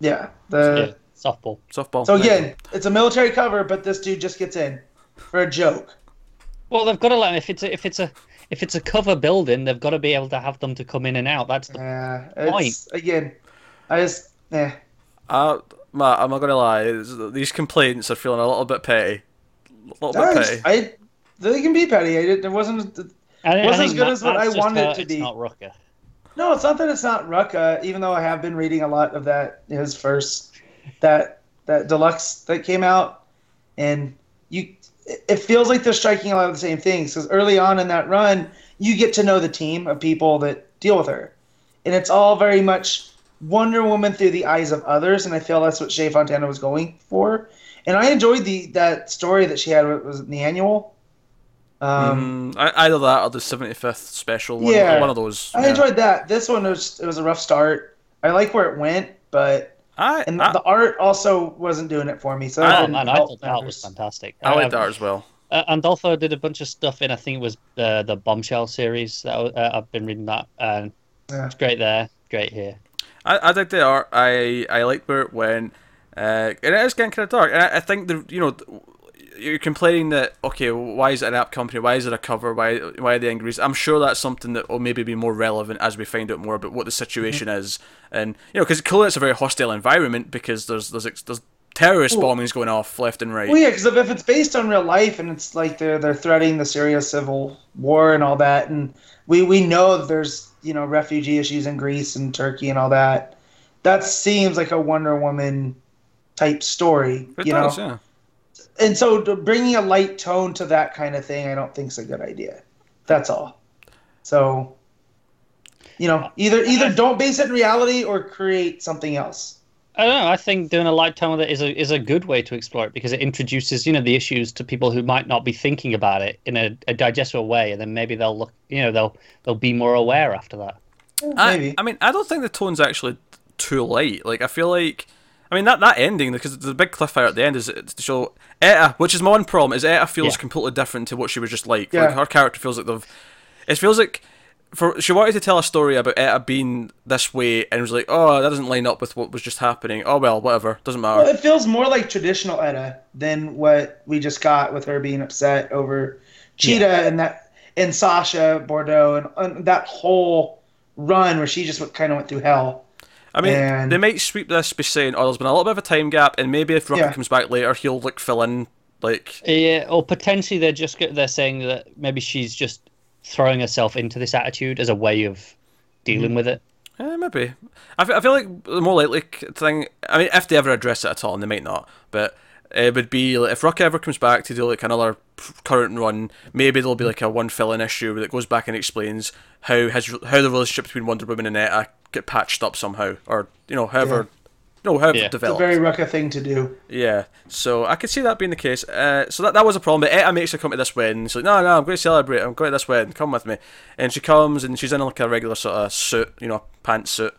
yeah the yeah, softball. softball. so again it's a military cover but this dude just gets in for a joke Well, they've got to let if it's a, if it's a if it's a cover building, they've got to be able to have them to come in and out. That's the yeah Point. again I just yeah. Uh, Matt, I'm not gonna lie. These complaints are feeling a little bit petty. A little I, bit petty. I they can be petty it wasn't I, I Wasn't as good that- as what I wanted her, it to it's be. Not Rucka. No, it's not that it's not Rucka, even though I have been reading a lot of that his first that that deluxe that came out, and you it it feels like they're striking a lot of the same things because early on in that run you get to know the team of people that deal with her, and it's all very much Wonder Woman through the eyes of others, and I feel that's what Shea Fontana was going for, and I enjoyed the that story that she had was in the annual. Um, Mm, I- either that or the 75th special one. Yeah. one of those. I yeah. enjoyed that. This one was it was a rough start. I like where it went, but I, and I, the art also wasn't doing it for me. So that Oh man, I thought that was fantastic. I like Um, that as well. Uh, Andolfo did a bunch of stuff in, I think it was uh, the Bombshell series. That, uh, I've been reading that, and Yeah. it's great there, great here. I, I dig the art. I I like where it went. Uh, and it is getting kind of dark. And I, I think the you know you're complaining that okay, why is it an app company? Why is it a cover? Why why are they angry? I'm sure that's something that will maybe be more relevant as we find out more about what the situation mm-hmm. is. And you know, because clearly it's a very hostile environment because there's there's there's terrorist Well- bombings going off left and right. Well, yeah, because if, if it's based on real life and it's like they're they're threatening the Syria civil war and all that, and we we know there's you know refugee issues in Greece and Turkey and all that. That seems like a Wonder Woman type story, It you does, know. yeah. And so bringing a light tone to that kind of thing, I don't think is a good idea. That's all. So, you know, either either don't base it in reality or create something else. I don't know. I think doing a light tone with it is a is a good way to explore it because it introduces you know the issues to people who might not be thinking about it in a, a digestible way, and then maybe they'll look you know they'll they'll be more aware after that. Maybe. I, I mean, I don't think the tone's actually too light. Like, I feel like, I mean, that that ending because the big cliffhanger at the end is to show Etta, which is my one problem, is Etta feels Yeah. completely different to what she was just like. Yeah. Like her character feels like they've. It feels like. For, she wanted to tell a story about Etta being this way, and was like, oh, that doesn't line up with what was just happening. Oh well, whatever, doesn't matter. Well, it feels more like traditional Etta than what we just got with her being upset over Cheetah and that and Sasha Bordeaux and, and that whole run where she just kind of went through hell. I mean, And- they might sweep this by saying, "Oh, there's been a little bit of a time gap, and maybe if Rucka Yeah. comes back later, he'll like fill in." Like, Yeah, or potentially they're just go- they're saying that maybe she's just throwing herself into this attitude as a way of dealing with it. eh, maybe. I feel, I feel like the more likely thing. I mean, if they ever address it at all, and they might not, but it would be like, if Rucka ever comes back to do like another current run, maybe there'll be like a one fill-in issue that goes back and explains how his how the relationship between Wonder Woman and Etta get patched up somehow, or you know, however, you know, however Yeah. it It's It's a very Rucka thing to do. Yeah, so I could see that being the case. Uh, so that, that was a problem. But Etta makes her come to this wedding. She's like, no, no, I'm going to celebrate. I'm going to this wedding. Come with me. And she comes and she's in like a regular sort of suit, you know, pantsuit.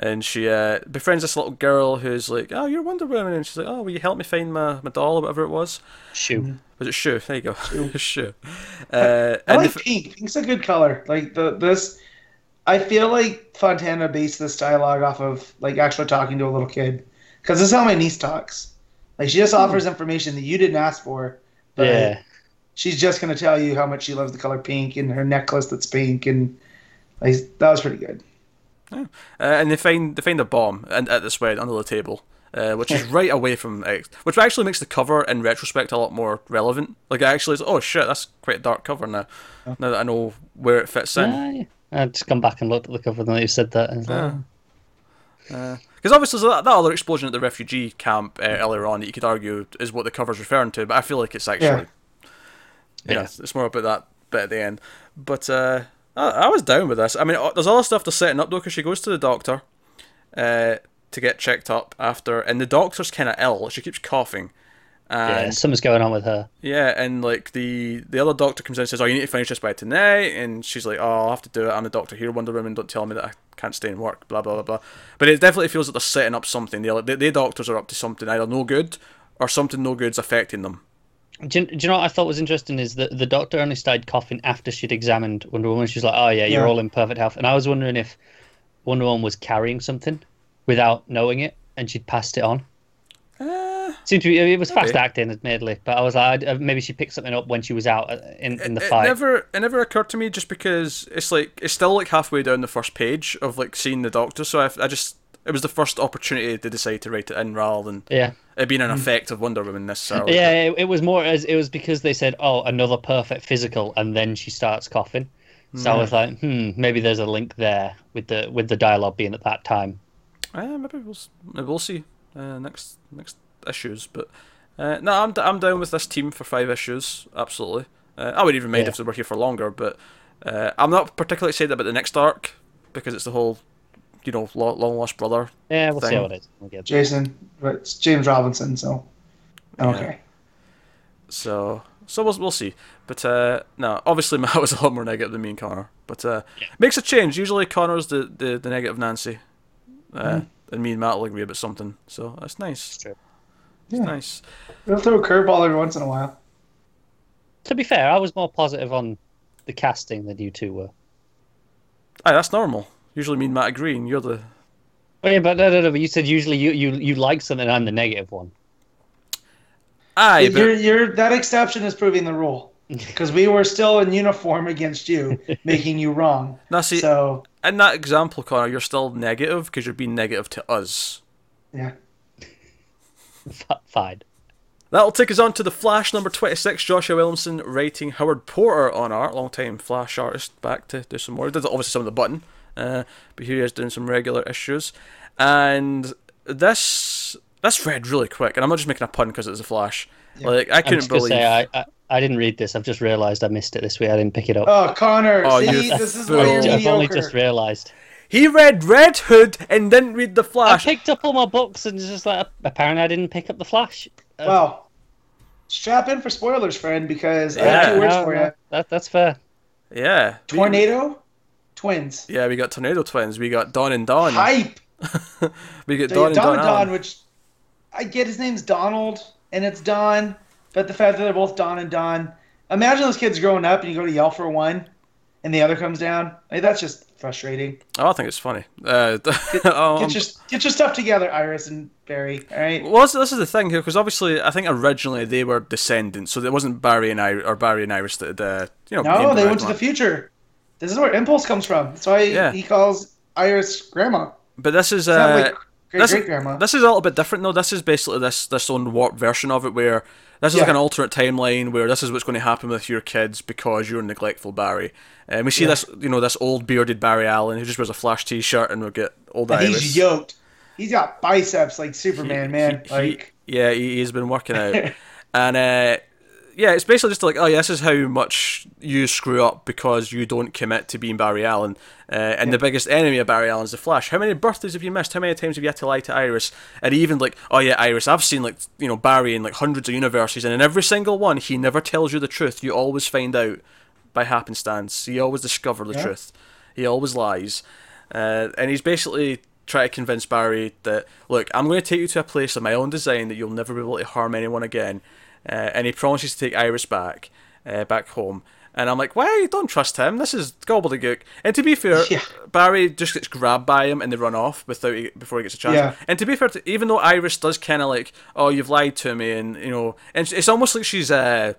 And she uh, befriends this little girl who's like, oh, you're Wonder Woman. And she's like, oh, will you help me find my, my doll or whatever it was? Shoot. Was it Shu? There you go. Shu. Uh, I and like the f- pink. Pink's a good color. Like the this, I feel like Fontana based this dialogue off of like actually talking to a little kid, because this is how my niece talks. Like she just offers information that you didn't ask for, but Yeah. she's just gonna tell you how much she loves the color pink and her necklace that's pink, and like that was pretty good. uh, and they find they find a bomb and at this wedding under the table. Uh, which is right away from X, which actually makes the cover in retrospect a lot more relevant. Like, it actually, is, oh shit, that's quite a dark cover now. Now that I know where it fits in. Yeah, yeah. I just come back and looked at the cover and you said that. And it's like, Yeah. Because obviously, there's that, that other explosion at the refugee camp uh, earlier on that you could argue is what the cover's referring to, but I feel like it's actually, Yeah. yeah, Yeah. it's more about that bit at the end. But uh, I, I was down with this. I mean, uh, there's other stuff they're setting up though, because she goes to the doctor uh, to get checked up after, and the doctor's kind of ill. She keeps coughing. Yeah, something's going on with her. yeah, and like the the other doctor comes in and says, "Oh, you need to finish this by tonight," and she's like, "Oh, I'll have to do it. I'm the doctor here, Wonder Woman. Don't tell me that I can't stay and work." Blah blah blah blah. But it definitely feels like they're setting up something. The the, the doctors are up to something either no good or something no good's affecting them. Do you, do you know what I thought was interesting is that the doctor only started coughing after she'd examined Wonder Woman. She's like, "Oh yeah, you're Yeah. all in perfect health." And I was wondering if Wonder Woman was carrying something without knowing it, and she'd passed it on. Uh, Seemed to be it was fast acting, admittedly, but I was like, uh, maybe she picked something up when she was out uh, in in the it fight. never it never occurred to me just because it's like it's still like halfway down the first page of like seeing the doctor. So I, I just it was the first opportunity to decide to write it in rather than Yeah, it being an effect of Wonder Woman necessarily. yeah. It, it was more as it was because they said, "Oh, another perfect physical," and then she starts coughing. So I was like, hmm, maybe there's a link there with the with the dialogue being at that time. Uh, maybe we'll maybe we'll see uh, next next issues, but uh, no, I'm d- I'm down with this team for five issues. Absolutely, uh, I would even mind Yeah. if they were here for longer, but uh, I'm not particularly excited about the next arc because it's the whole, you know, long lost brother. Yeah, we'll see Thing. how it is. We'll Jason, but it's James Robinson, so okay. So so we'll we'll see. But uh, no, obviously Matt was a lot more negative than me and Connor, but uh, makes a change. Usually Connor's the the, the negative Nancy, uh, and me and Matt will agree about something. So that's nice. true. It's Yeah. nice. We'll throw a curveball every once in a while. To be fair, I was more positive on the casting than you two were. Aye, that's normal. Usually me and Matt agree, and you're the Oh, yeah, but no, no, no. But you said usually you you you like something, and I'm the negative one. Aye, but you're, you're, that exception is proving the rule because we were still in uniform against you, making you wrong. now see So in that example, Connor, you're still negative because you're being negative to us. yeah, F- Fine. That'll take us on to the Flash number 26, Joshua Williamson writing Howard Porter on art, long time Flash artist, back to do some more. He did obviously some of the button, uh, but here he is doing some regular issues. And this this read really quick, and I'm not just making a pun because it's a Flash. Like, I couldn't just gonna believe. say I, I I didn't read this. I've just realised I missed it this week. I didn't pick it up. Oh, Connor, Oh, see, you this is fool. why you're I've mediocre. only just realised. He read Red Hood and didn't read The Flash. I picked up all my books and just like apparently I didn't pick up the Flash. Uh, well, strap in for spoilers, friend, because I have two words no, for no, you: that, that's fair. Yeah. Tornado, twins, Yeah, we got Tornado Twins. We got Dawn and Dawn. hype. We got So, Dawn and Don Dawn. and Allen. Don, which I get his name's Donald and it's Don, but the fact that they're both Don and Don. Imagine those kids growing up and you go to yell for one, and the other comes down. Like, that's just frustrating. Oh, I think it's funny. Uh, um, Get your get your stuff together, Iris and Barry. All right. Well, this, is the thing here, because obviously I think originally they were descendants, so it wasn't Barry and I or Barry and Iris that uh, you know. No, they went to the future. This is where Impulse comes from. That's why Yeah. he calls Iris Grandma. But this is uh, like great this, great grandma. this is a little bit different though. This is basically this this own warped version of it where this is like an alternate timeline where this is what's going to happen with your kids because you're neglectful Barry. And we see Yeah. this, you know, this old bearded Barry Allen who just wears a Flash T-shirt and we get old And Iris. he's yoked. He's got biceps like Superman, man. He- like yeah, he, he's been working out, and uh, yeah, it's basically just like, oh, yeah, this is how much you screw up because you don't commit to being Barry Allen, uh, and the biggest enemy of Barry Allen is the Flash. How many birthdays have you missed? How many times have you had to lie to Iris? And even like, oh yeah, Iris, I've seen like you know Barry in like hundreds of universes, and in every single one, he never tells you the truth. You always find out by happenstance. You always discover the Yeah. truth. He always lies, uh, and he's basically trying to convince Barry that look, I'm going to take you to a place of my own design that you'll never be able to harm anyone again. Uh, and he promises to take Iris back, uh, back home. And I'm like, why? Don't trust him. This is gobbledygook. And to be fair, Yeah. Barry just gets grabbed by him and they run off without he, before he gets a chance. Yeah. And to be fair, to, even though Iris does kind of like, oh, you've lied to me, and you know, and it's- it's almost like she's uh,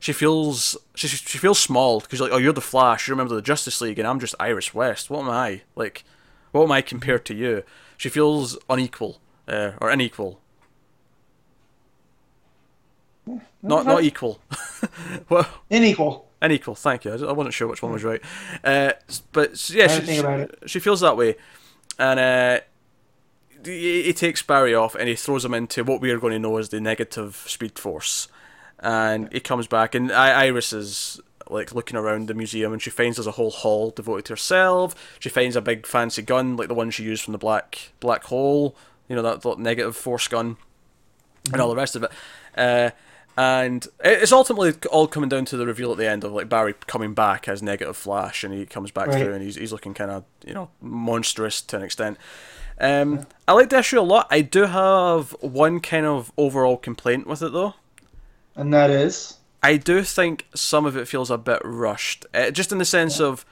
she feels she she feels small because like, oh, you're the Flash, you're a member of the Justice League, and I'm just Iris West. What am I like? What am I compared to you? She feels unequal uh, or unequal. Not not equal. well, unequal. unequal. Thank you. I wasn't sure which one was right. Uh, but yeah, she, didn't think about it. she feels that way, and uh, he, he takes Barry off and he throws him into what we are going to know as the negative Speed Force, and he comes back and I- Iris is like looking around the museum and she finds there's a whole hall devoted to herself. She finds a big fancy gun like the one she used from the black black hole. You know that, that negative force gun and all the rest of it. Uh, and it's ultimately all coming down to the reveal at the end of like Barry coming back as negative Flash, and he comes back Right. through, and he's he's looking kind of you know monstrous to an extent. Um, I like the issue a lot. I do have one kind of overall complaint with it though. And that is I do think some of it feels a bit rushed, uh, just in the sense of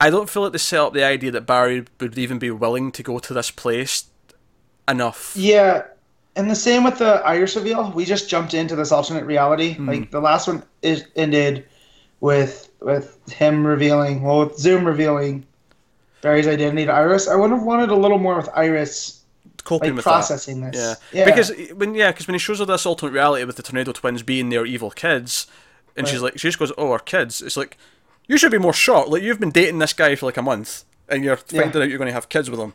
I don't feel like they set up the idea that Barry would even be willing to go to this place enough. Yeah, and the same with the Iris reveal. We just jumped into this alternate reality. Hmm. Like the last one is ended with with him revealing, well, with Zoom revealing Barry's identity to Iris. I would have wanted a little more with Iris coping like with processing that. this. Yeah. yeah, because when yeah, because when he shows her this alternate reality with the tornado twins being their evil kids, and she's like, she just goes, "Oh, our kids." It's like you should be more shocked. Like you've been dating this guy for like a month, and you're Yeah. finding out you're going to have kids with him.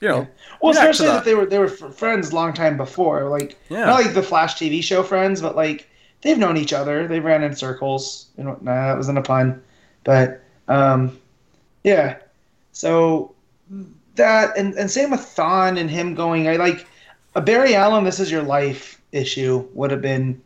You know, Well, especially that. that. they were they were friends long time before. Like Yeah. not like the Flash TV show friends, but like they've known each other. They ran in circles. You know, nah, that wasn't a pun, but um, yeah. So that and and same with Thawne and him going. I like a Barry Allen. This is your life issue would have been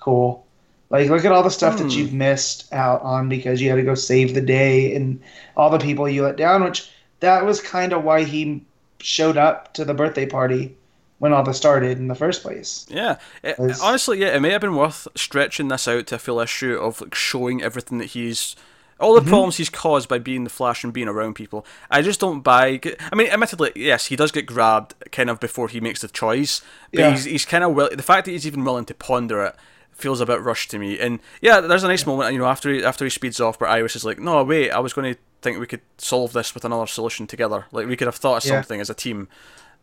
cool. Like, look at all the stuff Hmm. that you've missed out on because you had to go save the day and all the people you let down, which that was kind of why he showed up to the birthday party when all this started in the first place. Yeah, it, honestly, yeah, it may have been worth stretching this out to a full issue of like showing everything that he's, all the Mm-hmm. problems he's caused by being the Flash and being around people. I just don't buy. I mean, admittedly, yes, he does get grabbed kind of before he makes the choice, but Yeah. he's he's kind of will. The fact that he's even willing to ponder it feels a bit rushed to me. And yeah, there's a nice moment, you know, after he, after he speeds off, where Iris is like, "No, wait, I was going to think we could solve this with another solution together. Like we could have thought of Yeah. something as a team."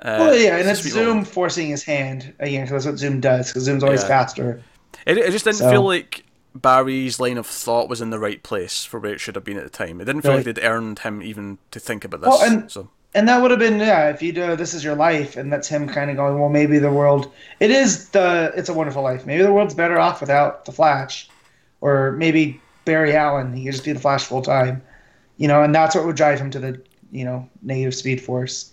Uh, well, yeah, and it's Zoom moment. forcing his hand again because that's what Zoom does. Because Zoom's always Yeah. faster. It, it just didn't So- feel like Barry's line of thought was in the right place for where it should have been at the time. It didn't feel like they'd earned him even to think about this. Well, and- so And that would have been yeah, if you do this is your life, and that's him kind of going, well, maybe the world. It is the It's a Wonderful Life. Maybe the world's better off without the Flash, or maybe Barry Allen. He could just be the Flash full time, you know. And that's what would drive him to the you know negative Speed Force,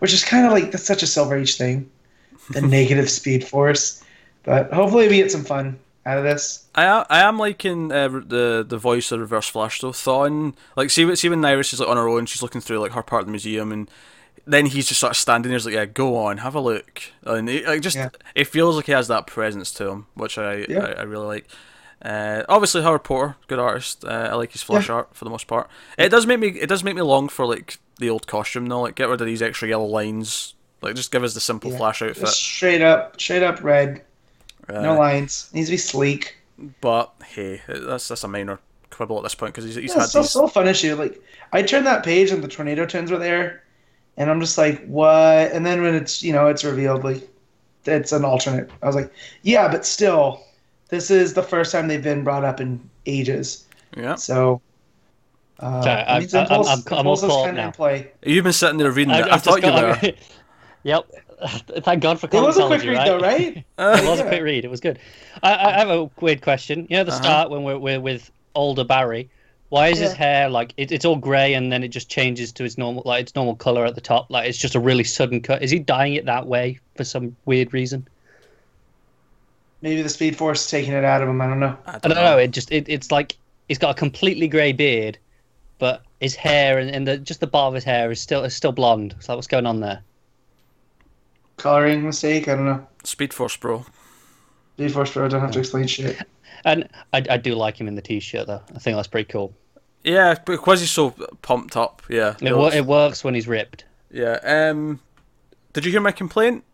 which is kind of like that's such a Silver Age thing, the negative Speed Force. But hopefully we get some fun out of this. I am, I am liking uh, the the voice of Reverse Flash though. Thawne, like see see when Iris is like on her own, she's looking through like her part of the museum, and then he's just sort of standing there, he's like, yeah, go on, have a look, and it, like just Yeah. it feels like he has that presence to him, which I Yeah. I, I really like. Uh, obviously, Howard Porter, good artist. Uh, I like his flash art for the most part. It does make me it does make me long for like the old costume though. Like get rid of these extra yellow lines. Like just give us the simple Yeah. flash outfit. Just straight up, straight up red, no Uh, lines. Needs to be sleek. but hey, that's that's a minor quibble at this point because he's, he's Yeah, had it's still, these. still fun issue. Like I turned that page and the tornado twins were there, and I'm just like, what? And then when it's you know it's revealed like it's an alternate, I was like, yeah, but still, this is the first time they've been brought up in ages. Yeah. So. Uh, Okay, I'm- means I'm- I'm- I'm Impulse all caught kinda in now. play. You've been sitting there reading I, it. I, I've thought you got- were. yep. Thank God for It was a quick read right? though, right? it was a Yeah. quick read. It was good. I, I have a weird question. You know, the Uh-huh. start when we're, we're with older Barry. Why is his hair like it, it's all grey and then it just changes to its normal like its normal color at the top? Like it's just a really sudden cut. Is he dyeing it that way for some weird reason? Maybe the Speed Force is taking it out of him. I don't know. I I don't know. It just it, it's like he's got a completely grey beard, but his hair and, and the, just the bar of his hair is still is still blonde. So what's going on there? Coloring mistake. I don't know. Speed Force, bro. Speed Force Pro don't have to explain shit. And I, I do like him in the t-shirt though. I think that's pretty cool. Yeah, because he's so pumped up. Yeah. It, wo- it works when he's ripped. yeah. Um, did you hear my complaint?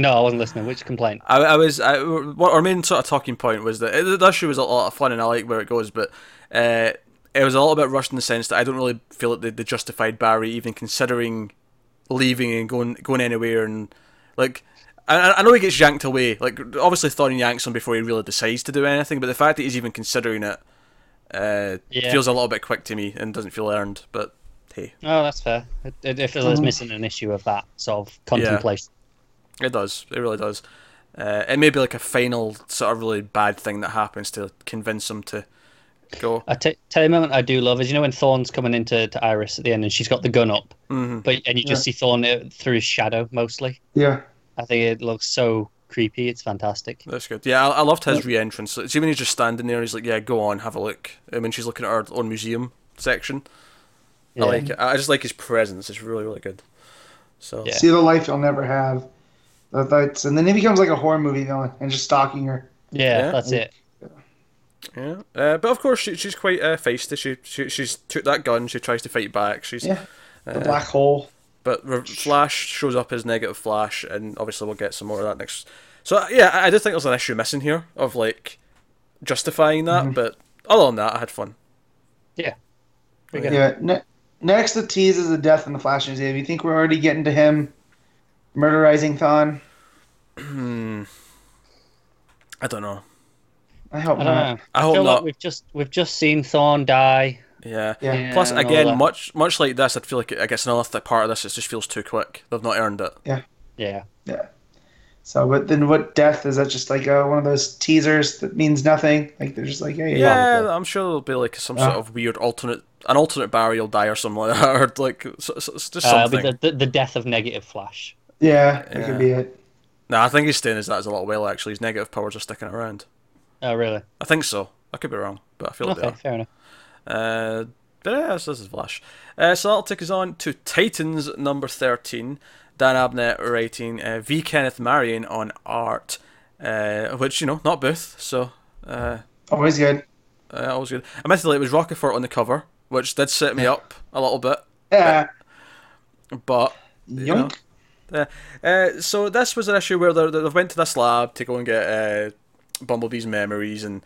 No, I wasn't listening. Which complaint? I, I was. I, what our main sort of talking point was that it, the issue was a lot of fun and I like where it goes, but uh, it was a little bit rushed in the sense that I don't really feel that they, they justified Barry even considering leaving and going going anywhere and like. I, I know he gets yanked away. Like obviously, Thawne yanks him before he really decides to do anything. But the fact that he's even considering it uh, Yeah. feels a little bit quick to me and doesn't feel earned. But hey, Oh, that's fair. It, it, it feels like it's missing an issue of that sort of contemplation. It does. It really does. Uh, it may be like a final sort of really bad thing that happens to convince him to go. I t- tell you a moment I do love is you know when Thawne's coming into to Iris at the end and she's got the gun up, Mhm. but and you just see Thawne uh, through his shadow mostly. Yeah. I think it looks so creepy. It's fantastic. That's good. Yeah, I, I loved his re-entrance. See when he's just standing there, he's like, "Yeah, go on, have a look." I mean, she's looking at her own museum section, Yeah. I like it. I just like his presence. It's really, really good. So Yeah. See the life you'll never have. That, that's and then he becomes like a horror movie villain and just stalking her. Yeah, Yeah. that's it. yeah. Uh, but of course, she, she's quite uh, feisty. She, she she's took that gun. She tries to fight back. She's Yeah. The uh, black hole. But Re- Flash shows up as negative Flash, and obviously we'll get some more of that next. So uh, yeah, I I did think there's an issue missing here of like justifying that, but other than that, I had fun. Yeah. Yeah. Yeah. Ne- next, the tease is the death in the Flash Museum. You think we're already getting to him murderizing Thawne? Hmm. I don't know. I hope I don't not. know. I hope feel not. like we've just we've just seen Thawne die. Yeah. Yeah. Yeah, Plus, and all again, that. much much like this, I feel like I guess another th- part of this it just feels too quick. They've not earned it. Yeah. Yeah. Yeah. So, but then what death is that? Just like uh, one of those teasers that means nothing. Like they're just like, hey, Yeah, Probably. I'm sure there'll be like some Yeah. sort of weird alternate, an alternate Barry will die or something like that, or like so, so, it's just Uh, it'll something. be the, the the death of negative Flash. Yeah, that Yeah. could be it. No, I think he's staying as that as a little while. Actually, his negative powers are sticking around. Oh really? I think so. I could be wrong, but I feel like they Okay, are. fair enough. Uh, but yeah, this is Flash. Uh, so that'll take us on to Titans number 13. Dan Abnett writing, uh, V. Kenneth Marion on art, uh, which, you know, not Booth, so uh, Always good. uh, always good. Admittedly, it was Rocafort on the cover, which did set me up a little bit, Yeah. but. you know. Yoink. Uh, so this was an issue where they they went to this lab to go and get uh, Bumblebee's memories and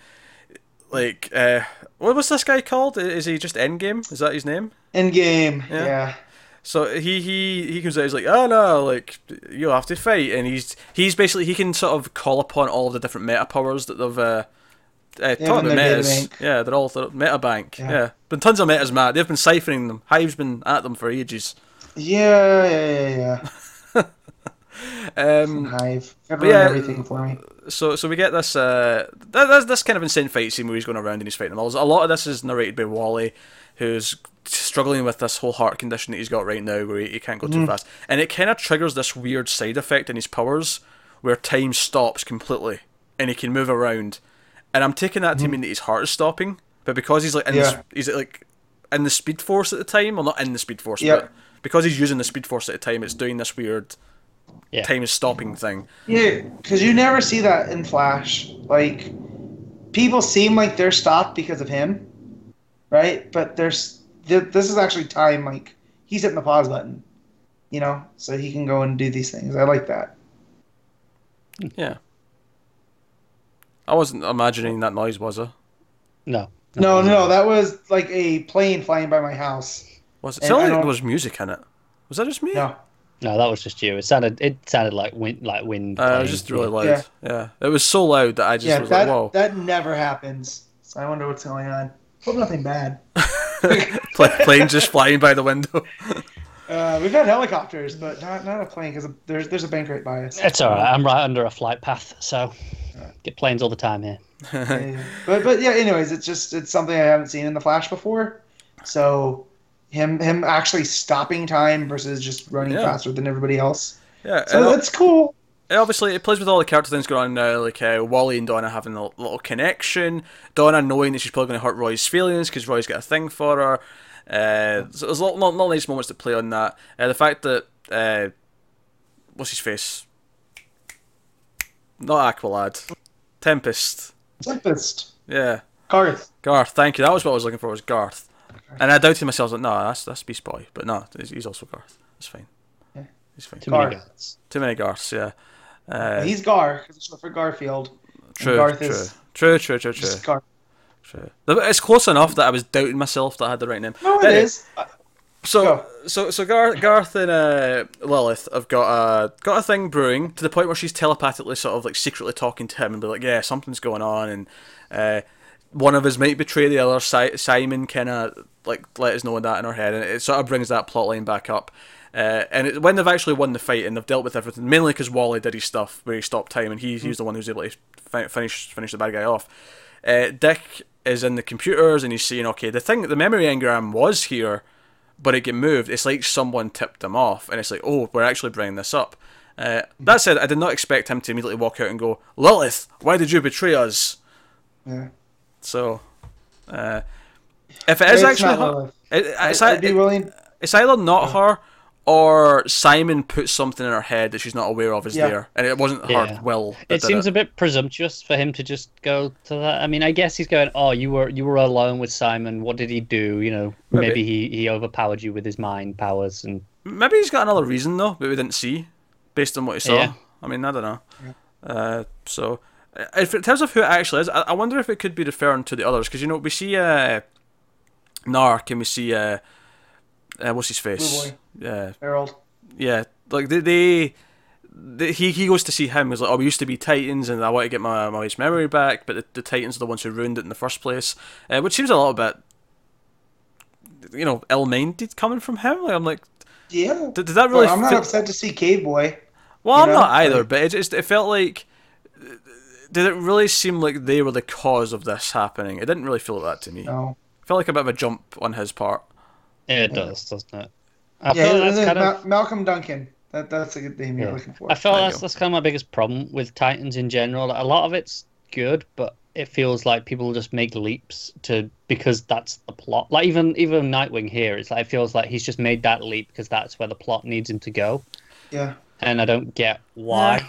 like uh, what was this guy called? Is he just Endgame? Is that his name? Endgame. Yeah. Yeah. So he he he comes out. He's like, oh no, like you'll have to fight, and he's he's basically he can sort of call upon all the different meta powers that they've. Uh, uh, Yeah, talking about metas, yeah, they're all they're meta bank. Yeah. Yeah. been tons of metas, Matt. They've been siphoning them. Hive's been at them for ages. Yeah, yeah, yeah, yeah. Um, Hive. Gotta but run yeah, everything for me. so so we get this uh th- this, this kind of insane fight scene where he's going around and he's fighting them all. A lot of this is narrated by Wally, who's struggling with this whole heart condition that he's got right now, where he, he can't go too fast, and it kind of triggers this weird side effect in his powers where time stops completely and he can move around. And I'm taking that to mean that his heart is stopping, but because he's like in Yeah. this, he's like in the Speed Force at the time, well not in the Speed Force, Yeah. but because he's using the Speed Force at the time, it's doing this weird Yeah. time is stopping thing. Yeah, because you never see that in Flash. Like, people seem like they're stopped because of him, right? But there's th- this is actually time. Like, he's hitting the pause button, you know, so he can go and do these things. I like that. Yeah. I wasn't imagining that noise, was I? No. No, no, no, that was like a plane flying by my house. Was it? It sounded like there was music in it. Was that just me? No. No, that was just you. It sounded it sounded like wind like wind. Uh, it was just really loud. Yeah. Yeah. It was so loud that I just yeah, was that like, whoa. that never happens. So I wonder what's going on. Hope nothing bad. Pla- plane just flying by the window. Uh, we've had helicopters, but not not a plane because there's there's a bank right by us. It's all right. I'm right under a flight path, so get planes all the time here. Yeah, yeah. But but yeah. Anyways, it's just it's something I haven't seen in the Flash before. So him him actually stopping time versus just running Yeah. faster than everybody else. Yeah. So that's cool. it obviously, it plays with all the character things going on now, like uh, Wally and Donna having a little connection. Donna knowing that she's probably going to hurt Roy's feelings because Roy's got a thing for her. Uh, so there's a lot, lot, lot of nice moments to play on that. Uh, the fact that uh, what's his face? Not Aqualad, Tempest. Tempest. Yeah, Garth. Garth. Thank you. That was what I was looking for. Was Garth. And I doubted myself. I was like, no, that's that's Beast Boy. But no, he's he's also Garth. That's fine. Yeah. He's fine. Too many Garth. guys. Too many Garths. Yeah. Uh, He's Gar because it's short for Garfield. true, Garth true, is true, true, true, true. just Garth. True. It's close enough that I was doubting myself that I had the right name. No, it Anyway, is. Uh, So, Go. so, so Garth, Garth and uh, Lilith have got a got a thing brewing to the point where she's telepathically sort of like secretly talking to him and be like, "Yeah, something's going on," and uh, one of us might betray the other. Si- Psimon kind of like let us know that in her head, and it sort of brings that plot line back up. Uh, and it, when they've actually won the fight and they've dealt with everything, mainly because Wally did his stuff where he stopped time and he, he was the one who's able to fi- finish finish the bad guy off. Uh, Dick is in the computers and he's saying, okay, the thing, the memory engram was here, but it get moved. It's like someone tipped them off, and it's like, oh, we're actually bringing this up. Uh, that said, I did not expect him to immediately walk out and go, Lilith, why did you betray us? yeah. So, uh, if it is It's actually her, Lilith. it, it's, I'd be it- willing. it's either not her or Psimon put something in her head that she's not aware of is Yeah. there, and it wasn't her Yeah. will. It did seems a bit presumptuous for him to just go to that. I mean, I guess he's going, "Oh, you were you were alone with Psimon. What did he do? You know, Maybe. maybe, he, he overpowered you with his mind powers." And Maybe he's got another reason though, but we didn't see, based on what he saw. Yeah. I mean, I don't know. Uh, so, uh, if in terms of who it actually is, I, I wonder if it could be referring to the others because you know we see uh, Narc and we see uh, uh what's his face? Yeah, Herald. yeah. Like they, they, they, he he goes to see him. He's like, oh, we used to be Titans, and I want to get my my wife's memory back, but the, the Titans are the ones who ruined it in the first place, uh, which seems a little bit, you know, ill-minded coming from him. Like I'm like, Yeah. did, did that really? Well, I'm not feel- upset to see Cave Boy. well, I'm know, not either, but it just it felt like. Did it really seem like they were the cause of this happening? It didn't really feel like that to me. It No. felt like a bit of a jump on his part. it does, doesn't it? I Yeah, feel that's uh, then kind of. Ma- Malcolm Duncan. That that's a good name you're Yeah. looking for. I feel that's go. that's kind of my biggest problem with Titans in general. A lot of it's good, but it feels like people just make leaps to because that's the plot. Like even even Nightwing here, it's like it feels like he's just made that leap because that's where the plot needs him to go, yeah. and I don't get why.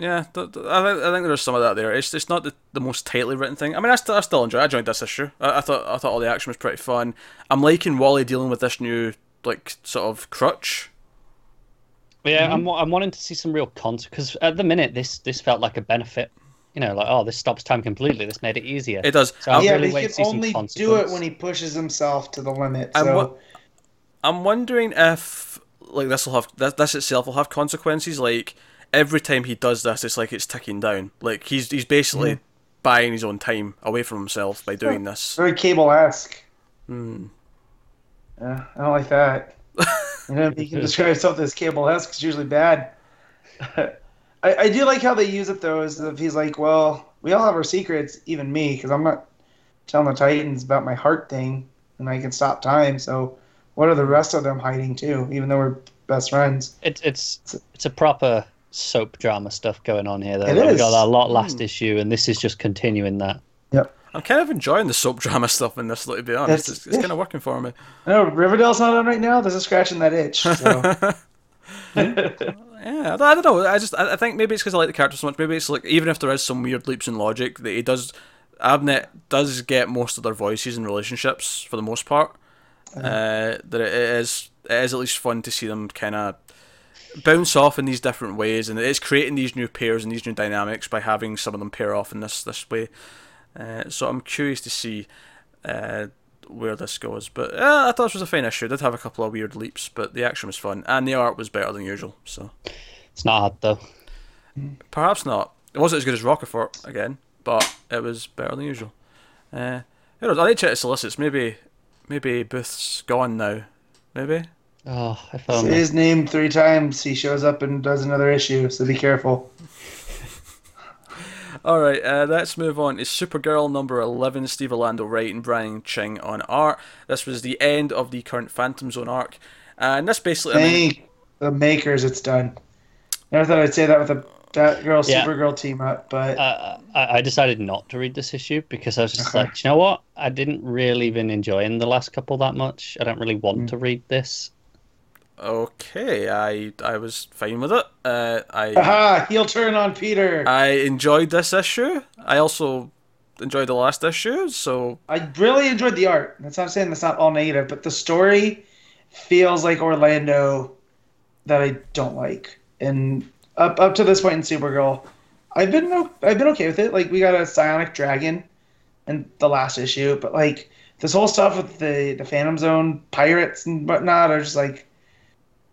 Yeah, th- th- I, think, I think there's some of that there. It's it's not the, the most tightly written thing. I mean, I, st- I still enjoy. I joined this issue. I, I thought I thought all the action was pretty fun. I'm liking Wally dealing with this new like sort of crutch. But yeah, I'm mm-hmm. I'm wanting to see some real consequence because at the minute this this felt like a benefit. You know, like oh, this stops time completely. This made it easier. It does. So I'm yeah, really but he can only do it when he pushes himself to the limit. I'm So I'm wondering if like this will have this, this itself will have consequences. Like every time he does this, it's like it's ticking down. Like he's he's basically Mm-hmm. buying his own time away from himself by doing this. very cable esque. Hmm. Yeah, I don't like that. you know, if you can describe something as cable esque, it's usually bad. I, I do like how they use it though. Is if he's like, well, we all have our secrets, even me, because I'm not telling the Titans about my heart thing, and I can stop time. So, what are the rest of them hiding too? Even though we're best friends. It's it's it's a proper soap drama stuff going on here. Though It Like, we got that a lot last Hmm. issue, and this is just continuing that. Yep. I'm kind of enjoying the soap drama stuff in this. To be honest, That's- it's, it's kind of working for me. I know Riverdale's not on right now. This is scratching that itch. So. Yeah, I don't, know. I just I, I think maybe it's because I like the character so much. Maybe it's like even if there is some weird leaps in logic, that he does. Abnett does get most of their voices in relationships for the most part. Uh, that it is it is at least fun to see them kind of bounce off in these different ways, and it's creating these new pairs and these new dynamics by having some of them pair off in this this way. Uh, so I'm curious to see uh, where this goes. But yeah, I thought this was a fine issue. It did have a couple of weird leaps, but the action was fun and the art was better than usual. So It's not hard though. perhaps not. It wasn't as good as Rocafort again, but it was better than usual. Uh, who knows? I need to check the solicits. Maybe, maybe Booth's gone now. Maybe. Oh, if Say only. his name three times, he shows up and does another issue. So be careful. All right, uh, let's move on to Supergirl number 11, Steve Orlando Wright and Brian Ching on art. This was the end of the current Phantom Zone arc. And this basically. I mean, the makers, it's done. Never thought I'd say that with a that girl Yeah. Supergirl team up, but Uh, I, I decided not to read this issue because I was just like, you know what? I didn't really even enjoy in the last couple that much. I don't really want Mm. to read this. Okay, I I was fine with it. Uh, I aha, heel turn on Peter. I enjoyed this issue. I also enjoyed the last issue, so I really enjoyed the art. That's not saying that's not all negative, but the story feels like Orlando that I don't like. And up up to this point in Supergirl, I've been I've been okay with it. Like we got a psionic dragon in the last issue, but like this whole stuff with the the Phantom Zone pirates and whatnot are just like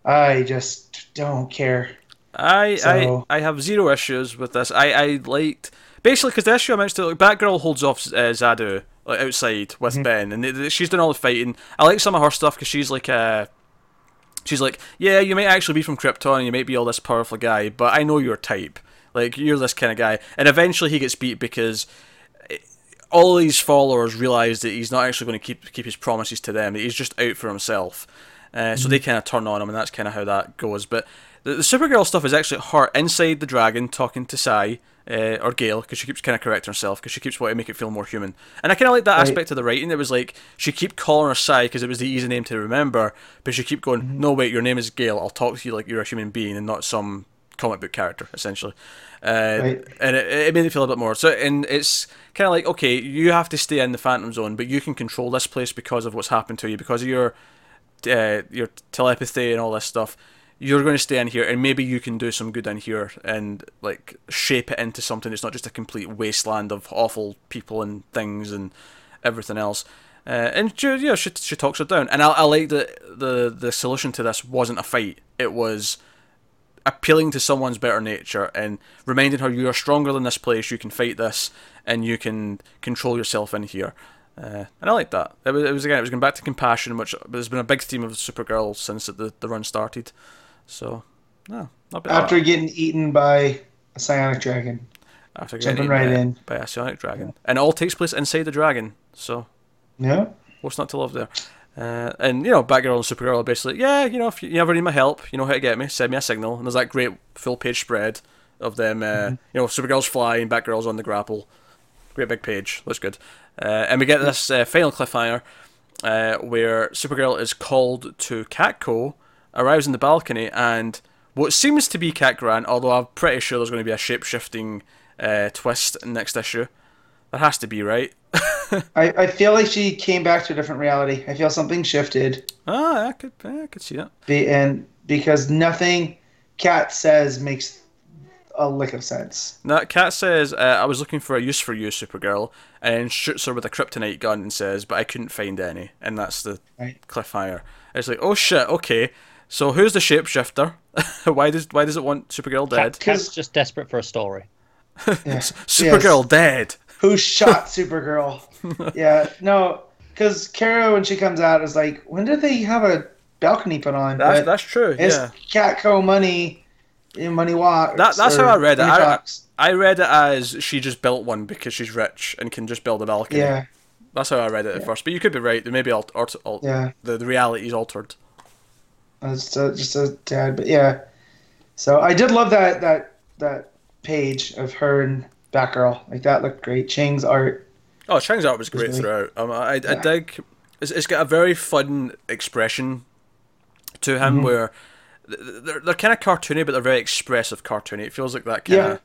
I just don't care. I So- I I have zero issues with this. I I liked basically because the issue amounts to like Batgirl holds off uh, Xa-Du like outside with Ben, and th- th- she's doing all the fighting. I like some of her stuff because she's like uh she's like yeah you might actually be from Krypton and you might be all this powerful guy, but I know your type. Like you're this kind of guy, and eventually he gets beat because all these followers realize that he's not actually going to keep keep his promises to them. that He's just out for himself. Uh, So they kind of turn on him, and that's kind of how that goes. But the, the Supergirl stuff is actually her inside the dragon talking to Psi uh, or Gail because she keeps kind of correcting herself because she keeps wanting to make it feel more human. And I kind of like that Right. aspect of the writing. It was like she keep calling her Psi because it was the easy name to remember, but she keep going, "No, wait, your name is Gail. I'll talk to you like you're a human being and not some comic book character, essentially." Uh, Right. and it, it made it feel a bit more. So, and it's kind of like, okay, you have to stay in the Phantom Zone, but you can control this place because of what's happened to you, because of your uh, your telepathy and all this stuff. You're going to stay in here, and maybe you can do some good in here and like shape it into something that's not just a complete wasteland of awful people and things and everything else. Uh, and she, yeah, she, she talks her down, and I, I like that the the solution to this wasn't a fight; it was appealing to someone's better nature and reminding her you are stronger than this place, you can fight this, and you can control yourself in here. Uh, and I like that. It was, it was again, it was going back to compassion, which there's been a big theme of Supergirl since the the run started. So, no, not bad. After getting eaten by a psionic dragon. After jumping right eaten in. by a psionic dragon, and it all takes place inside the dragon. So, Yeah. what's not to love there? Uh, and you know, Batgirl and Supergirl are basically, yeah, you know, if you, you ever need my help, you know how to get me. Send me a signal. And there's that great full page spread of them. Uh, You know, Supergirl's flying, Batgirl's on the grapple. Great big page. Looks good. Uh, and we get this uh, final cliffhanger uh, where Supergirl is called to Catco, arrives in the balcony, and what seems to be Cat Grant, although I'm pretty sure there's going to be a shape shifting uh, twist next issue. There has to be, right? I, I feel like she came back to a different reality. I feel something shifted. Ah, I could, I could see that. Be, and because nothing Cat says makes a lick of sense. Now, Cat says, uh, I was looking for a use for you, Supergirl, and shoots her with a kryptonite gun and says, but I couldn't find any. And that's the Right. cliffhanger. It's like, oh shit, okay. So who's the shapeshifter? why does why does it want Supergirl Cat, dead? Cat's just desperate for a story. Yeah. Supergirl dead. Who shot Supergirl? yeah, no, because Kara when she comes out is like, when did they have a balcony put on? That's But that's true. it's Yeah. Catco money, eh, money walks. That- that's how I read it. I- I read it as she just built one because she's rich and can just build a balcony. yeah, That's how I read it at first. But you could be right. They maybe alt- alt- alt- yeah. the, the reality is altered. It's uh, just a tad, but yeah. So I did love that that that page of her and Batgirl. Like that looked great. Chang's art. Oh, Chang's art was great really- throughout. Um, I, I Yeah. dig. It's, it's got a very fun expression to Mm-hmm. him where th- th- they're, they're kind of cartoony, but they're very expressive cartoony. It feels like that kind of.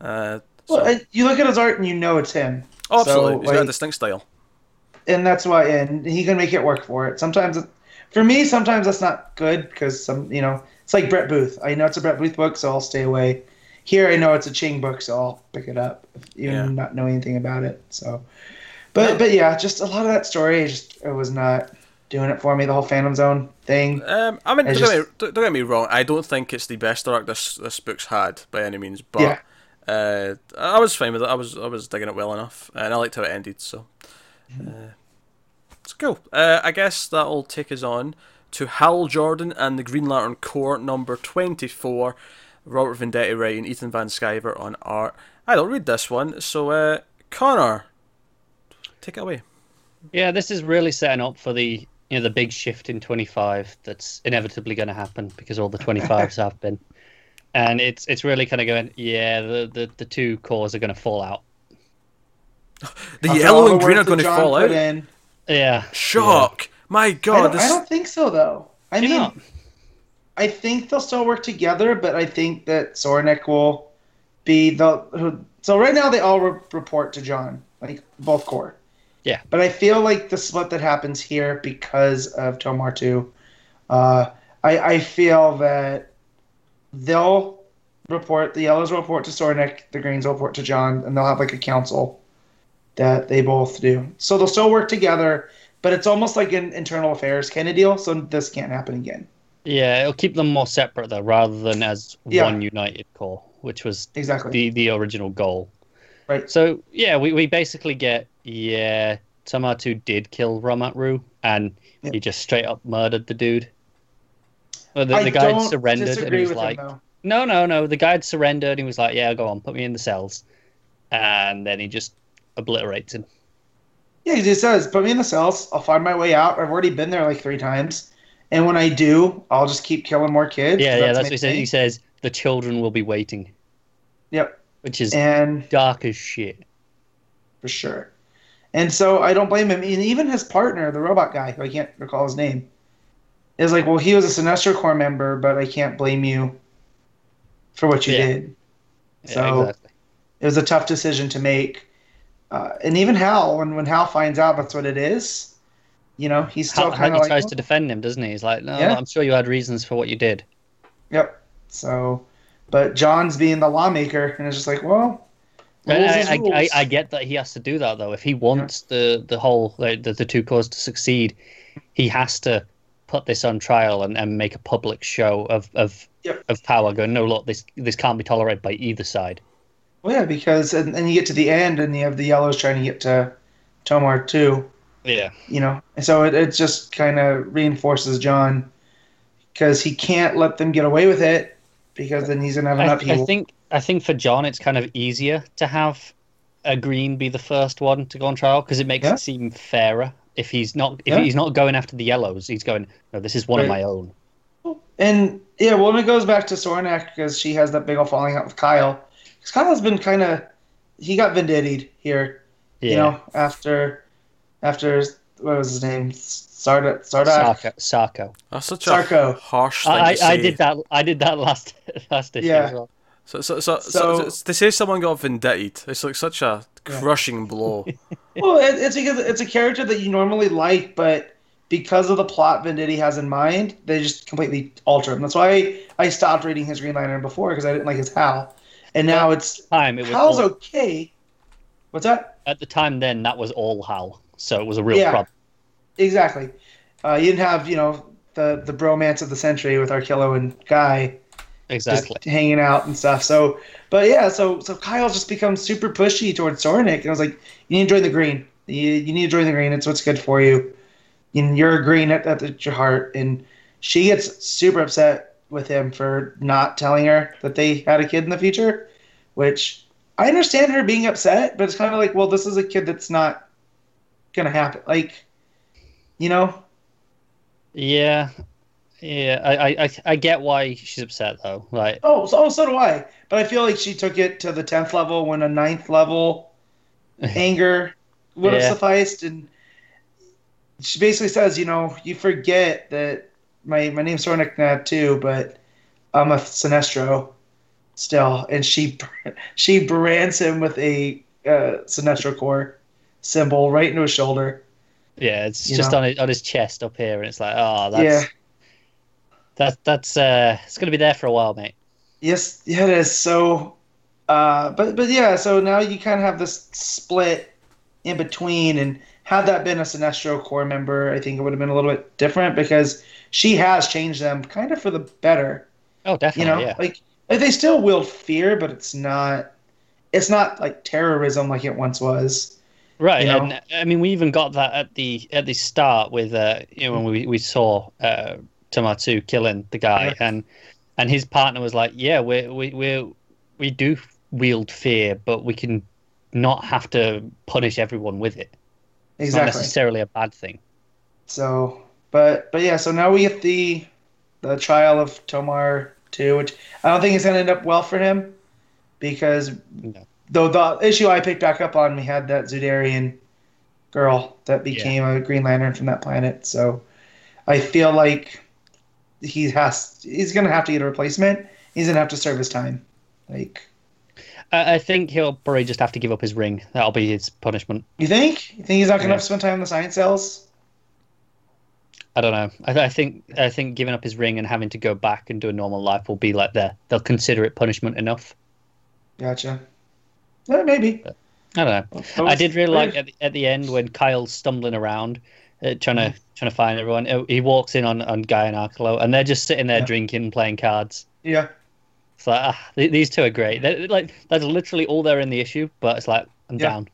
Uh, Well, so- and you look at his art and you know it's him. oh, absolutely. So, He's got a distinct style. and that's why, and he can make it work for it. Sometimes, it, for me, sometimes that's not good because some, you know, it's like Brett Booth. I know it's a Brett Booth book, so I'll stay away. Here, I know it's a Ching book, so I'll pick it up, even Yeah. not know anything about it. So, But but yeah, just a lot of that story. Just it was not doing it for me. The whole Phantom Zone thing. Um, I mean, don't, just- get me, don't don't get me wrong. I don't think it's the best arc this this book's had by any means, but Yeah. uh, I was fine with it. I was I was digging it well enough, and I liked how it ended. So, uh, it's cool. Uh, I guess that'll take us on to Hal Jordan and the Green Lantern Corps number twenty four. Robert Venditti writing, Ethan Van Sciver on art. I don't read this one, so uh, Conner, take it away. Yeah, this is really setting up for the you know the big shift in 25 that's inevitably going to happen because all the 25s have been, and it's it's really kind of going yeah the the, the two corps are going to fall out. The After yellow all and green are going to fall out. in, Yeah, Shock! My I God, don't, this. I don't think so though. I Do you mean, not? I think they'll still work together, but I think that Soranik will be the. So right now they all re- report to John, like both corps. Yeah. But I feel like the split that happens here because of Tomar-Tu, uh, I I feel that they'll report the yellows will report to Soranik, the greens will report to John, and they'll have like a council that they both do. So they'll still work together, but it's almost like an internal affairs kind of deal. So this can't happen again. Yeah, it'll keep them more separate though, rather than as Yeah. one united corps, which was Exactly. the the original goal. Right. So yeah, we, we basically get yeah, Tomar-Tu did kill Ramatru, and Yeah. he just straight up murdered the dude. Well, the, the guy don't surrendered and he was with him, like, no, no, no. The guy had surrendered and he was like, yeah, go on, put me in the cells, and then he just obliterates him. Yeah, he just says, "Put me in the cells. I'll find my way out. I've already been there like three times, and when I do, I'll just keep killing more kids." Yeah, yeah, that's my what he says. He says the children will be waiting, Yep, which is and dark as shit. for sure. And so I don't blame him. And even his partner, the robot guy, who I can't recall his name, is like, "Well, he was a Sinestro Corps member, but I can't blame you for what you Yeah. did." Yeah, So exactly. it was a tough decision to make. Uh, and even Hal, when when Hal finds out that's what it is, you know, he's still kind of like, tries "Oh, to defend him, doesn't he? He's like, no, Yeah. I'm sure you had reasons for what you did. Yep. So, but John's being the lawmaker, and it's just like, well, I, I. I get that he has to do that though. If he wants the the whole like, the, the two corps to succeed, he has to put this on trial and, and make a public show of of, Yep. of power. Going, no, look, this this can't be tolerated by either side. well, yeah, because and, and you get to the end, and you have the yellows trying to get to Tomar-Tu, Yeah, you know, and so it, it just kind of reinforces John because he can't let them get away with it because then he's gonna have an I. I think I think for John, it's kind of easier to have a green be the first one to go on trial because it makes Yeah. it seem fairer. If he's not if Yeah. he's not going after the yellows, he's going. No, this is one of my own. And yeah, well, when it goes back to Soranik because she has that big old falling out with Kyle. Because Kyle's been kind of he got vendetted here, Yeah, you know, after after what was his name, Sarda Sardak. Sarko. Sarko. That's such Sarko. a harsh thing I, to I say. did that. I did that last last issue Yeah. as well. So, so, so, so, So- to say someone got vindicted, it's like such a Yeah. crushing blow. Well, it, it's because it's a character that you normally like, but because of the plot Venditti has in mind, they just completely alter him. That's why I stopped reading his Green Lantern before because I didn't like his Hal, and now it's Time it was Hal's all- okay. What's that? at the time then that was all Hal, so it was a real Yeah. problem. Exactly. Uh, you didn't have you know the the bromance of the century with Arkillo and Guy Exactly. just hanging out and stuff. So, but yeah, so so Kyle just becomes super pushy towards Soranik, and I was like, you need to join the green. You, you need to join the green. It's what's good for you. And you're a green at, at, at your heart. And she gets super upset with him for not telling her that they had a kid in the future, which I understand her being upset, but it's kind of like, well, this is a kid that's not gonna happen. Like, you know, Yeah, yeah. I, I, I, I get why she's upset though. Like, Oh, so, oh, so do I. But I feel like she took it to the tenth level when a ninth level anger would have sufficed, and she basically says, you know, you forget that my my name's Soranik now too, but I'm a Sinestro still, and she she brands him with a uh, Sinestro Corps symbol right into his shoulder. Yeah, it's just know? on his, on his chest up here, and it's like, oh, that's Yeah. that that's uh, it's gonna be there for a while, mate. Yes, yeah, it is. So, uh, but but yeah, so now you kind of have this split in between. And had that been a Sinestro Corps member, I think it would have been a little bit different because she has changed them kind of for the better. Oh, definitely. You know, yeah. like like, they still wield fear, but it's not it's not like terrorism like it once was. Right, you know? and I mean, we even got that at the at the start with uh, you know when we, we saw uh, Tomar-Tu killing the guy, Yeah. and and his partner was like, "Yeah, we we we we do wield fear, but we can not have to punish everyone with it. It's not Exactly. necessarily a bad thing." So, but but yeah, so now we get the the trial of Tomar too, which I don't think is going to end up well for him because No. Though the issue I picked back up on, we had that Xudarian girl that became a Green Lantern from that planet. So I feel like he has he's going to have to get a replacement. He's going to have to serve his time. Like, I, I think he'll probably just have to give up his ring. That'll be his punishment. you think? You think he's not going to Yeah. have to spend time in the sciencells? I don't know. I, I think I think giving up his ring and having to go back and do a normal life will be like there. They'll consider it punishment enough. Gotcha. Eh, maybe. I don't know. I did really like at the, at the end when Kyle's stumbling around, uh, trying to trying to find everyone. Uh, He walks in on, on Guy and Arkillo, and they're just sitting there Yeah. drinking, playing cards. Yeah. It's like ah, these two are great. They're, like that's literally all they're in the issue, but it's like I'm Yeah. down.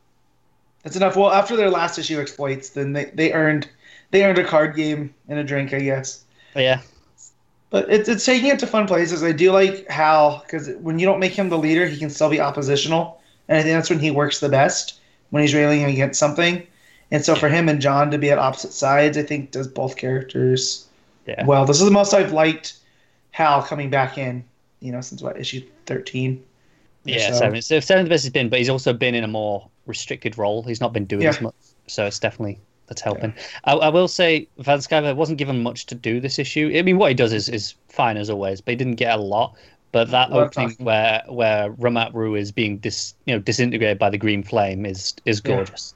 That's enough. Well, after their last issue exploits, then they, they earned they earned a card game and a drink, I guess. Yeah, But it's it's taking it to fun places. I do like Hal because when you don't make him the leader, he can still be oppositional, and I think that's when he works the best when he's railing against something. And so for him and John to be at opposite sides, I think does both characters yeah. well. This is the most I've liked Hal coming back in, you know, since what issue thirteen. Yeah, so. seven. So seven the best has been, but he's also been in a more restricted role. He's not been doing Yeah. as much, so it's definitely that's helping. I, I will say Van Sciver wasn't given much to do this issue. I mean, what he does is, is fine as always, but he didn't get a lot. But that of opening talking. where where Ramat Ru is being dis, you know disintegrated by the green flame is is Yeah. gorgeous.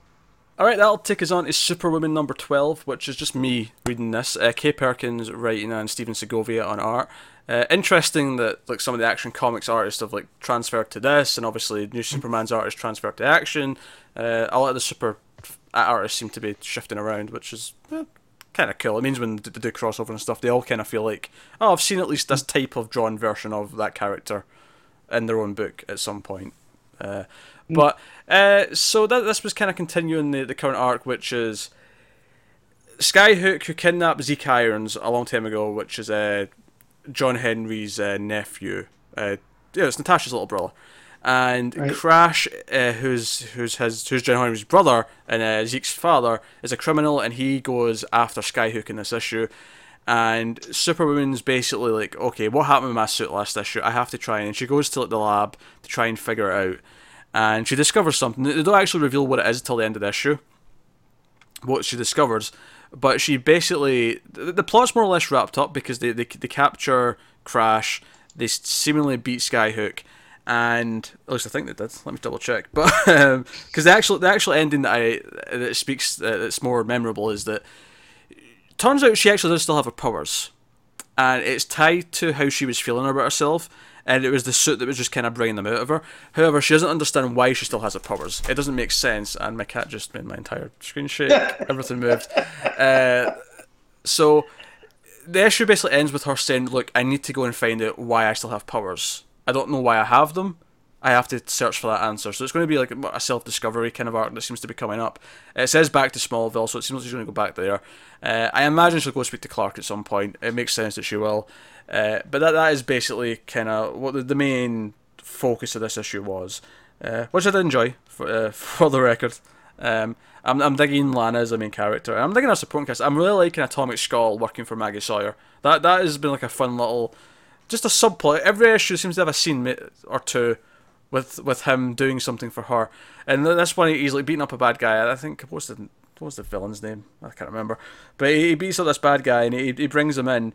All right, that'll take us on to Superwoman number 12, which is just me reading this. Uh, Kay Perkins writing and Stephen Segovia on art. Uh, interesting that like some of the Action Comics artists have like transferred to this, and obviously New Superman's artist transferred to Action. Uh, a lot of the super artists seem to be shifting around, which is eh, kind of cool. It means when they do crossover and stuff, they all kind of feel like, oh, I've seen at least this type of drawn version of that character in their own book at some point. Uh, but uh, so that this was kind of continuing the, the current arc, which is Skyhook who kidnapped Zeke Irons a long time ago, which is uh, John Henry's uh, nephew. Uh, yeah, it's Natasha's little brother, and Right. Crash, uh, who's who's his who's John Henry's brother and uh, Zeke's father, is a criminal, and he goes after Skyhook in this issue. And Superwoman's basically like, okay, what happened with my suit last issue? I have to try, and she goes to like, the lab to try and figure it out. And she discovers something. They don't actually reveal what it is until the end of the issue. What she discovers, but she basically the, the plot's more or less wrapped up because they they, they capture Crash, they seemingly beat Skyhook, and at least I think they did. Let me double check. But because the actual the actual ending that I that speaks uh, that's more memorable is that turns out she actually does still have her powers, and it's tied to how she was feeling about herself. And it was the suit that was just kind of bringing them out of her. However, she doesn't understand why she still has her powers. It doesn't make sense. And my cat just made my entire screen shake. Everything moved. Uh, so the issue basically ends with her saying, "Look, I need to go and find out why I still have powers. I don't know why I have them. I have to search for that answer." So it's going to be like a self-discovery kind of arc that seems to be coming up. It says back to Smallville, so it seems like she's going to go back there. Uh, I imagine she'll go speak to Clark at some point. It makes sense that she will. Uh, but that that is basically kind of what the, the main focus of this issue was, uh, which I did enjoy for uh, for the record. Um, I'm, I'm digging Lana as a main character. I'm digging her supporting cast. I'm really liking Atomic Skull working for Maggie Sawyer. That that has been like a fun little, just a subplot. Every issue seems to have a scene or two with with him doing something for her. And th- this one, he's like beating up a bad guy. I think what's the what was the villain's name? I can't remember. But he, he beats up this bad guy and he, he brings him in,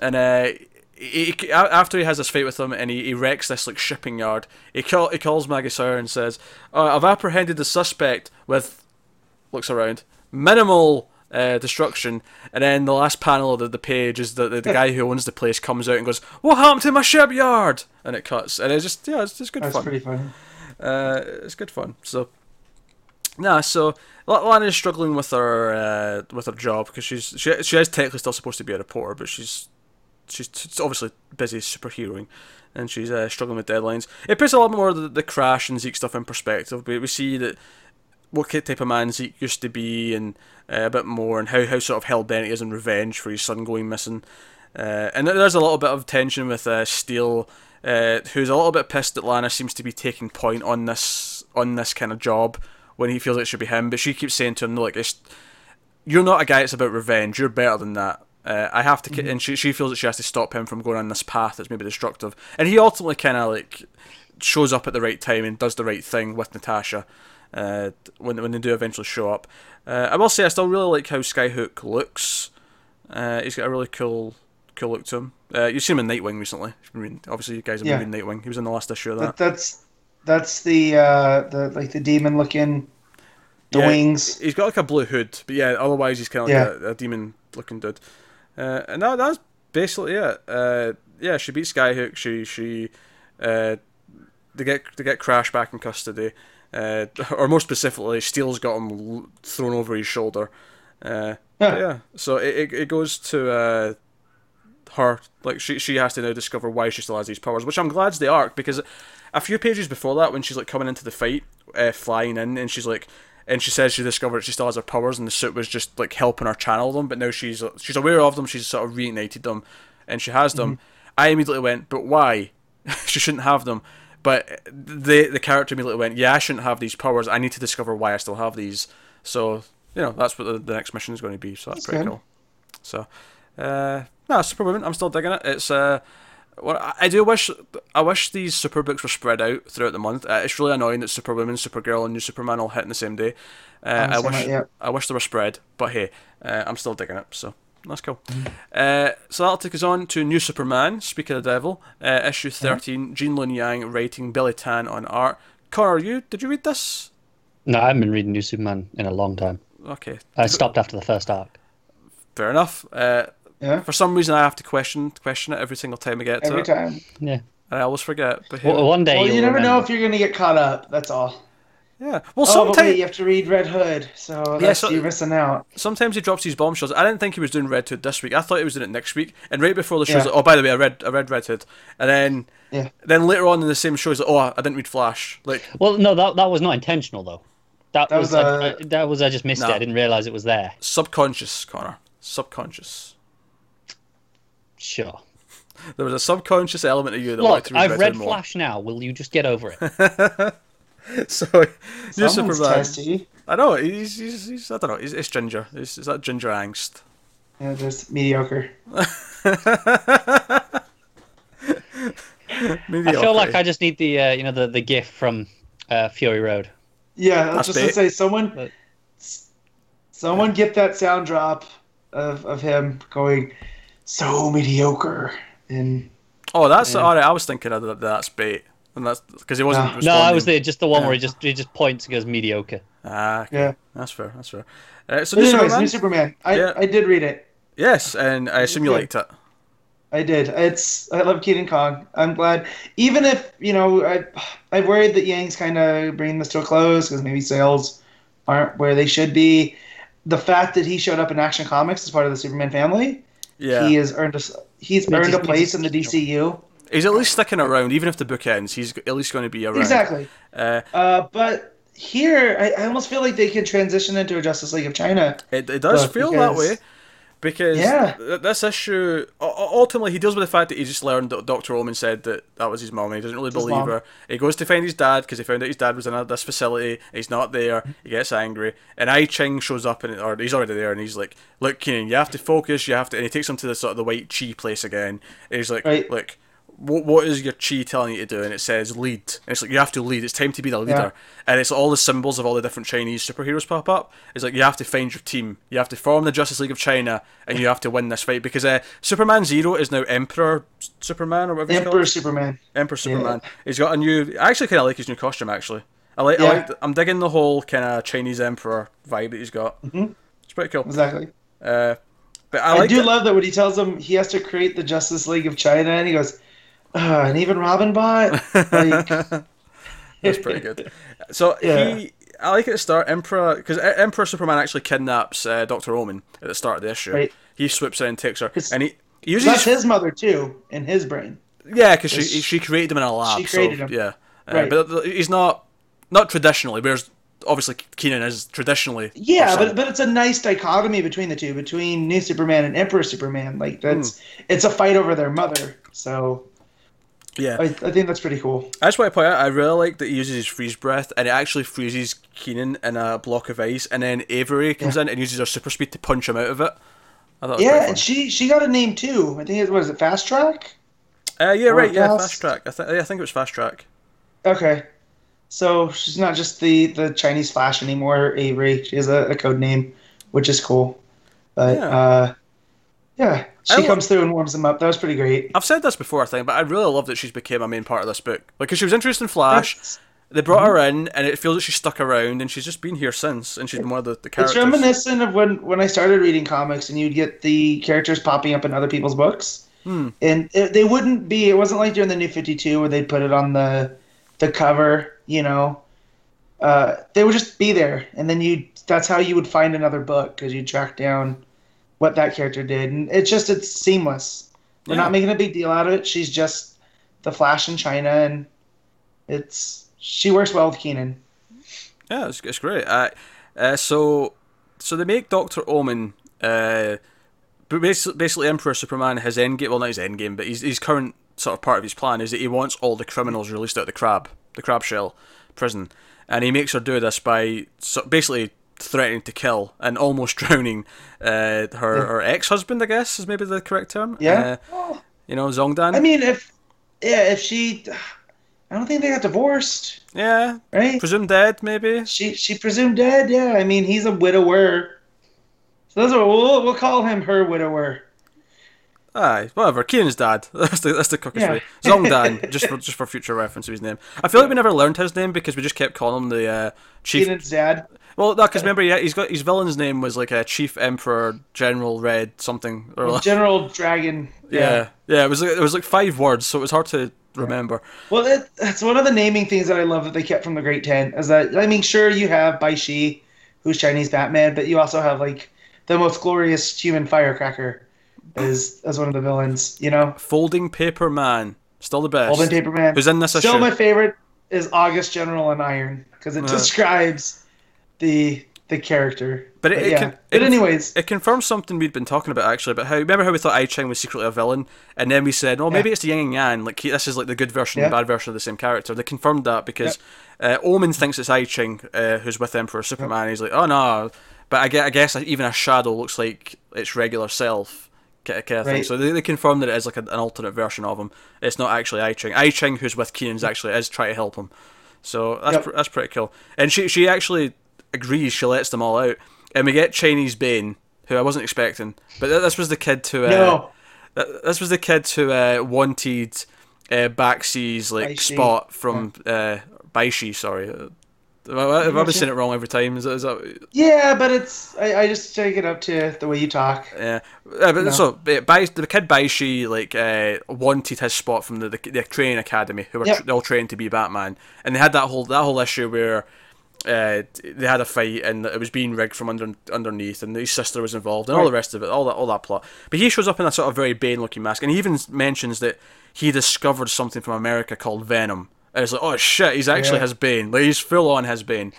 and uh, he, he- after he has this fight with him and he, he wrecks this like shipping yard, he call, he calls Maggie Sawyer and says, oh, "I've apprehended the suspect with." Looks around, minimal. Uh, destruction, and then the last panel of the, the page is that the, the guy who owns the place comes out and goes, "What happened to my shipyard?" And it cuts, and it's just yeah, it's just good That's fun. pretty funny. Uh, it's good fun. So Nah, so Lana's struggling with her uh, with her job because she's she she is technically still supposed to be a reporter, but she's she's obviously busy superheroing, and she's uh, struggling with deadlines. It puts a lot more of the, the crash and Zeke stuff in perspective. We we see that what type of man Zeke used to be, and uh, a bit more, and how how sort of hell bent he is in revenge for his son going missing. Uh, and there's a little bit of tension with uh, Steele, uh, who's a little bit pissed that Lana seems to be taking point on this on this kind of job when he feels it should be him. But she keeps saying to him, "No, like it's you're not a guy that's about revenge. You're better than that." Uh, I have to, ki and she she feels that she has to stop him from going on this path that's maybe destructive. And he ultimately kind of like shows up at the right time and does the right thing with Natasha uh, when when they do eventually show up. Uh, I will say I still really like how Skyhook looks. Uh, he's got a really cool cool look to him. Uh, you've seen him in Nightwing recently. Been reading- Obviously, you guys have Yeah. been reading Nightwing. He was in the last issue of that. That, that's that's the uh, the like the demon looking, the Yeah, wings. He's got like a blue hood, but yeah, otherwise he's kind of like a, a demon looking dude. Uh, and that, that's basically it. Uh, yeah, she beats Skyhook. She she uh, they get they get Crash back in custody, uh, or more specifically, Steele's got him thrown over his shoulder. Uh, Yeah. yeah, so it, it, it goes to uh, her like she she has to now discover why she still has these powers, which I'm glad's the arc because a few pages before that when she's like coming into the fight, uh, flying in, and she's like. And she says she discovered she still has her powers, and the suit was just like helping her channel them. But now she's she's aware of them. She's sort of reignited them, and she has them. I immediately went, but why? she shouldn't have them. But the the character immediately went, yeah, I shouldn't have these powers. I need to discover why I still have these. So you know that's what the, the next mission is going to be. So that's, That's pretty good. cool. So, uh, no, Superwoman. I'm still digging it. It's uh, well, I- do wish I wish these super books were spread out throughout the month. Uh, it's really annoying that Superwoman, Supergirl, and New Superman all hit in the same day. Uh, I wish night, yeah. I wish they were spread, but hey, uh, I'm still digging it. So that's cool. Uh, so that'll take us on to New Superman. Speaking of the devil, uh, issue thirteen. Gene Luen Yang writing, Billy Tan on art. Conner, you did you read this? No, I haven't been reading New Superman in a long time. Okay, I stopped after the first arc. fair enough. Uh, Yeah, for some reason, I have to question question it every single time I get to every it. time. Yeah. And I always forget. But Well, one day Well, you'll you never know if you're gonna get caught up. That's all. Yeah. Well, oh, sometimes you have to read Red Hood, so Yeah, that's, so- you're missing out. sometimes he drops these bombshells. I didn't think he was doing Red Hood this week. I thought he was doing it next week. And right before the show, Yeah. like, "Oh, by the way, I read I read Red Hood." And then Yeah. then later on in the same show, he's like, "Oh, I didn't read Flash." Like, Well, no, that that was not intentional though. That, That was, was, I, uh, I- that was I just missed No. it. I didn't realize it was there. subconscious, Conner. Subconscious. Sure. There was a subconscious element of you that wanted Look, to read I've Red read Hood more. Flash now. Will you just get over it? so, New Someone's Superman. testy. I know he's, he's, he's I don't know. He's, it's ginger. It's, it's that ginger angst. Yeah, just mediocre. I feel like I just need the uh, you know the the gif from uh, Fury Road. Yeah, I was just gonna say someone, But- someone get that sound drop of of him going so mediocre and Oh, that's Yeah. all right. I was thinking of that. That's bait, and that's because he wasn't. No. No, I was there. just the one Yeah. where he just he just points and goes mediocre. Ah, okay. yeah. That's fair. That's fair. Uh, so, New anyways, Superman? New Superman. I Yeah. I did read it. Yes, and I assume you Okay. liked it. I did. It's I love Kenan Kong. I'm glad, even if you know I I'm worried that Yang's kind of bringing this to a close because maybe sales aren't where they should be. The fact that he showed up in Action Comics as part of the Superman family, Yeah, he has earned a s- he's earned a place in the DCU. He's at least sticking around, even if the book ends. He's at least going to be around. Exactly. Uh, Uh, but here, I, I almost feel like they could transition into a Justice League of China. it, it does Look, feel that way because Yeah. th- this issue u- u- ultimately he deals with the fact that he just learned that Doctor Omen said that that was his mom. And he doesn't really his believe mom. her. He goes to find his dad because he found out his dad was in a, this facility. He's not there. He gets angry, and I Ching shows up and or he's already there, and he's like, "Look, Kenan, you have to focus. You have to." And he takes him to the sort of the white chi place again. And he's like, Right. "Look." What, what is your chi telling you to do? And it says lead. And it's like you have to lead. It's time to be the leader. And it's all the symbols of all the different Chinese superheroes pop up. It's like you have to find your team. You have to form the Justice League of China, and you have to win this fight because uh, Superman Zero is now Emperor Superman or whatever Emperor. Superman. Emperor Superman. He's got a new. I actually kind of like his new costume. Actually, I like. I Yeah. like. I'm digging the whole kind of Chinese Emperor vibe that he's got. Mhm. It's pretty cool. Exactly. Uh, but I I, like. do it- love that when he tells him he has to create the Justice League of China, and he goes, uh, and even Robin bot. Like, That's pretty good. So Yeah. he, I like at the start Emperor because Emperor Superman actually kidnaps uh, Doctor Omen at the start of the issue. Right. He swoops in and takes her, and he, he uses That's his, mother too, in his brain. yeah, because she she created him in a lab. She created so, him. Yeah, uh, Right. but he's not not traditionally. Whereas obviously Kenan is traditionally. Yeah, but but it's a nice dichotomy between the two, between New Superman and Emperor Superman. Like that's Hmm. it's a fight over their mother. So yeah, I, I think that's pretty cool. I just want to point out, I really like that he uses his freeze breath, and it actually freezes Kenan in a block of ice, and then Avery comes in and uses her super speed to punch him out of it. I thought it Yeah, and she she got a name too. I think it was it Fast Track. Uh, yeah, or right, yeah, fast- fast track. I, th- yeah, I think it was fast track. Okay, so she's not just the the Chinese Flash anymore. Avery, she has a, a code name, which is cool. But Yeah. uh, yeah, she lo- comes through and warms them up. That was pretty great. I've said this before, I think, but I really love that she's became a main part of this book. Like, cause she was interested in Flash, they brought her in, and it feels that she's stuck around, and she's just been here since, and she's been one of the, the It's characters. reminiscent of when when I started reading comics, and you'd get the characters popping up in other people's books, Hmm. and it, they wouldn't be. It wasn't like during the New Fifty Two where they'd put it on the the cover. You know, uh, they would just be there, and then you. That's how you would find another book because you track down what that character did, and it's just it's seamless. We're Yeah. not making a big deal out of it. She's just the Flash in China, and it's she works well with Kenan. Yeah, it's, it's great. Uh, uh, so, so they make Doctor Omen. Uh, basically, basically, Emperor Superman his end game. Well, not his end game, but his his current sort of part of his plan is that he wants all the criminals released out of the crab, the crab shell prison, and he makes her do this by so basically threatening to kill and almost drowning uh, her, her ex husband. I guess is maybe the correct term. Yeah. Uh, you know, Zongdan. I mean, if yeah, if she, I don't think they got divorced, yeah, right? presumed dead, maybe. She she presumed dead. Yeah, I mean he's a widower, so that's what we'll we'll call him her widower. Aye, whatever. Kenan's dad. That's the that's the quickest Yeah. way. Zongdan, just for just for future reference of his name. I feel like we never learned his name because we just kept calling him the uh, chief. Kenan's dad. Well, no, because remember, yeah, he's got his villain's name was like a Chief Emperor General Red something or like, General Dragon. yeah, yeah. It was like, it was like five words, so it was hard to remember. Well, it, that's one of the naming things that I love that they kept from the Great Ten. Is that I mean, sure you have Bai Shi, who's Chinese Batman, but you also have like the most glorious human firecracker, as as one of the villains. You know, Folding Paper Man, still the best. Folding Paper Man. Who's in this Still, issue? my favorite is August General and Iron because it Uh. describes the the character. But it- it yeah. can- but anyways, It confirms something we'd been talking about actually, about how remember how we thought I Ching was secretly a villain, and then we said, oh, maybe Yeah. it's the yin and yang. Like this is like the good version, Yeah. and the bad version of the same character. They confirmed that because uh, Omen thinks it's I Ching uh, who's with Emperor Superman. He's like, oh no, but I guess, I guess even a shadow looks like its regular self. Kind of thing. Right. So they, they confirmed that it is like a, an alternate version of him. It's not actually I Ching. I Ching, who's with Kenan's, actually is trying to help him. So that's Yep. pr- that's pretty cool. And she she actually agrees. She lets them all out, and we get Chinese Bane, who I wasn't expecting. But th- this was the kid who uh, no, th- this was the kid who uh, wanted uh, Baxi's like Baishi. spot from uh, Baishi. Sorry, have I, have I been saying it wrong every time? Is that, is that yeah, but it's I, I just take it up to the way you talk. yeah, uh, but No. so Bai- the kid Baishi like uh, wanted his spot from the the, the training academy, who were Yep. all trained to be Batman, and they had that whole that whole issue where uh, they had a fight and it was being rigged from under underneath, and his sister was involved, and all the rest of it, all that all that plot. But he shows up in a sort of very Bane looking mask, and he even mentions that he discovered something from America called Venom. And it's like, oh shit, he's actually Yeah. his Bane. Like he's full on has Bane.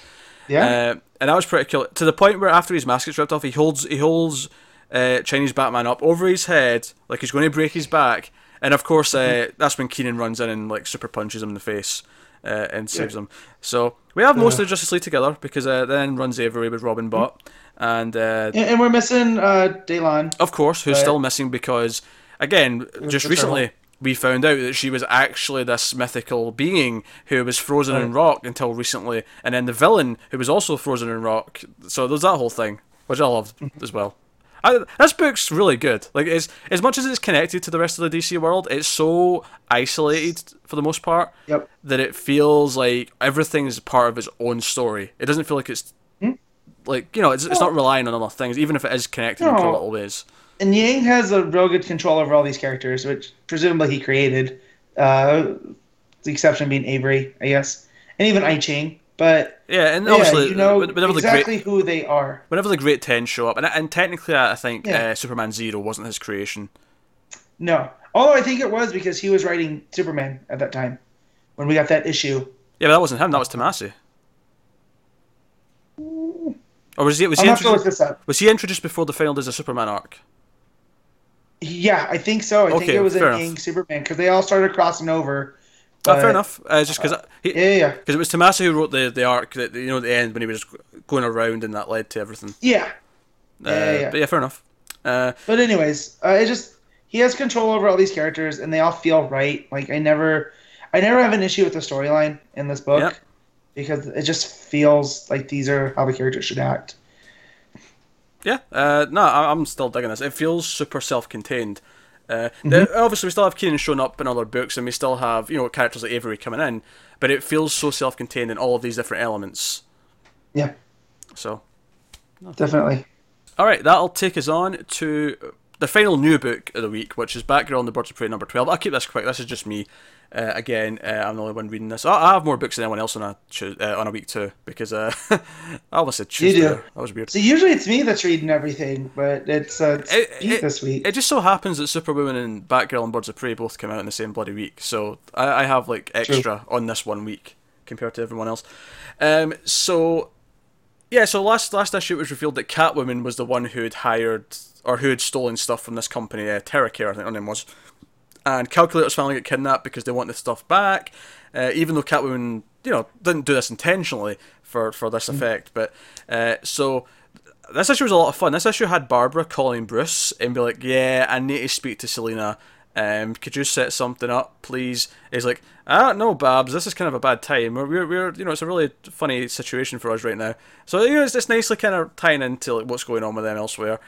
Yeah, Uh, and that was pretty cool. To the point where after his mask gets ripped off, he holds he holds uh, Chinese Batman up over his head like he's going to break his back. And of course, uh, that's when Kenan runs in and like super punches him in the face uh, and saves them. So we have most of the Justice League together because uh, then runs Avery with Robin Bot, and uh, and, and we're missing uh, Deilan. of course, who's still missing because, again, just recently turtle. we found out that she was actually this mythical being who was frozen in rock until recently, and then the villain who was also frozen in rock. So there's that whole thing, which I loved Mm-hmm. as well. I, this book's really good. Like, it's, as much as it's connected to the rest of the DC world, it's so isolated for the most part Yep. that it feels like everything is part of its own story. It doesn't feel like it's Hmm? like you know, it's, it's not relying on other things, even if it is connected in No. cool little ways. And Yang has a real good control over all these characters, which presumably he created. Uh, the exception being Avery, I guess, and even I Ching. But Yeah, and yeah, obviously, you know exactly the great who they are. whenever the Great Ten show up, and and technically, I think Yeah. uh, Superman Zero wasn't his creation. No, although I think it was because he was writing Superman at that time when we got that issue. Yeah, but that wasn't him. That was Tomasi. Or was he? Was he, gonna have to look introduced, this up. was he introduced before the final days of Superman arc? Yeah, I think so. I think Okay, it was in. King Superman because they all started crossing over. Ah, fair but- enough. Uh, just because Yeah, yeah, yeah. because it was Tomasi who wrote the the arc that you know at the end when he was going around and that led to everything. Yeah. Uh, Yeah, yeah, yeah. But yeah, fair enough. Uh, But anyways, uh, it just he has control over all these characters, and they all feel right. Like I never, I never have an issue with the storyline in this book Yep. because it just feels like these are how the characters should act. Yeah, uh, no, I- I'm still digging this. It feels super self-contained. Uh, Mm-hmm. the- obviously, we still have Kenan showing up in other books, and we still have you know characters like Avery coming in, but it feels so self-contained in all of these different elements. Yeah, So, definitely. all right, that'll take us on to the final new book of the week, which is Batgirl on the Birds of Prey number twelve. I'll keep this quick. This is just me. Uh, again, uh, I'm the only one reading this. I, I have more books than anyone else on a Tues- uh, on a week too because uh, I almost said Tuesday. do. That was weird. So usually it's me that's reading everything, but it's, uh, it's It- it- this week. It just so happens that Superwoman and Batgirl and Birds of Prey both came out in the same bloody week, so I, I have like extra on this one week compared to everyone else. Um, so yeah, so last last issue it was revealed that Catwoman was the one who had hired or who had stolen stuff from this company, uh, TerraCare, I think her name was. And Calculators finally get kidnapped because they want the stuff back, uh, even though Catwoman, you know, didn't do this intentionally for for this effect. But uh, so this issue was a lot of fun. This issue had Barbara calling Bruce and be like, "Yeah, I need to speak to Selina. Um, could you set something up, please?" He's like, "I don't know, Babs. This is kind of a bad time. We're, we're, we're you know, it's a really funny situation for us right now. So you know, it's, it's nicely kind of tying into like what's going on with them elsewhere."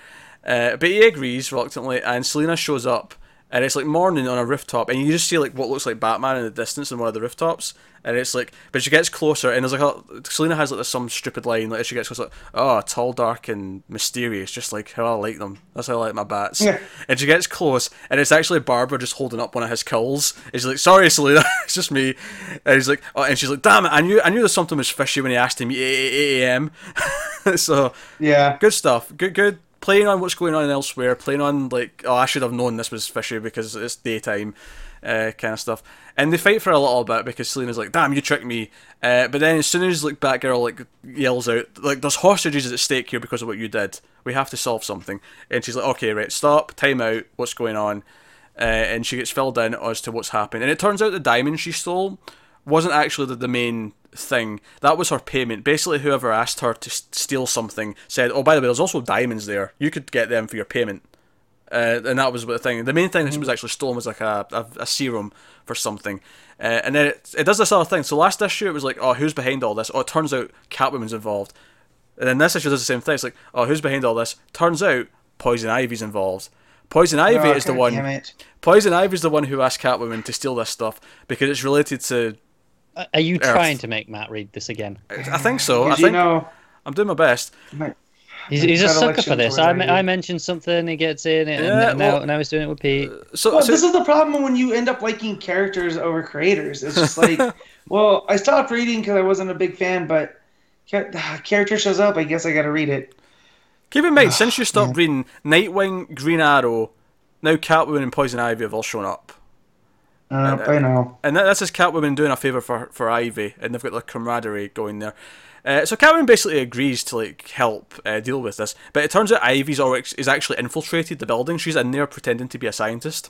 Uh, but he agrees reluctantly, and Selina shows up, and it's like morning on a rooftop, and you just see like what looks like Batman in the distance on one of the rooftops, and it's like, but she gets closer, and there's like a Selina has like this, some stupid line, like as she gets closer, like, oh, tall, dark, and mysterious, just like how I like them. That's how I like my bats. Yeah. And she gets close, and it's actually Barbara just holding up one of his culls. And she's like, sorry, Selina, it's just me. And he's like, oh, and she's like, damn it, I knew, I knew there's something was fishy when he asked him 8 a.m. so yeah. good stuff. Good, good. Playing on what's going on elsewhere. Playing on like, oh, I should have known this was fishy because it's daytime, uh, kind of stuff. And they fight for a little bit because Selina's like, "Damn, you tricked me." Uh, but then as soon as like Batgirl like yells out, like, "There's hostages at stake here because of what you did. We have to solve something." And she's like, "Okay, right, stop, time out. What's going on?" Uh, and she gets filled in as to what's happened. And it turns out the diamond she stole wasn't actually the, the main thing. That was her payment. Basically, whoever asked her to steal something said, "Oh, by the way, there's also diamonds there. You could get them for your payment." Uh, and that was the thing. The main thing that was actually stolen was like a, a, a serum for something. Uh, and then it, it does this other thing. So last issue it was like, oh, who's behind all this? Oh, it turns out Catwoman's involved. And then this issue does the same thing. It's like, oh, who's behind all this? Turns out Poison Ivy's involved. Poison Ivy Oh, is the one. Poison Ivy's the one who asked Catwoman to steal this stuff because it's related to. Uh, Are you Earth. trying to make Matt read this again? I think so. I think you know, I'm doing my best. my- He's, he's a sucker for this. I, me- I mentioned something, he gets in it, and Yeah, now, well- now he's doing it with Pete. So, Well, so this is the problem when you end up liking characters over creators. It's just like, well, I stopped reading because I wasn't a big fan, but character shows up. I guess I got to read it. keep in mind, since you stopped reading Nightwing, Green Arrow, now Catwoman and Poison Ivy have all shown up. Uh, I know. And that, that's just Catwoman doing a favour for for Ivy, and they've got the camaraderie going there. Uh, so Catwoman basically agrees to like help uh, deal with this, but it turns out Ivy's already is actually infiltrated the building. She's in there pretending to be a scientist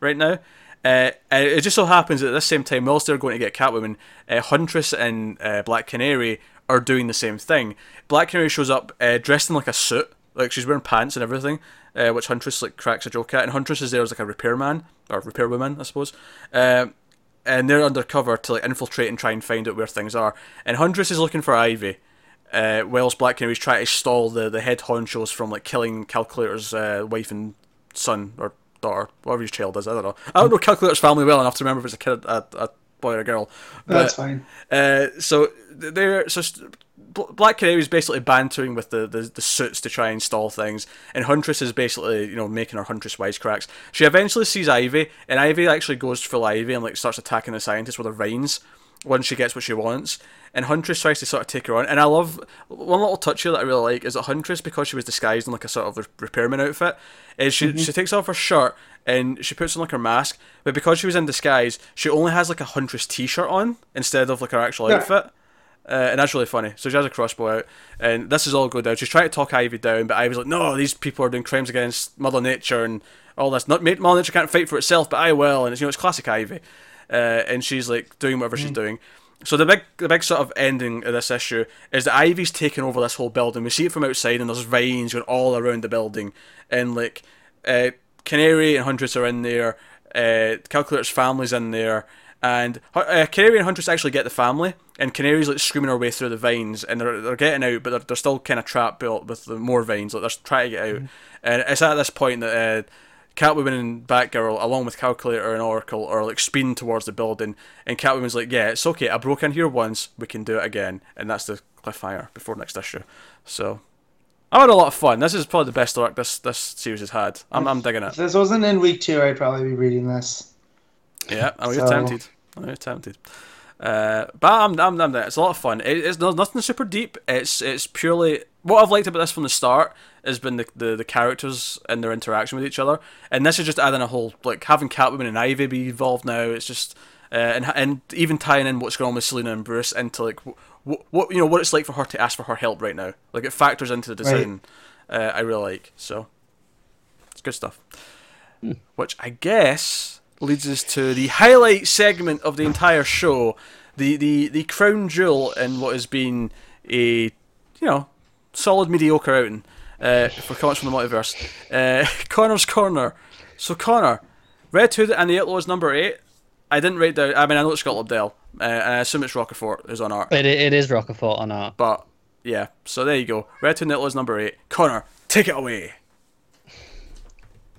right now. Uh, and it just so happens that at the same time, whilst they're going to get Catwoman, uh, Huntress and uh, Black Canary are doing the same thing. Black Canary shows up uh, dressed in like a suit, like she's wearing pants and everything, uh, which Huntress like cracks a joke at. And Huntress is there as like a repairman or repairwoman, I suppose. Um, and they're undercover to like infiltrate and try and find out where things are. And Huntress is looking for Ivy, uh, whilst Black Canary's trying to stall the, the head honchos from like killing Calculator's uh, wife and son or daughter, whatever his child is. I don't know. I don't know Calculator's family well enough to remember if it's a kid, a, a boy or a girl. But, That's fine. uh, so they're so Black Canary is basically bantering with the, the the suits to try and stall things, and Huntress is basically you know making her Huntress wisecracks. She eventually sees Ivy, and Ivy actually goes full Ivy and like starts attacking the scientists with her vines. when she gets what she wants. And Huntress tries to sort of take her on. And I love one little touch here that I really like is that Huntress, because she was disguised in like a sort of repairman outfit, is she, mm-hmm. she takes off her shirt and she puts on like her mask. But because she was in disguise, she only has like a Huntress t shirt on instead of like her actual Yeah. outfit. Uh, and that's really funny. So she has a crossbow out, and this is all go down. She's trying to talk Ivy down, but Ivy's like, "No, these people are doing crimes against Mother Nature and all this. Not Mother Nature can't fight for itself, but I will." And it's you know it's classic Ivy, uh, and she's like doing whatever she's doing. So the big the big sort of ending of this issue is that Ivy's taken over this whole building. We see it from outside, and there's vines going all around the building, and like uh, Canary and Huntress are in there. Uh, Calculator's family's in there, and uh, Canary and Huntress actually get the family, and Canary's like screaming her way through the vines, and they're, they're getting out, but they're, they're still kind of trapped built with the more vines. Like they're trying to get out, and it's at this point that. Uh, Catwoman and Batgirl, along with Calculator and Oracle, are like speeding towards the building, and Catwoman's like, "Yeah, it's okay. I broke in here once. We can do it again." And that's the cliffhanger before next issue. So, I had a lot of fun. This is probably the best arc this this series has had. I'm I'm digging If it. this wasn't in week two, I'd probably be reading this. Yeah, I know you're So- tempted. I know you're tempted. Uh, but I'm, I'm, I'm there. It's a lot of fun. It, it's no- nothing super deep. It's it's purely what I've liked about this from the start has been the, the, the characters and their interaction with each other. And this is just adding a whole like having Catwoman and Ivy be involved now. It's just uh, and and even tying in what's going on with Selina and Bruce into like what, what you know what it's like for her to ask for her help right now. Like it factors into the design. Uh, I really like so. It's good stuff. Which I guess leads us to the highlight segment of the entire show, the the the crown jewel in what has been a you know solid mediocre outing uh, for comics from the multiverse. Uh, Connor's corner. So Connor, Red Hood and the Outlaws number eight. I didn't write down. I mean, I know it's Scott Lobdell, uh, and I assume it's Rocafort who's on art. It, it is Rocafort on art. But yeah, so there you go. Red Hood and the Outlaws number eight. Connor, take it away.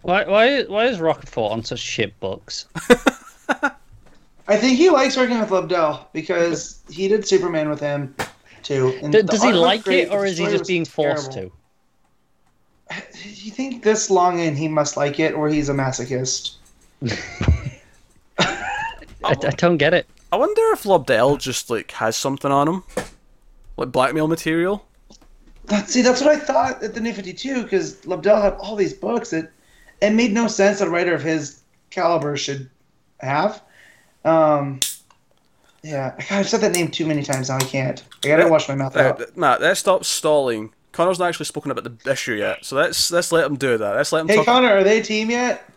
Why, why, why is Rocafort on such shit books? I think he likes working with Lobdell because he did Superman with him too. and D- does he like great, it, or is he just being forced terrible. to? You think this long in he must like it, or he's a masochist? I, I don't get it. I wonder if Lobdell just like has something on him, like blackmail material. That, see, that's what I thought at the New Fifty Two because Lobdell had all these books. It it made no sense that a writer of his caliber should have. Um, yeah, God, I've said that name too many times now. I can't. I gotta wash my mouth Uh, out. Matt, let's stop stalling. Connor's not actually spoken about the issue yet, so let's let's let him do that. Let's let him Hey talk. Connor, are they a team yet?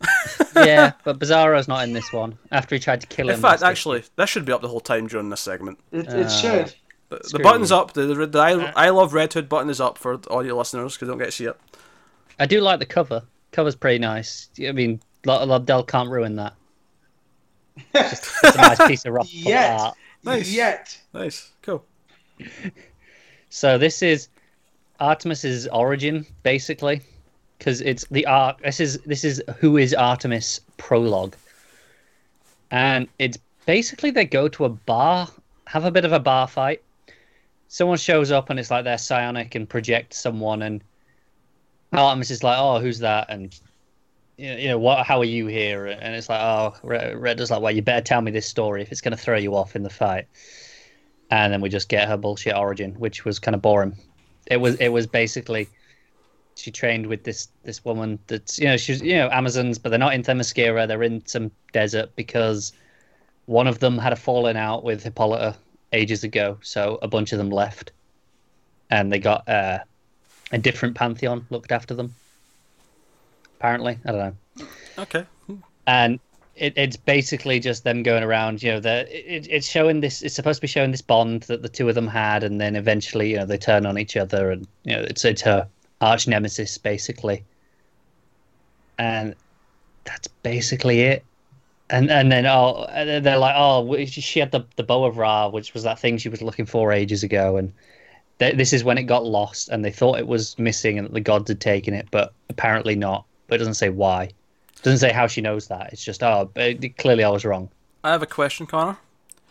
Yeah, but Bizarro's not in this one after he tried to kill him. In fact, last issue. actually, this should be up the whole time during this segment. It, Uh, should. The, the button's you. up. The, the, the I, I love Red Hood button is up for all your listeners because they don't get to see it. I do like the cover. Cover's pretty nice. I mean, Lo- Lobdell can't ruin that. It's a nice piece of rock Yet, art. Nice. yet. Nice, cool. So this is Artemis's origin, basically, because it's the arc. This is this is who is Artemis prologue, and it's basically they go to a bar, have a bit of a bar fight. Someone shows up and it's like they're psionic and project someone, and Artemis is like, "Oh, who's that?" and you know, what? How are you here? And it's like, "Oh, Red is like, well, you better tell me this story if it's going to throw you off in the fight." And then we just get her bullshit origin, which was kind of boring it was it was basically she trained with this this woman that's you know she's you know amazons but they're not in themyscira they're in some desert because one of them had a falling out with hippolyta ages ago so a bunch of them left and they got uh, a different pantheon looked after them apparently i don't know Okay. and it, it's basically just them going around. You know, the it, it's showing this. It's supposed to be showing this bond that the two of them had, and then eventually, you know, they turn on each other, and you know, it's it's her arch nemesis basically, and that's basically it. And and then oh, and they're like, oh, she had the the bow of Ra, which was that thing she was looking for ages ago, and th- this is when it got lost, and they thought it was missing, and that the gods had taken it, but apparently not. But it doesn't say why. Doesn't say how she knows that. It's just oh, but clearly I was wrong. I have a question, Connor.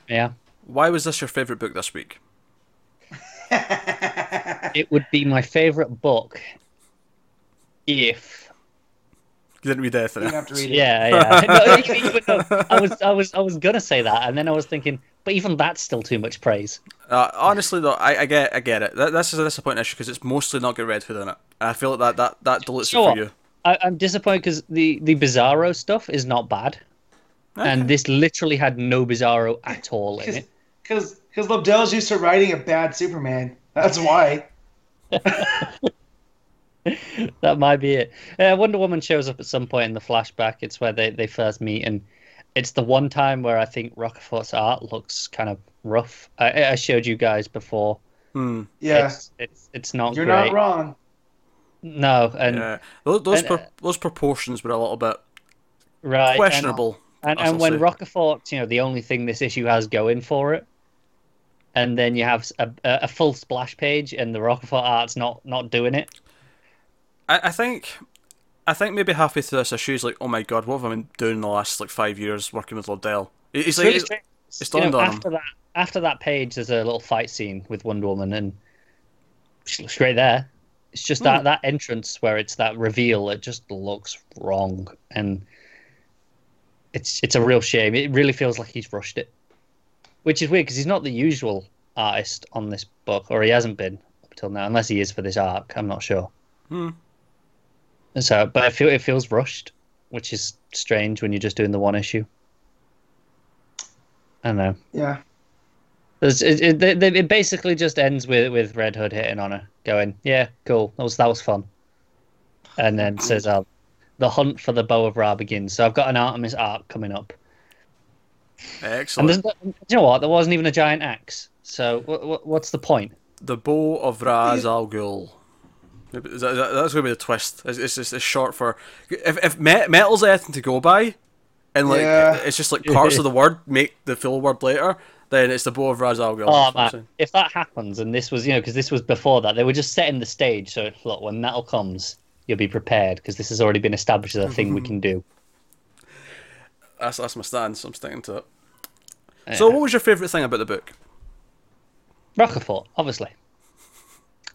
Yeah, Why was this your favorite book this week? it would be my favorite book if You didn't read anything. You don't have to read it. yeah yeah. No, even- even I was I was I was gonna say that, and then I was thinking, but even that's still too much praise. Uh, honestly, though, I, I get I get it. That, this is a disappointing issue because it's mostly not got Red Hood in it. And I feel like that that that dilutes So it what? for you. I, I'm disappointed because the the Bizarro stuff is not bad, and this literally had no Bizarro at all in it. Because because Lobdell's used to writing a bad Superman. That's why. that might be it. Uh, Wonder Woman shows up at some point in the flashback. It's where they, they first meet, and it's the one time where I think Rocafort art looks kind of rough. I, I showed you guys before. Hmm. Yeah, It's it's, it's not you're great. not wrong. No, and Yeah, those those, and, pro- uh, those proportions were a little bit right questionable. And, as and when say. Rocafort, you know, the only thing this issue has going for it, and then you have a, a, a full splash page, and the Rocafort art's not not doing it. I, I think, I think maybe halfway through this issue, he's like, "Oh my god, what have I been doing in the last like five years working with Lobdell?" He- He's like, strange. it's You know, on him. after that after that page, there's a little fight scene with Wonder Woman, and she looks great there. It's just that that entrance where it's that reveal. It just looks wrong, and it's it's a real shame. It really feels like he's rushed it, which is weird because he's not the usual artist on this book, or he hasn't been up till now, unless he is for this arc. I'm not sure. Hmm. And so, but I feel it feels rushed, which is strange when you're just doing the one issue. I don't know. Yeah. It, it, it, it basically just ends with, with Red Hood hitting on her, going, "Yeah, cool, that was that was fun," and then says, uh, "The hunt for the bow of Ra begins." So I've got an Artemis arc coming up, Excellent. there's, no- you know what? There wasn't even a giant axe. So what, what, what's the point? The bow of Ra's Al Ghul. Maybe- is that- that- That's going to be the twist. It's, it's just it's short for if if me- metal's anything to go by, and like Yeah. it's just like parts of the word make the full word later. Then it's the bow of Ra's Al Ghul. Oh that's what I'm man, if that happens, and this was, you know, because this was before that, they were just setting the stage. So look, when metal comes, you'll be prepared because this has already been established as a thing we mm-hmm. can do. That's that's my stance. I'm sticking to it. So, what was your favourite thing about the book? Rocafort, obviously.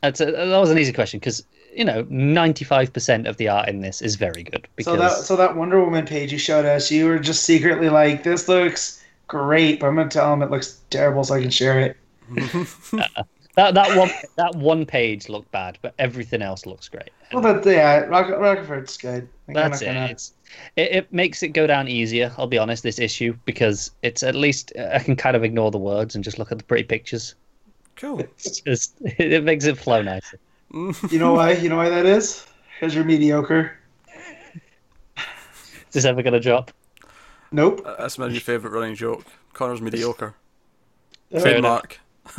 That's a, that was an easy question because you know ninety-five percent of the art in this is very good. Because So that so that Wonder Woman page you showed us, you were just secretly like, "This looks great," but I'm gonna tell them it looks terrible so I can share it. Uh, that that one that one page looked bad, but everything else looks great. Well, that yeah, Rock, Rocafort's good. Like, I'm That's it. gonna- It's it, it makes it go down easier. I'll be honest, this issue because it's at least I can kind of ignore the words and just look at the pretty pictures. Cool. It's just it makes it flow nicer. You know why? You know why that is? Because you're mediocre. Is this ever gonna drop? Nope. That's my new favourite running joke. Connor's mediocre. Fair enough. Trademark.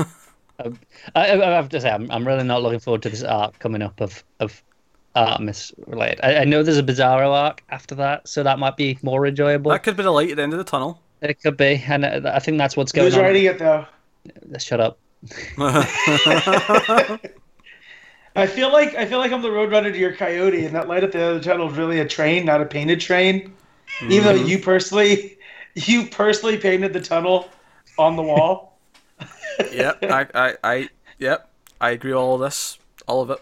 I, I I have to say, I'm, I'm really not looking forward to this arc coming up of of Artemis related. I, I know there's a Bizarro arc after that, so that might be more enjoyable. That could be the light at the end of the tunnel. It could be, and uh, I think that's what's going Who's on. writing it though? Shut up. I feel like I feel like I'm the roadrunner to your coyote, and that light at the other tunnel is really a train, not a painted train. Even though mm-hmm. you personally, you personally painted the tunnel on the wall. yep, I, I, I, yep, I agree with all of this, all of it.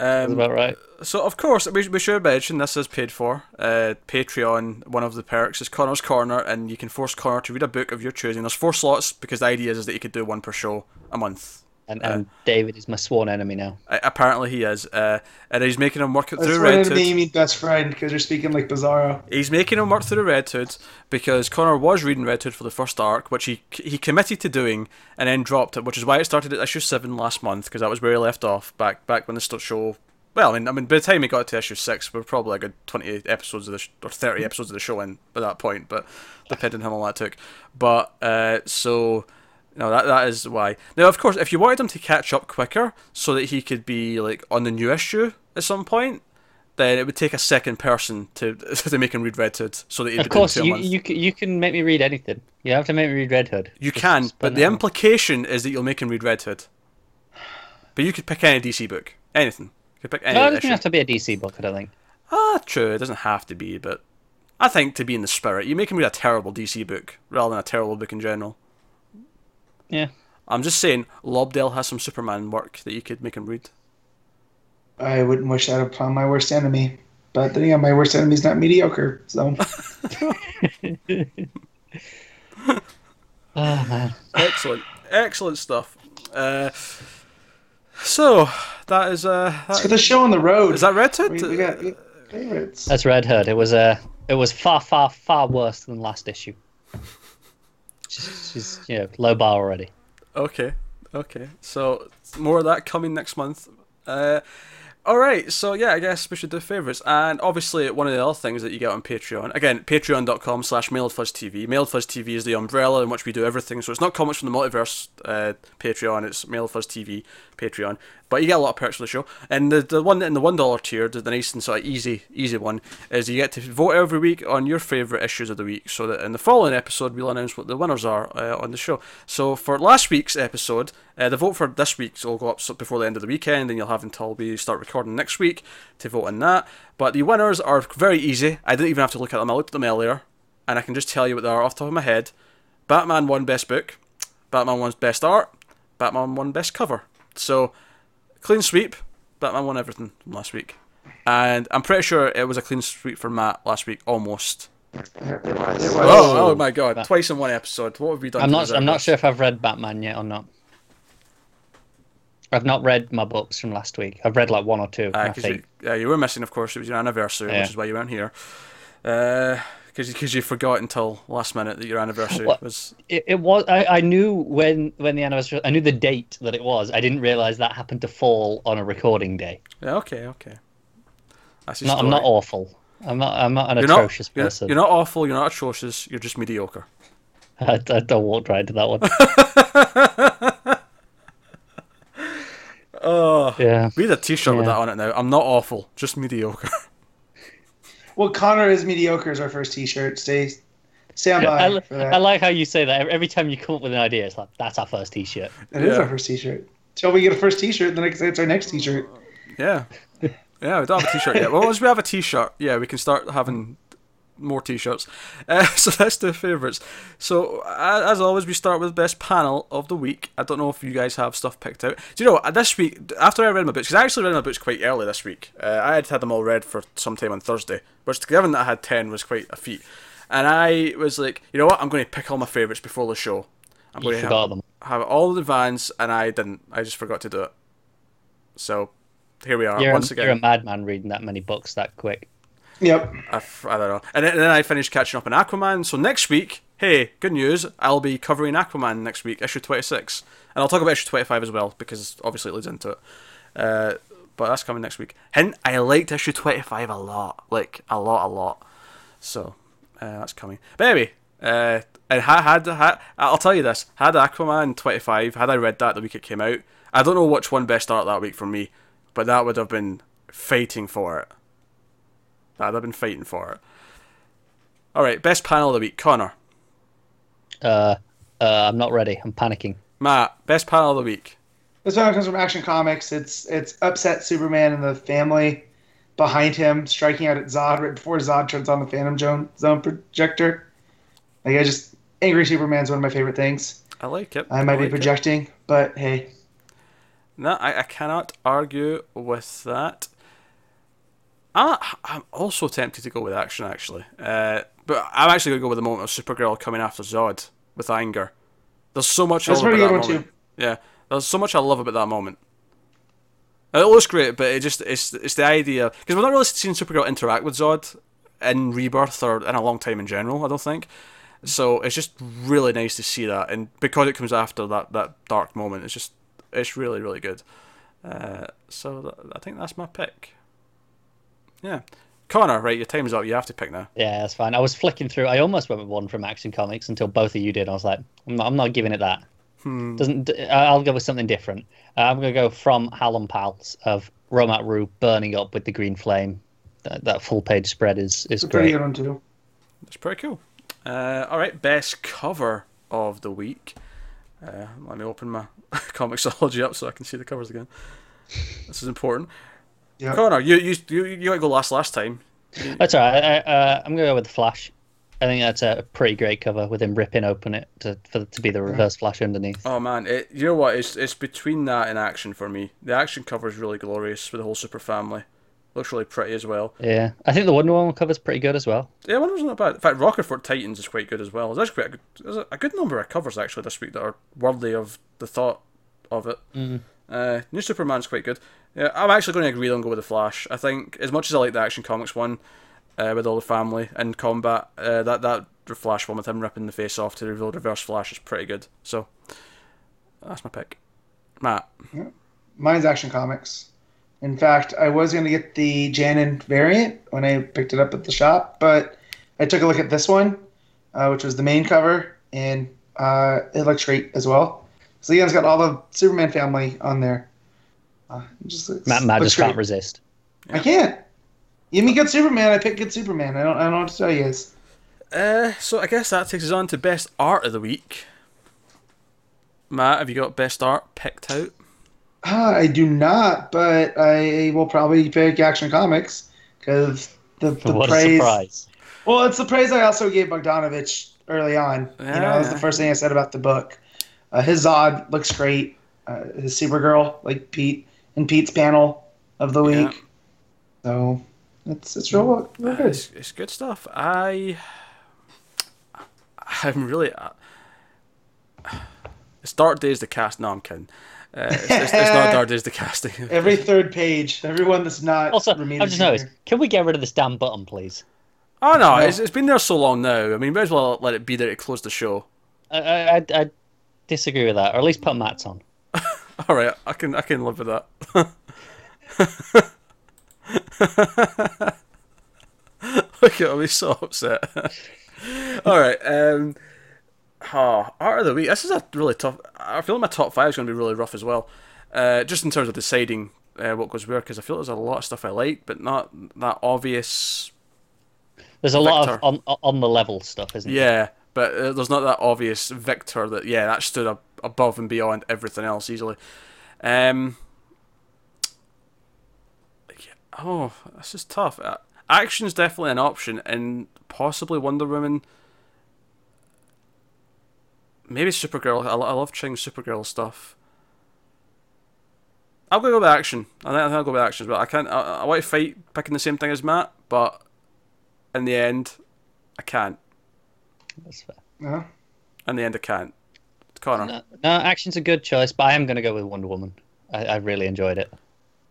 Um, about right. so of course we, we should mention this is paid for. Uh, Patreon, one of the perks is Connor's Corner, and you can force Connor to read a book of your choosing. There's four slots because the idea is, is that you could do one per show a month. And, and David is my sworn enemy now. Uh, apparently he is, uh, and he's making him work it That's through what Red it Hood. you mean best friend because you're speaking like Bizarro. He's making him work through the Red Hood because Connor was reading Red Hood for the first arc, which he he committed to doing and then dropped it, which is why it started at issue seven last month because that was where he left off back back when the st- show. Well, I mean, I mean, by the time he got to issue six, we are probably a good twenty episodes of the sh- or thirty episodes of the show in by that point, but depending how long that took. But uh, so. No, that that is why. Now, of course, if you wanted him to catch up quicker, so that he could be like on the new issue at some point, then it would take a second person to to make him read Red Hood, so that Of course, you, you you can make me read anything. You have to make me read Red Hood. You Just can, but the implication is that you'll make him read Red Hood. But you could pick any DC book, anything. You could pick any No, it doesn't issue. have to be a DC book. I don't think. Ah, true. It doesn't have to be, but I think to be in the spirit, you make him read a terrible DC book rather than a terrible book in general. Yeah. I'm just saying, Lobdell has some Superman work that you could make him read. I wouldn't wish that upon my worst enemy. But then again, my worst enemy's not mediocre. So Oh man. Excellent, excellent stuff. Uh, so that is uh, Let's get the show on the road. is that Red Hood? we, we we got favorites. That's Red Hood. It was uh, it was far, far, far worse than last issue. She's, know low bar already. Okay, okay. So more of that coming next month. Uh, all right. So yeah, I guess we should do favorites, and obviously one of the other things that you get on Patreon. Again, Patreon.com/slash MailedFuzzTV. MailedFuzzTV is the umbrella in which we do everything. So it's not Comics from the Multiverse uh, Patreon. It's MailedFuzzTV Patreon. But you get a lot of perks for the show. And the, the one in the one dollar tier, the, nice and sort of easy easy one, is you get to vote every week on your favorite issues of the week. So that in the following episode, we'll announce what the winners are uh, on the show. So for last week's episode, uh, the vote for this week's will go up before the end of the weekend, and you'll have until we start recording next week to vote on that. But the winners are very easy. I didn't even have to look at them. I looked at them earlier, and I can just tell you what they are off the top of my head. Batman won best book. Batman won best art. Batman won best cover. So clean sweep. Batman won everything from last week, and I'm pretty sure it was a clean sweep for Matt last week, almost. Oh, oh my god! That- Twice in one episode. What have we done? I'm not. I'm not sure if I've read Batman yet or not. I've not read my books from last week. I've read like one or two. I think. you, uh, you were missing, of course. It was your anniversary, Yeah. which is why you weren't here. Because because you forgot until last minute that your anniversary What? was. It, it was. I, I knew when when the anniversary. I knew the date that it was. I didn't realize that happened to fall on a recording day. Yeah, okay, okay. That's Not, I'm not awful. I'm not. I'm not an You're not, atrocious you're, person. you're not awful. You're not atrocious. You're just mediocre. I, I don't walk right into that one. Oh, yeah. we had a T-shirt with that on it now. I'm not awful, just mediocre. Well, Connor is mediocre is our first T-shirt. Stay, stand by I, for that. I like how you say that. Every- Every time you come up with an idea, it's like that's our first T-shirt. It is Yeah. our first T-shirt. Till we get a first T-shirt, then I can say it's our next T-shirt. Yeah. Yeah, we don't have a t-shirt yet. Well, once we have a t-shirt, yeah, we can start having more t-shirts. Uh, so that's the favourites. So, as always, we start with best panel of the week. I don't know if you guys have stuff picked out. Do you know, uh, this week, after I read my books, because I actually read my books quite early this week. Uh, I had had them all read for some time on Thursday, which given that I had 10 was quite a feat. And I was like, you know what, I'm going to pick all my favourites before the show. I'm You going to have, them. have it all in advance, and I didn't. I just forgot to do it. So, here we are, You're, once a, again. you're a madman reading that many books that quick. Yep. I, f- I don't know. And then, and then I finished catching up on Aquaman. So next week, hey, good news, I'll be covering Aquaman next week, issue 26. And I'll talk about issue 25 as well, because obviously it leads into it. Uh, but that's coming next week. Hint, I liked issue 25 a lot. Like, a lot, a lot. So, uh, that's coming. But anyway, uh, and had, had, had, I'll tell you this, had Aquaman 25, had I read that the week it came out, I don't know which one best art that week for me, but that would have been fighting for it. I'd have been fighting for it. All right, best panel of the week, Connor. Uh, uh, I'm not ready. I'm panicking. Matt, best panel of the week. This one comes from Action Comics. It's it's upset Superman and the family behind him striking out at Zod right before Zod turns on the Phantom Zone, zone projector. Like I just angry Superman's one of my favorite things. I like it. I might be like it. projecting, but hey, No, I, I cannot argue with that. I'm, I'm also tempted to go with action, actually. Uh, but I'm actually going to go with the moment of Supergirl coming after Zod with anger. There's so much I love about that moment. Yeah, there's so much I love about that moment. It looks great, but it just it's it's the idea because we're not really seeing Supergirl interact with Zod in Rebirth or in a long time in general. I don't think. So it's just really nice to see that, and because it comes after that that dark moment, it's just it's really really good. Uh, so th- I think that's my pick. Yeah, Connor, right? Your time's up. You have to pick now. Yeah, that's fine. I was flicking through. I almost went with one from Action Comics until both of you did. I was like, I'm not, I'm not giving it that. Hmm. Doesn't. I'll go with something different. Uh, I'm gonna go from Hallam Pals of Romat-Ru burning up with the green flame. That, that full page spread is is it's pretty great. good. That's pretty cool. Uh, all right, best cover of the week. Uh, let me open my comiXology up so I can see the covers again. This is important. Yeah. Connor, you you you you got to go last last time. That's all right. I, uh, I'm gonna go with the Flash. I think that's a pretty great cover with him ripping open it to for to be the reverse Flash underneath. Oh man, it, you know what? It's it's between that and action for me. The action cover is really glorious for the whole super family, looks really pretty as well. Yeah, I think the Wonder Woman cover's pretty good as well. Yeah, one wasn't bad. In fact, Rocafort Titans is quite good as well. There's actually quite a good, there's a, a good number of covers actually this week that are worthy of the thought of it. Mm. Uh, New Superman's quite good. Yeah, I'm actually going to agree on go with the Flash. I think as much as I like the Action Comics one uh, with all the family and combat, uh, that that Flash one with him ripping the face off to reveal Reverse Flash is pretty good. So that's my pick. Matt. Mine's Action Comics. In fact, I was going to get the Janin variant when I picked it up at the shop, but I took a look at this one, uh, which was the main cover, and uh, it looks great as well. So Leon's got all the Superman family on there. Uh, just Matt, Matt just great. can't resist. I can't. Give me good Superman. I pick good Superman. I don't. I don't know what to tell you guys. Uh, so I guess that takes us on to best art of the week. Matt, have you got best art picked out? Ah, I do not, but I will probably pick Action Comics because the, the what praise. a surprise! Well, it's the praise I also gave Bogdanovic early on. you know, that was the first thing I said about the book. Uh, his Zod looks great. Uh, his Supergirl, like Pete in Pete's panel of the Yeah. week. So it's it's real, real Uh, good. It's, it's good stuff. I, I'm really. Uh, it's Dark Days the cast. No, I'm kidding. Uh, it's, it's, it's not Dark Days the casting. Every third page, everyone that's not Also, I've just noticed. Can we get rid of this damn button, please? oh no, No. It's, it's been there so long now. I mean, may as well let it be there to close the show. I, I, I, I disagree with that, or at least put Matt's on. All right, I can I can live with that. Look at me so upset. All right, um, oh, art of the week. This is a really tough. I feel like my top five is going to be really rough as well. Uh, just in terms of deciding uh, what goes where, because I feel there's a lot of stuff I like, but not that obvious. There's a lot of on on the level stuff, isn't there? Yeah, but uh, there's not that obvious Victor that yeah that stood up above and beyond everything else easily. Um. yeah, Oh, this is tough. Uh, action's definitely an option, and possibly Wonder Woman. Maybe Supergirl. I, I love Ching's Supergirl stuff. I'm gonna go with action. I think, I think I'll go with action, but I can't. I, I want to fight picking the same thing as Matt, but in the end, I can't. That's fair. Yeah. In the end, I can't. Connor, No, no, action's a good choice, but I am going to go with Wonder Woman. I, I really enjoyed it.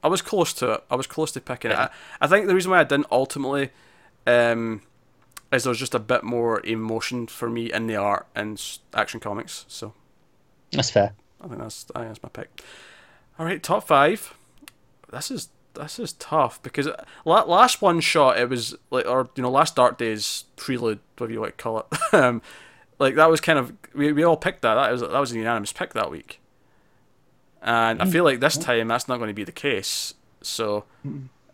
I was close to it. I was close to picking it. I, I think the reason why I didn't ultimately, um, is there was just a bit more emotion for me in the art and action comics. So That's fair. I think that's I think that's my pick. All right, top five. This is this is tough because la- last one shot it was like or you know last Dark Days prelude whatever you like to call it. um, like that was kind of we, we all picked that. That was that was a unanimous pick that week. And I feel like this time that's not going to be the case. So,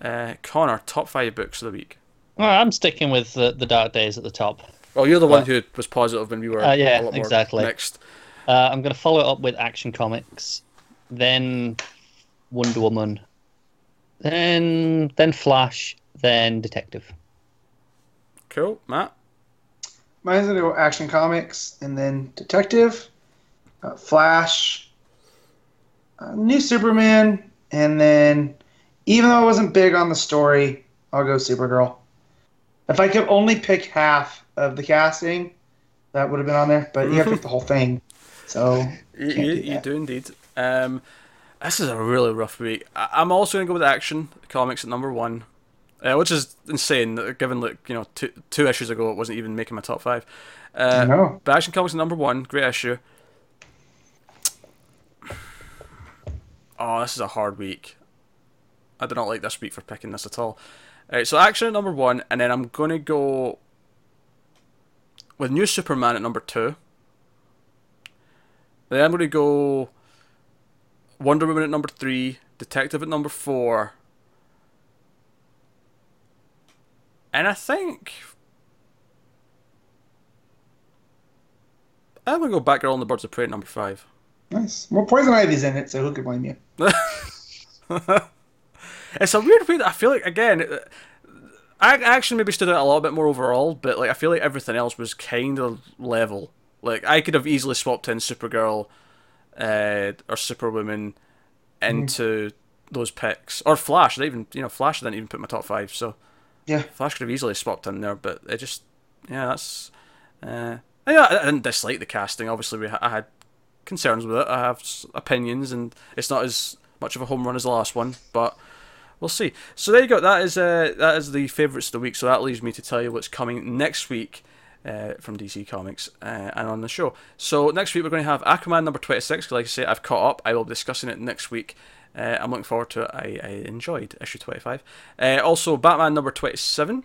uh, Connor, top five books of the week. Well, I'm sticking with the, the Dark Days at the top. Well, you're the one who was positive when we were. Uh, yeah, a lot more exactly. Next, Uh, I'm going to follow it up with Action Comics, then Wonder Woman, then then Flash, then Detective. cool, Matt. Mine's gonna go Action Comics and then Detective, uh, Flash, uh, New Superman, and then even though I wasn't big on the story, I'll go Supergirl. If I could only pick half of the casting, that would have been on there. But you have to pick the whole thing, so You, you, do you do indeed. Um, this is a really rough week. I'm also going to go with Action Comics at number one, uh, which is insane, given that you know two, two issues ago it wasn't even making my top five. Uh, no. But Action Comics number one, great issue. Oh, this is a hard week. I do not like this week for picking this at all. Alright, so Action at number one, and then I'm going to go with New Superman at number two. Then I'm going to go Wonder Woman at number three, Detective at number four. And I think I'm gonna go Batgirl and the Birds of Prey at number five. Nice. Well, Poison Ivy's in it, so who could blame you? It's a weird way that I feel like again, I actually maybe stood out a little bit more overall, but like I feel like everything else was kind of level. Like I could have easily swapped in Supergirl, uh, or Superwoman into those picks or Flash. They even you know Flash didn't even put my top five, so Yeah. Flash could have easily swapped in there, but it just yeah that's uh, yeah I, didn't dislike the casting. Obviously, we I had concerns with it. I have opinions, and it's not as much of a home run as the last one, but we'll see. So there you go. That is uh, that is the favourites of the week. So that leaves me to tell you what's coming next week. Uh, from DC Comics uh, and on the show. So next week we're going to have Aquaman number twenty six. Like I say, I've caught up. I will be discussing it next week. Uh, I'm looking forward to it. I, I enjoyed issue twenty five. Uh, also, Batman number twenty seven.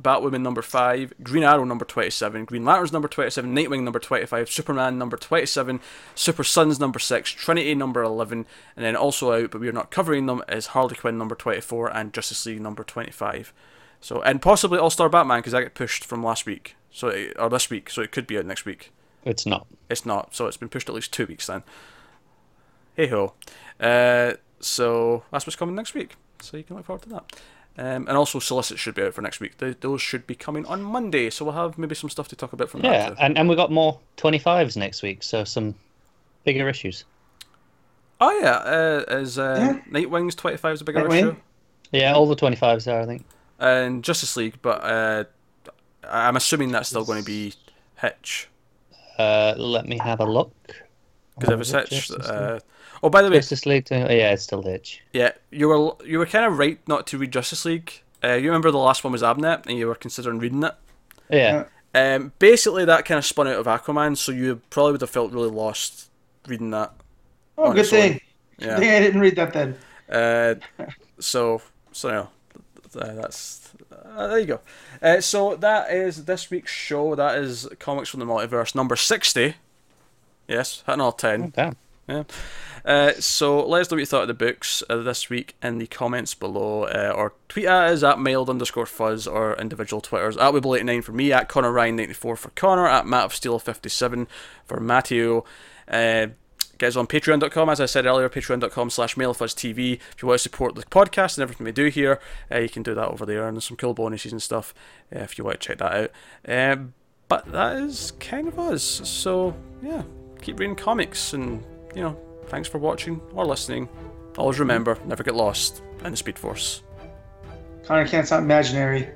Batwoman number 5, Green Arrow number 27, Green Lanterns number 27, Nightwing number 25, Superman number 27, Super Sons number 6, Trinity number 11, and then also out, but we are not covering them, is Harley Quinn number 24 and Justice League number 25. So, and possibly All Star Batman because that got pushed from last week, so it, or this week, so it could be out next week. It's not. It's not, so it's been pushed at least two weeks then. Hey ho. Uh, so that's what's coming next week. So you can look forward to that. Um, and also, Solicit should be out for next week. Th those should be coming on Monday, so we'll have maybe some stuff to talk about from Yeah, that. Too. and, and we got more 25s next week, so some bigger issues. Oh yeah, uh, is uh, Nightwing's twenty five is a bigger Nightwing? issue, Yeah, all the 25s are, I think. and Justice League, but uh, I'm assuming that's still going to be Hitch Uh, let me have a look. because if it's Hitch, uh, oh by the way, Justice League, to, oh, yeah, it's still Hitch. Yeah, you were you were kind of right not to read Justice League. Uh, you remember the last one was Abnett, and you were considering reading it. Yeah, Um, basically, that kind of spun out of Aquaman, so you probably would have felt really lost reading that. Oh, good Honestly. thing. Good Yeah. thing I didn't read that then. Uh, so so yeah, th- that's uh, there you go. Uh, so that is this week's show. That is comics from the multiverse number sixty. Yes, hitting all ten. damn. Yeah. Uh, so let us know what you thought of the books uh, this week in the comments below, uh, or tweet at us at mailed underscore fuzz or individual twitters at Weeble89 for me, at Connor Ryan94 for Connor, at Matt of Steel 57 for Matteo. Uh, us on patreon.com, as I said earlier, patreon.com slash mailfuzztv. If you want to support the podcast and everything we do here, uh, you can do that over there, and there's some cool bonuses and stuff uh, if you want to check that out. Um, but that is kind of us. So, yeah, keep reading comics and, you know, thanks for watching or listening. Always remember, never get lost in the Speed Force. Conner Kent sound imaginary.